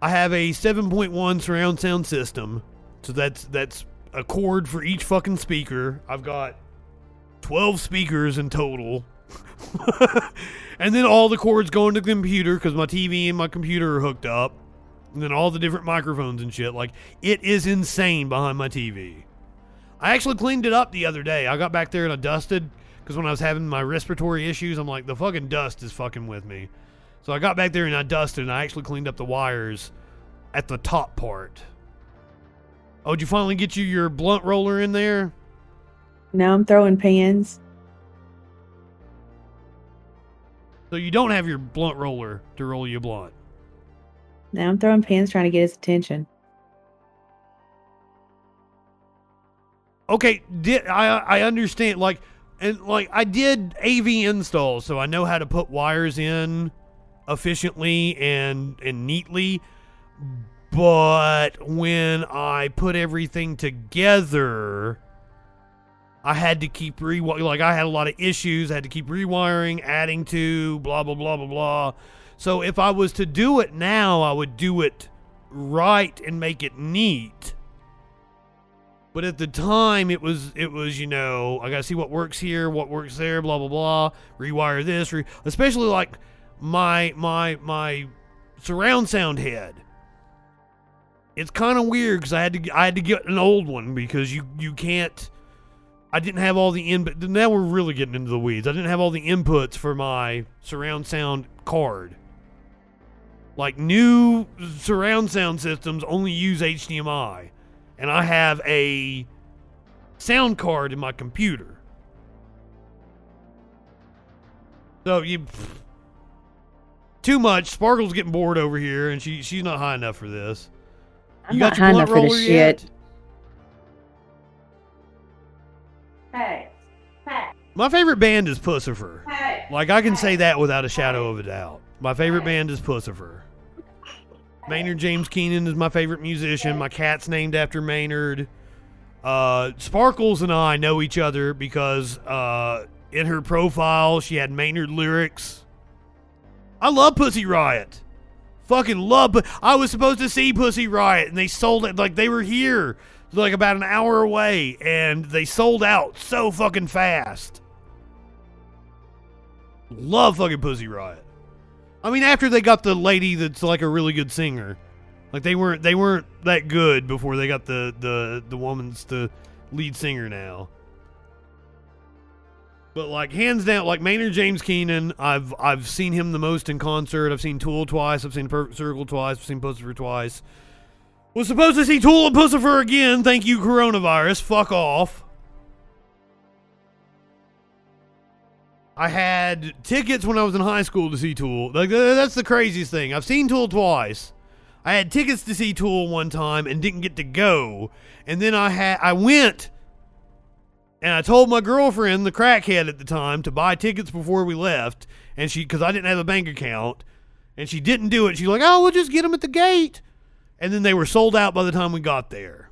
I have a 7.1 surround sound system. So that's that's a cord for each fucking speaker. I've got 12 speakers in total. and then all the cords go into the computer because my TV and my computer are hooked up. And then all the different microphones and shit. Like, it is insane behind my TV. I actually cleaned it up the other day. I got back there and I dusted because when I was having my respiratory issues, I'm like, the fucking dust is fucking with me. So I got back there and I dusted and I actually cleaned up the wires at the top part. Oh, did you finally get you your blunt roller in there? Now I'm throwing pans. So you don't have your blunt roller to roll your blunt. Now I'm throwing pans trying to get his attention. Okay, did I I understand like and like I did AV installs, so I know how to put wires in efficiently and and neatly. But when I put everything together, I had to keep re like I had a lot of issues. I had to keep rewiring, adding to, blah blah blah blah blah. So if I was to do it now, I would do it right and make it neat. But at the time, it was it was you know I got to see what works here, what works there, blah blah blah. Rewire this, re- especially like my my my surround sound head. It's kind of weird because I had to I had to get an old one because you you can't. I didn't have all the in. Now we're really getting into the weeds. I didn't have all the inputs for my surround sound card. Like new surround sound systems only use HDMI, and I have a sound card in my computer. So you too much. Sparkle's getting bored over here, and she she's not high enough for this. I'm you not got your high enough for this yet? shit. Hey. Hey. My favorite band is Puscifer. Hey. Like I can say that without a shadow of a doubt. My favorite band is Puscifer. Maynard James Keenan is my favorite musician. My cat's named after Maynard. Uh, Sparkles and I know each other because uh, in her profile she had Maynard lyrics. I love Pussy Riot. Fucking love. I was supposed to see Pussy Riot and they sold it like they were here like about an hour away and they sold out so fucking fast. Love fucking Pussy Riot. I mean, after they got the lady that's like a really good singer, like they weren't they weren't that good before they got the the the woman's the lead singer now. But like hands down, like Maynard James Keenan, I've I've seen him the most in concert. I've seen Tool twice. I've seen Perfect Circle twice. I've seen Puscifer twice. Was supposed to see Tool and Puscifer again. Thank you, coronavirus. Fuck off. I had tickets when I was in high school to see Tool. Like that's the craziest thing. I've seen Tool twice. I had tickets to see Tool one time and didn't get to go. And then I had I went and I told my girlfriend, the crackhead at the time, to buy tickets before we left. And she, because I didn't have a bank account, and she didn't do it. She's like, "Oh, we'll just get them at the gate." And then they were sold out by the time we got there.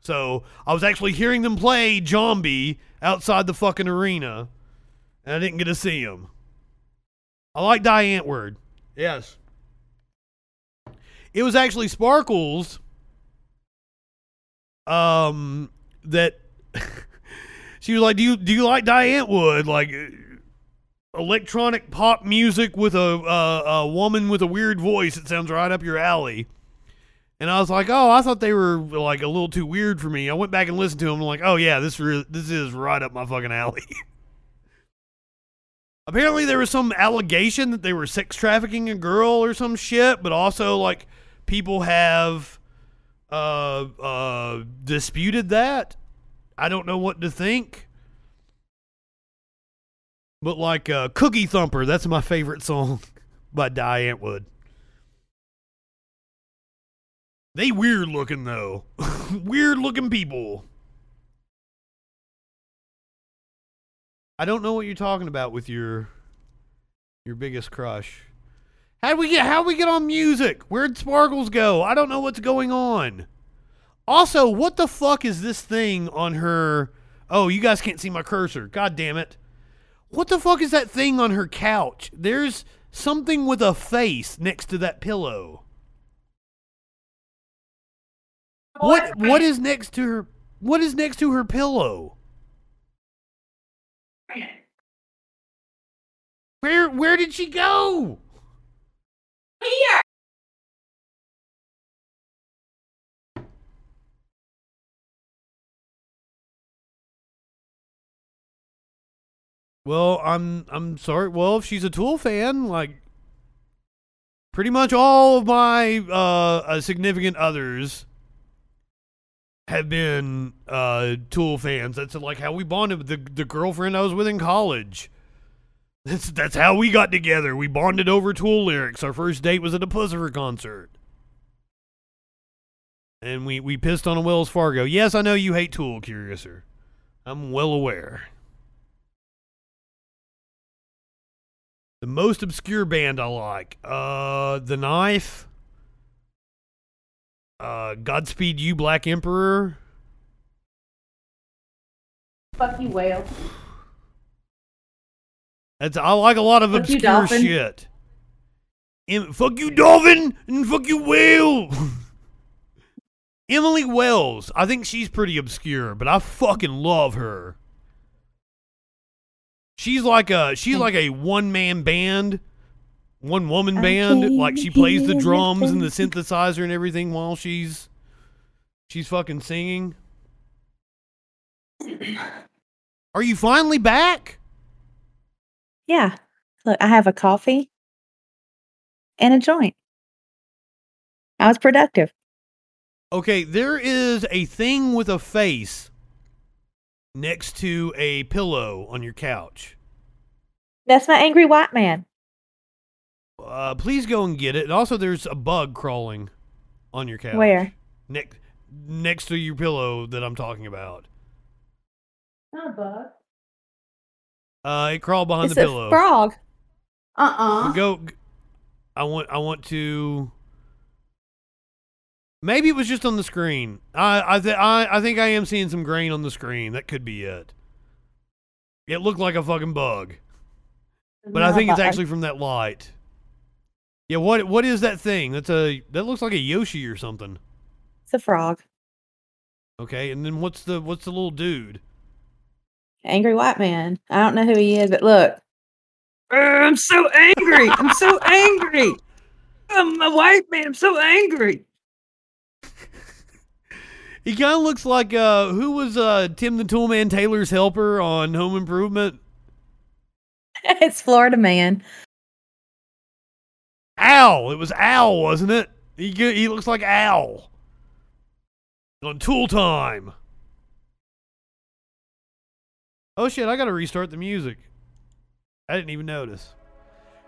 So I was actually hearing them play Zombie outside the fucking arena, and I didn't get to see them. I like Die Antwoord. Yes. It was actually Sparkles um that she was like, "Do you do you like Die Antwoord? Like electronic pop music with a uh, a woman with a weird voice? It sounds right up your alley." And I was like, "Oh, I thought they were like a little too weird for me." I went back and listened to them. I'm like, "Oh yeah, this re- this is right up my fucking alley." apparently there was some allegation that they were sex trafficking a girl or some shit, but also like people have uh uh disputed that. I don't know what to think. But like uh, Cookie Thumper, that's my favorite song by Die Antwoord. They weird looking though. weird looking people. I don't know what you're talking about with your your biggest crush. How do we get how do we get on music? Where'd Sparkles go? I don't know what's going on. Also, what the fuck is this thing on her Oh, you guys can't see my cursor. God damn it. What the fuck is that thing on her couch? There's something with a face next to that pillow. What what is next to her what is next to her pillow? Where where did she go? Here. Well, I'm I'm sorry. Well, if she's a Tool fan, like pretty much all of my uh, uh significant others have been uh Tool fans. That's like how we bonded with the the girlfriend I was with in college. That's that's how we got together. We bonded over Tool lyrics. Our first date was at a Puscifer concert. And we, we pissed on a Wells Fargo. Yes, I know you hate Tool, Curiouser. I'm well aware. The most obscure band I like. Uh The Knife. Uh Godspeed You Black Emperor. Fuck you, whale. That's I like a lot of Fuck obscure Dolphin. shit. Em- fuck you, Dolphin, and fuck you, Whale. Emily Wells. I think she's pretty obscure, but I fucking love her. She's like a she's like a one man band, one woman band. Like she plays the drums and the synthesizer and everything while she's she's fucking singing. Are you finally back? Yeah. Look, I have a coffee and a joint. I was productive. Okay, there is a thing with a face next to a pillow on your couch. That's my angry white man. Uh, please go and get it. And also, there's a bug crawling on your couch. Where? Next, next to your pillow that I'm talking about. Not a bug. Uh, it crawled behind It's the a pillow. frog. Uh-uh. Go. I want. I want to. Maybe it was just on the screen. I I th- I I think I am seeing some grain on the screen. That could be it. It looked like a fucking bug, but I think it's actually from that light. Yeah. What What is that thing? That's a that looks like a Yoshi or something. It's a frog. Okay. And then what's the what's the little dude? Angry white man. I don't know who he is, but look. Uh, I'm so angry. I'm so angry. I'm a white man. I'm so angry. He kind of looks like uh who was uh Tim the Toolman Taylor's helper on Home Improvement? it's Florida man. Al. It was Al, wasn't it? He he looks like Al on Tool Time. Oh shit! I gotta restart the music. I didn't even notice.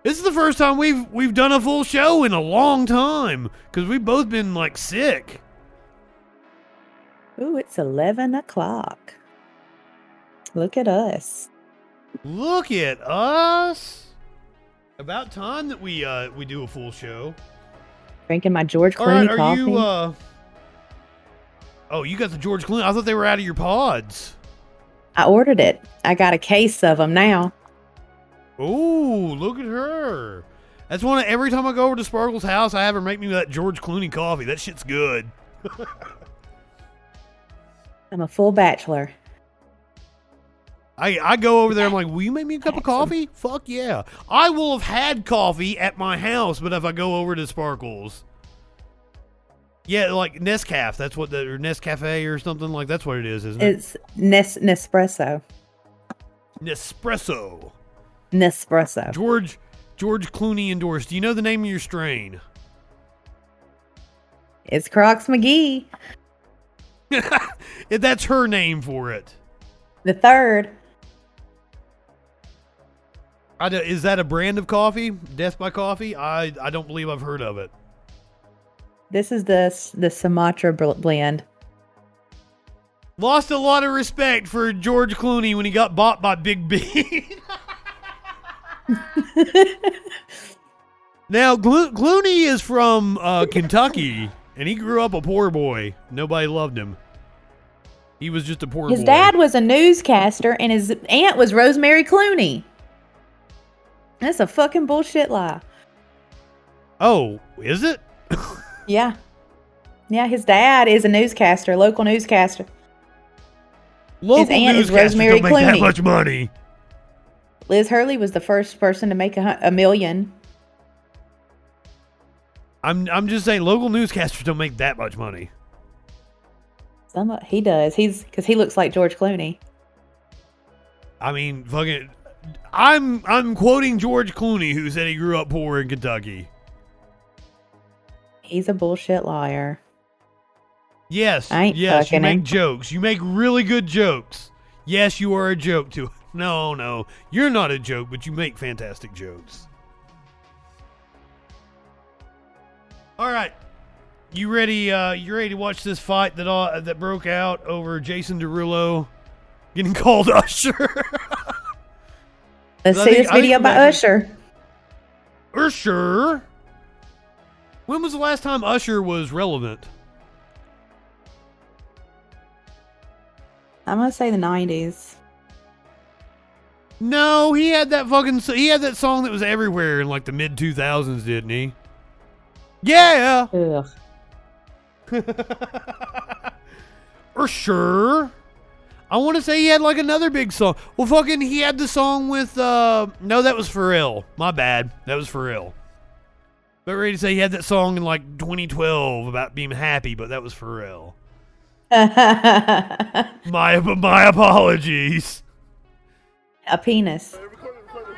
This is the first time we've we've done a full show in a long time because we've both been like sick. Ooh, it's 11 o'clock. Look at us. Look at us! About time that we uh we do a full show. Drinking my George Clooney right, are coffee. you uh? Oh, you got the George Clooney. I thought they were out of your pods. I ordered it. I got a case of them now. Ooh, look at her. That's one of every time I go over to Sparkle's house, I have her make me that George Clooney coffee. That shit's good. I'm a full bachelor. I, I go over there, I'm like, will you make me a cup of coffee? Fuck yeah. I will have had coffee at my house, but if I go over to Sparkle's. Yeah, like Nescafe. That's what the or Nescafe or something like that's what it is, isn't it? It's Nes- Nespresso. Nespresso. Nespresso. George George Clooney endorsed. Do you know the name of your strain? It's Crocs McGee. That's her name for it. The third. I do, is that a brand of coffee? Death by Coffee? I I don't believe I've heard of it. This is the the Sumatra blend. Lost a lot of respect for George Clooney when he got bought by Big B. now Clo- Clooney is from uh, Kentucky, and he grew up a poor boy. Nobody loved him. He was just a poor His boy. dad was a newscaster, and his aunt was Rosemary Clooney. That's a fucking bullshit lie. Oh, is it? Yeah. Yeah, his dad is a newscaster, local newscaster. Local his aunt is Rosemary don't make that much money. Liz Hurley was the first person to make a, a million. I'm I'm just saying, local newscasters don't make that much money. Some he does. He's because he looks like George Clooney. I mean, fucking. I'm I'm quoting George Clooney, who said he grew up poor in Kentucky. He's a bullshit liar. Yes, I ain't yes, you make him. jokes. You make really good jokes. Yes, you are a joke too. No, no, you're not a joke, but you make fantastic jokes. All right, you ready? Uh, you ready to watch this fight that uh, that broke out over Jason Derulo getting called Usher? Let's see this video by Usher. Usher. When was the last time Usher was relevant? I'm gonna say the '90s. No, he had that fucking. He had that song that was everywhere in like the mid two thousands, didn't he? Yeah. Ugh. Usher. I want to say he had like another big song. Well, fucking, he had the song with. uh No, that was Pharrell. My bad. That was Pharrell. But ready to say he had that song in like 2012 about being happy, but that was Pharrell. My my apologies. a penis.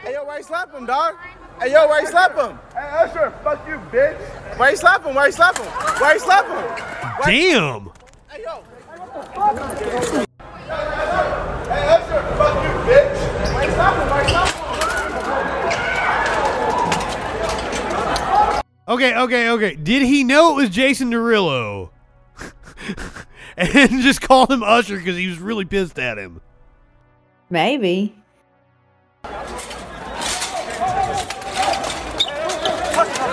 Hey, yo, why you slap him, dog? Hey, yo, why you slap him? Hey, Usher, fuck you, bitch. Why you slap him? Why you slap him? Why you slap him? Damn. Hey, yo. What the fuck? Hey, Usher, fuck you, bitch. Why you slap him? Why you slap him? Okay, okay, okay. Did he know it was Jason Derulo? and just called him Usher because he was really pissed at him. Maybe.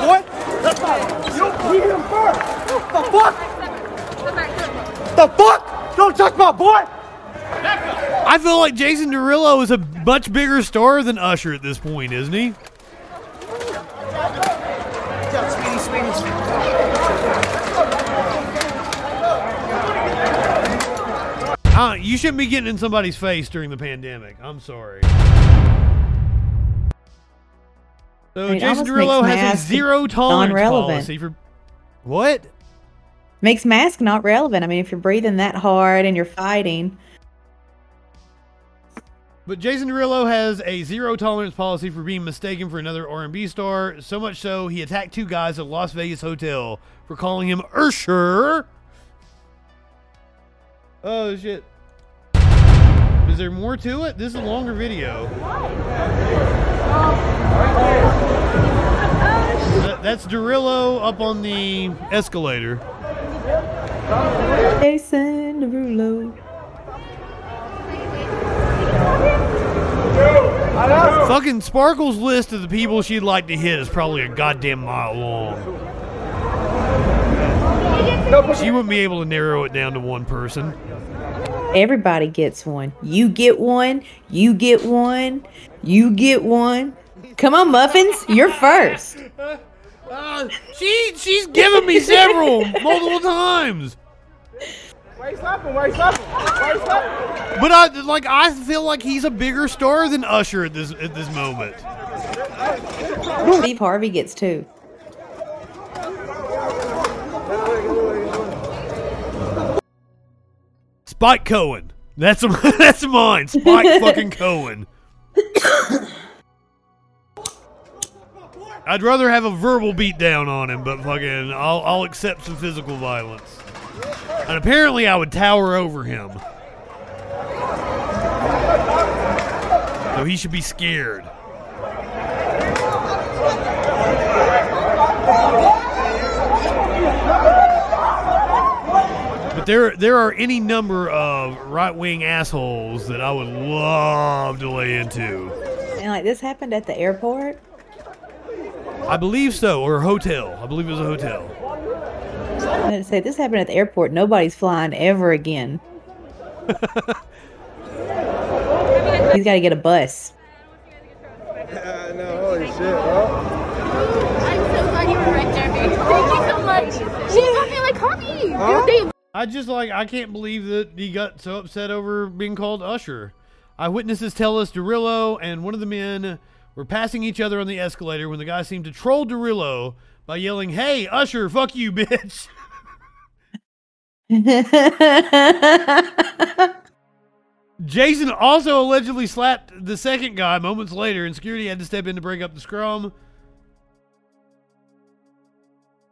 What? You beat him first. The fuck? The fuck? Don't touch my boy. I feel like Jason Derulo is a much bigger star than Usher at this point, isn't he? Uh, you shouldn't be getting in somebody's face during the pandemic. I'm sorry. So I mean, Jason Derulo has a zero tolerance non-relevant. policy for what? Makes mask not relevant. I mean, if you're breathing that hard and you're fighting, But Jason Derulo has a zero tolerance policy for being mistaken for another R&B star. So much so, he attacked two guys at a Las Vegas hotel for calling him Usher. Oh shit! Is there more to it? This is a longer video. That- that's Derulo up on the escalator. Jason Derulo. Fucking Sparkle's list of the people she'd like to hit is probably a goddamn mile long. She wouldn't be able to narrow it down to one person. Everybody gets one. You get one. You get one. You get one. Come on, muffins. You're first. Uh, she she's given me several multiple times. Why are you slap him? Why you slap him? Why you slap him? But I like I feel like he's a bigger star than Usher at this at this moment. Steve Harvey gets two. Spike Cohen. That's a, that's mine. Spike fucking Cohen. I'd rather have a verbal beatdown on him, but fucking, I'll, I'll accept some physical violence. And apparently, I would tower over him. So he should be scared. But there, there are any number of right wing assholes that I would love to lay into. And like this happened at the airport. I believe so, or a hotel. I believe it was a hotel. I'm gonna say this happened at the airport. Nobody's flying ever again. He's got to get a bus. no, holy shit, bro. I'm so glad you were right, Jeremy. Thank you so much. She got me like coffee. Huh? I just like I can't believe that he got so upset over being called Usher. Eyewitnesses tell us Derulo and one of the men were passing each other on the escalator when the guy seemed to troll Derulo by yelling, "Hey, Usher, fuck you, bitch!" Jason also allegedly slapped the second guy moments later, and security had to step in to break up the scrum.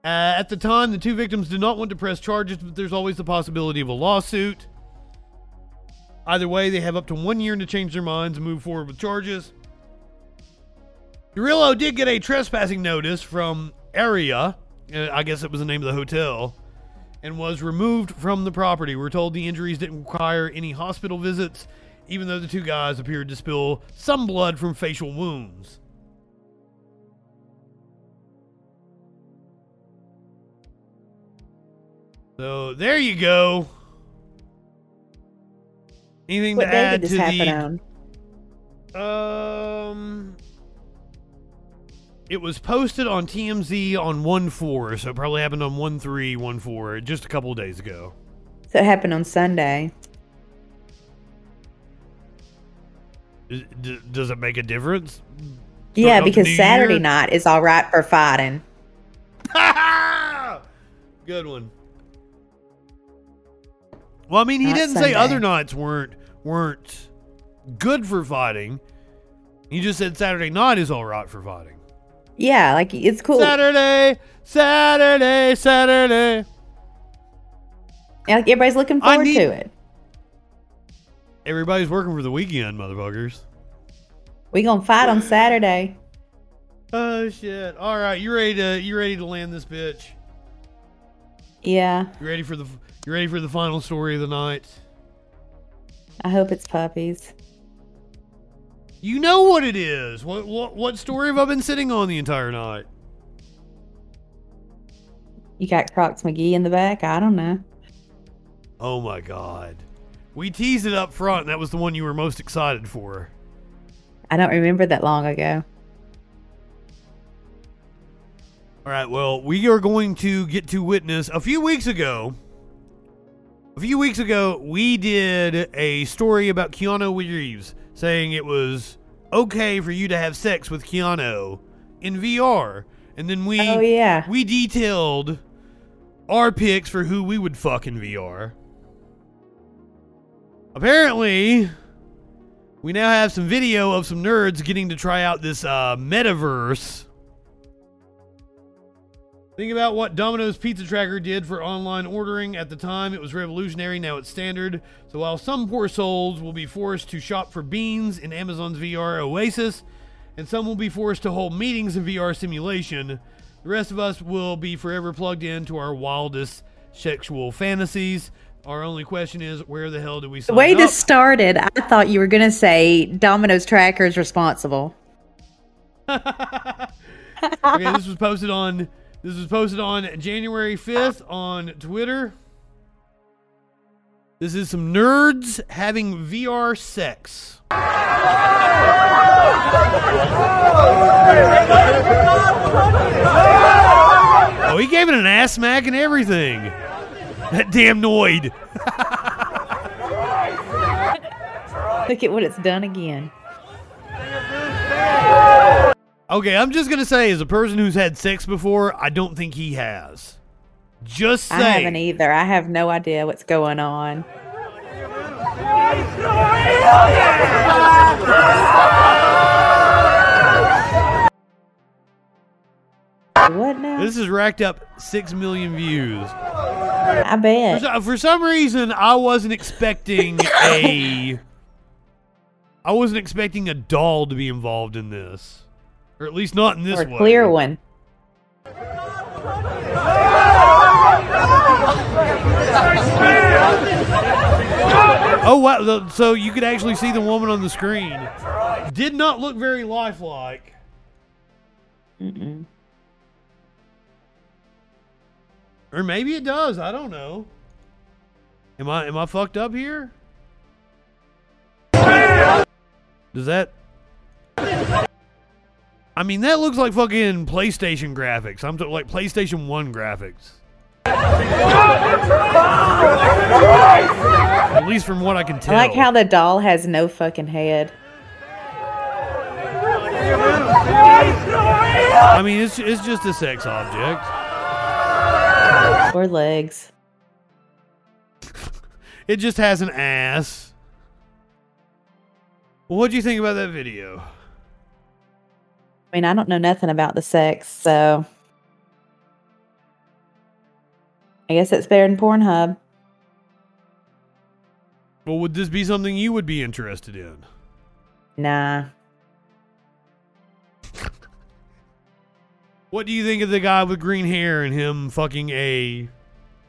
Uh, at the time, the two victims did not want to press charges, but there's always the possibility of a lawsuit. Either way, they have up to one year to change their minds and move forward with charges. Derulo did get a trespassing notice from Aria, uh, I guess it was the name of the hotel, and was removed from the property. We're told the injuries didn't require any hospital visits, even though the two guys appeared to spill some blood from facial wounds. So there you go. Anything What to add to the um it was posted on TMZ on 1 4, so it probably happened on 1 3, 1 4, just a couple days ago. So it happened on Sunday. D- does it make a difference? Yeah, because Saturday year? night is all right for fighting. Good one. Well, I mean, he Not didn't say other nights weren't weren't good for fighting. He just said Saturday night is all right for fighting. Yeah, like it's cool. Saturday, Saturday, Saturday. Like everybody's looking forward need- to it. Everybody's working for the weekend, motherfuckers. We gonna fight on Saturday. Oh shit! All right, you ready to you ready to land this bitch? Yeah, You ready for the you ready for the final story of the night? I hope it's puppies. You know what it is. What what what story have I been sitting on the entire night? You got Crocs McGee in the back. I don't know. Oh my god. We teased it up front, and that was the one you were most excited for. I don't remember that long ago. All right, well, we are going to get to witness a few weeks ago. A few weeks ago, we did a story about Keanu Reeves saying it was okay for you to have sex with Keanu in VR. And then we Oh, yeah. we detailed our picks for who we would fuck in VR. Apparently, we now have some video of some nerds getting to try out this uh, metaverse. Think about what Domino's Pizza Tracker did for online ordering. At the time, it was revolutionary. Now it's standard. So while some poor souls will be forced to shop for beans in Amazon's VR Oasis, and some will be forced to hold meetings in VR simulation, the rest of us will be forever plugged into our wildest sexual fantasies. Our only question is, where the hell do we start? The way this started, I thought you were gonna say Domino's Tracker is responsible. okay, this was posted on this was posted on January 5th on Twitter. This is some nerds having VR sex. Oh, he gave it an ass smack and everything. That damn Noid. Look at what it's done again. Okay, I'm just gonna say, as a person who's had sex before, I don't think he has. Just I haven't either. I have no idea what's going on. What now? This has racked up six million views. I bet. For, for some reason, I wasn't expecting a. I wasn't expecting a doll to be involved in this, or at least not in this Or a way. clear one. Oh wow! So you could actually see the woman on the screen. Did not look very lifelike. Mm-mm. Or maybe it does. I don't know. Am I am I fucked up here? Does that? I mean, that looks like fucking PlayStation graphics. I'm talking like PlayStation One graphics. At least from what I can I tell. like how the doll has no fucking head. I mean, it's it's just a sex object. Or legs. It just has an ass. What do you think about that video? I mean, I don't know nothing about the sex, so I guess it's better than Pornhub. Well, would this be something you would be interested in? Nah. What do you think of the guy with green hair and him fucking a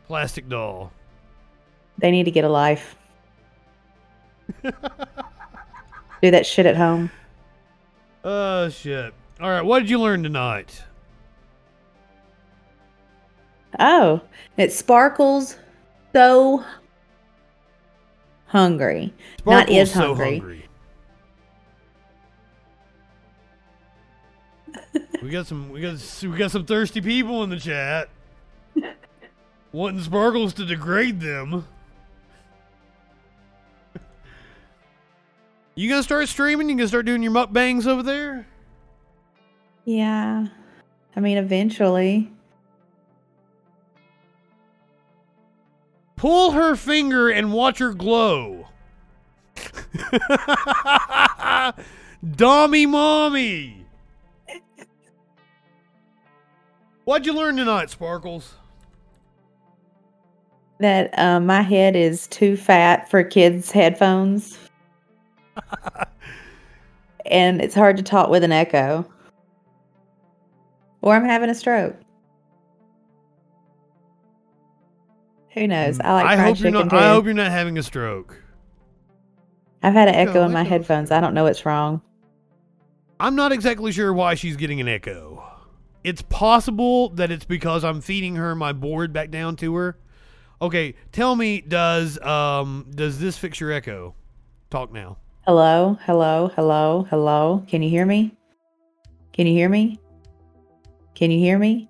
plastic doll? They need to get a life. Do that shit at home. Oh shit. All right, what did you learn tonight? Oh, it sparkles so hungry. Not Sparkle's is so hungry. hungry. we got some we got we got some thirsty people in the chat. Wanting Sparkles to degrade them. You gonna start streaming? You gonna start doing your mukbangs over there? Yeah. I mean, eventually. Pull her finger and watch her glow. Dommy mommy. What'd you learn tonight, Sparkles? That uh, my head is too fat for kids' headphones. and it's hard to talk with an echo. Or I'm having a stroke. Who knows? I like I fried hope you're chicken not. too. I hope you're not having a stroke. I've had an Echo, echo in my headphones. I don't know what's wrong. I'm not exactly sure why she's getting an echo. It's possible that it's because I'm feeding her my board back down to her. Okay, tell me, does um does this fix your echo? Talk now. Hello, hello, hello, hello. Can you hear me? Can you hear me? Can you hear me?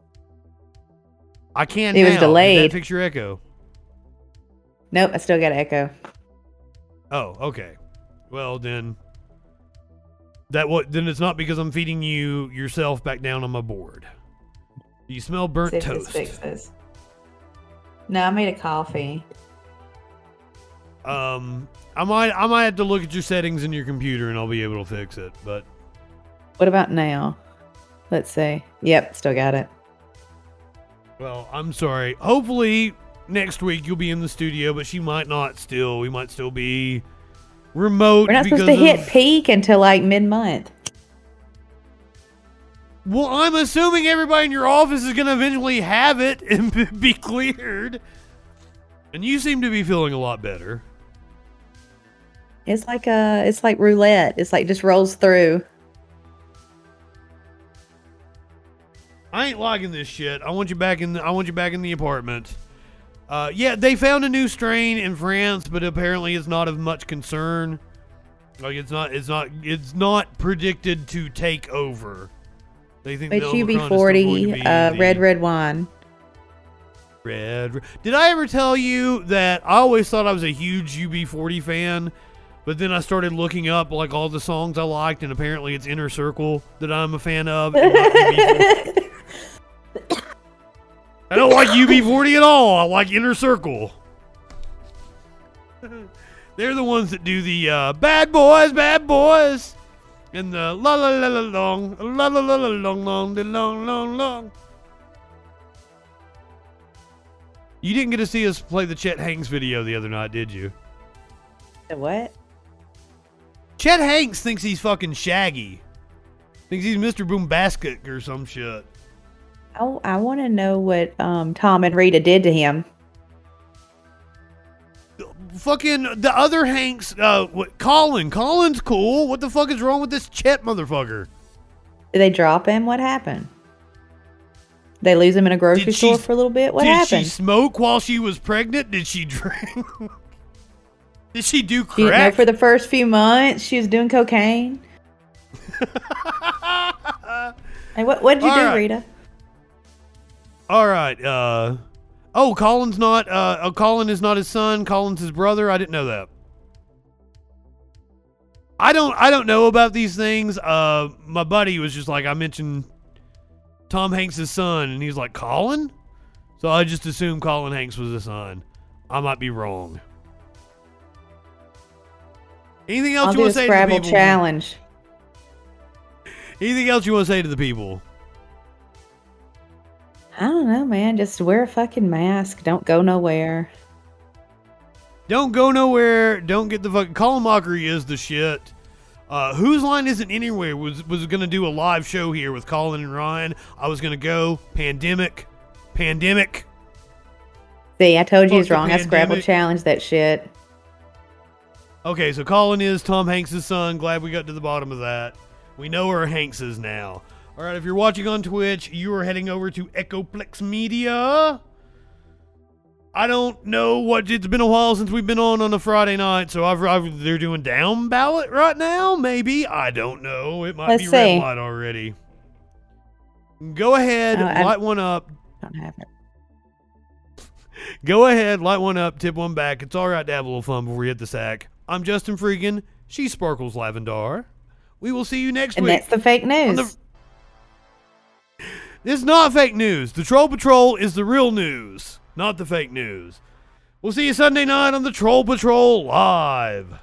I can't. It was now. Did delayed. that fix your echo? Nope, I still got echo. Oh, okay. Well then, that what? Then it's not because I'm feeding you yourself back down on my board. You smell burnt See if this toast. fixes. No, I made a coffee. Um, I might I might have to look at your settings in your computer and I'll be able to fix it. But What about now? Let's see. Yep, still got it. well, I'm sorry. Hopefully next week you'll be in the studio, but she might not. Still, we might still be remote. We're not supposed to hit of- peak until like mid month. Well, I'm assuming everybody in your office is going to eventually have it and be cleared. And you seem to be feeling a lot better. It's like a it's like roulette. It's like just rolls through. I ain't liking this shit. I want you back in. The, I want you back in the apartment. Uh, yeah, they found a new strain in France, but apparently it's not of much concern. Like it's not. It's not. It's not predicted to take over. They think It's the Omicron is still going UB40 to be uh, red red wine. Red. Did I ever tell you that I always thought I was a huge UB40 fan, but then I started looking up like all the songs I liked, and apparently it's Inner Circle that I'm a fan of. and not UB40. I don't like UB40 at all. I like Inner Circle. They're the ones that do the uh, bad boys, bad boys, and the la la la la long, la la la la long, long, the long, long, long. You didn't get to see us play the Chet Hanks video the other night, did you? The what? Chet Hanks thinks he's fucking Shaggy. Thinks he's Mr. Boombasket or some shit. Oh, I want to know what um, Tom and Rita did to him. Fucking the other Hanks, uh, what, Colin. Colin's cool. What the fuck is wrong with this Chet motherfucker? Did they drop him? What happened? They lose him in a grocery she- store for a little bit. What Did happened? Did she smoke while she was pregnant? Did she drink? Did she do You didn't know for the first few months she was doing cocaine. hey, what what did you All do, right. Rita? All right. Uh, oh, Colin's not. Uh, oh, Colin is not his son. Colin's his brother. I didn't know that. I don't. I don't know about these things. Uh, my buddy was just like I mentioned Tom Hanks' son, and he's like Colin. So I just assumed Colin Hanks was the son. I might be wrong. Anything else I'll you want to say to the people? challenge. Anything else you want to say to the people? I don't know, man. Just wear a fucking mask. Don't go nowhere. Don't go nowhere. Don't get the fucking Colin Mochrie is the shit. Uh, whose line isn't anywhere was was gonna do a live show here with Colin and Ryan. I was gonna go pandemic, pandemic. See, I told you he's wrong. I Scrabble pandemic. challenge that shit. Okay, so Colin is Tom Hanks' son. Glad we got to the bottom of that. We know where Hanks is now. All right, if you're watching on Twitch, you are heading over to Echoplex Media. I don't know what. It's been a while since we've been on on a Friday night, so I've, I've they're doing down ballot right now. Maybe I don't know. It might Let's be see. red light already. Go ahead, Oh, light one up. Don't have it. Go ahead, light one up, tip one back. It's all right to have a little fun before we hit the sack. I'm Justin Freakin. She sparkles Lavendar. We will see you next And week. And that's the fake news. the- This is not fake news. The Troll Patrol is the real news, not the fake news. We'll see you Sunday night on the Troll Patrol Live.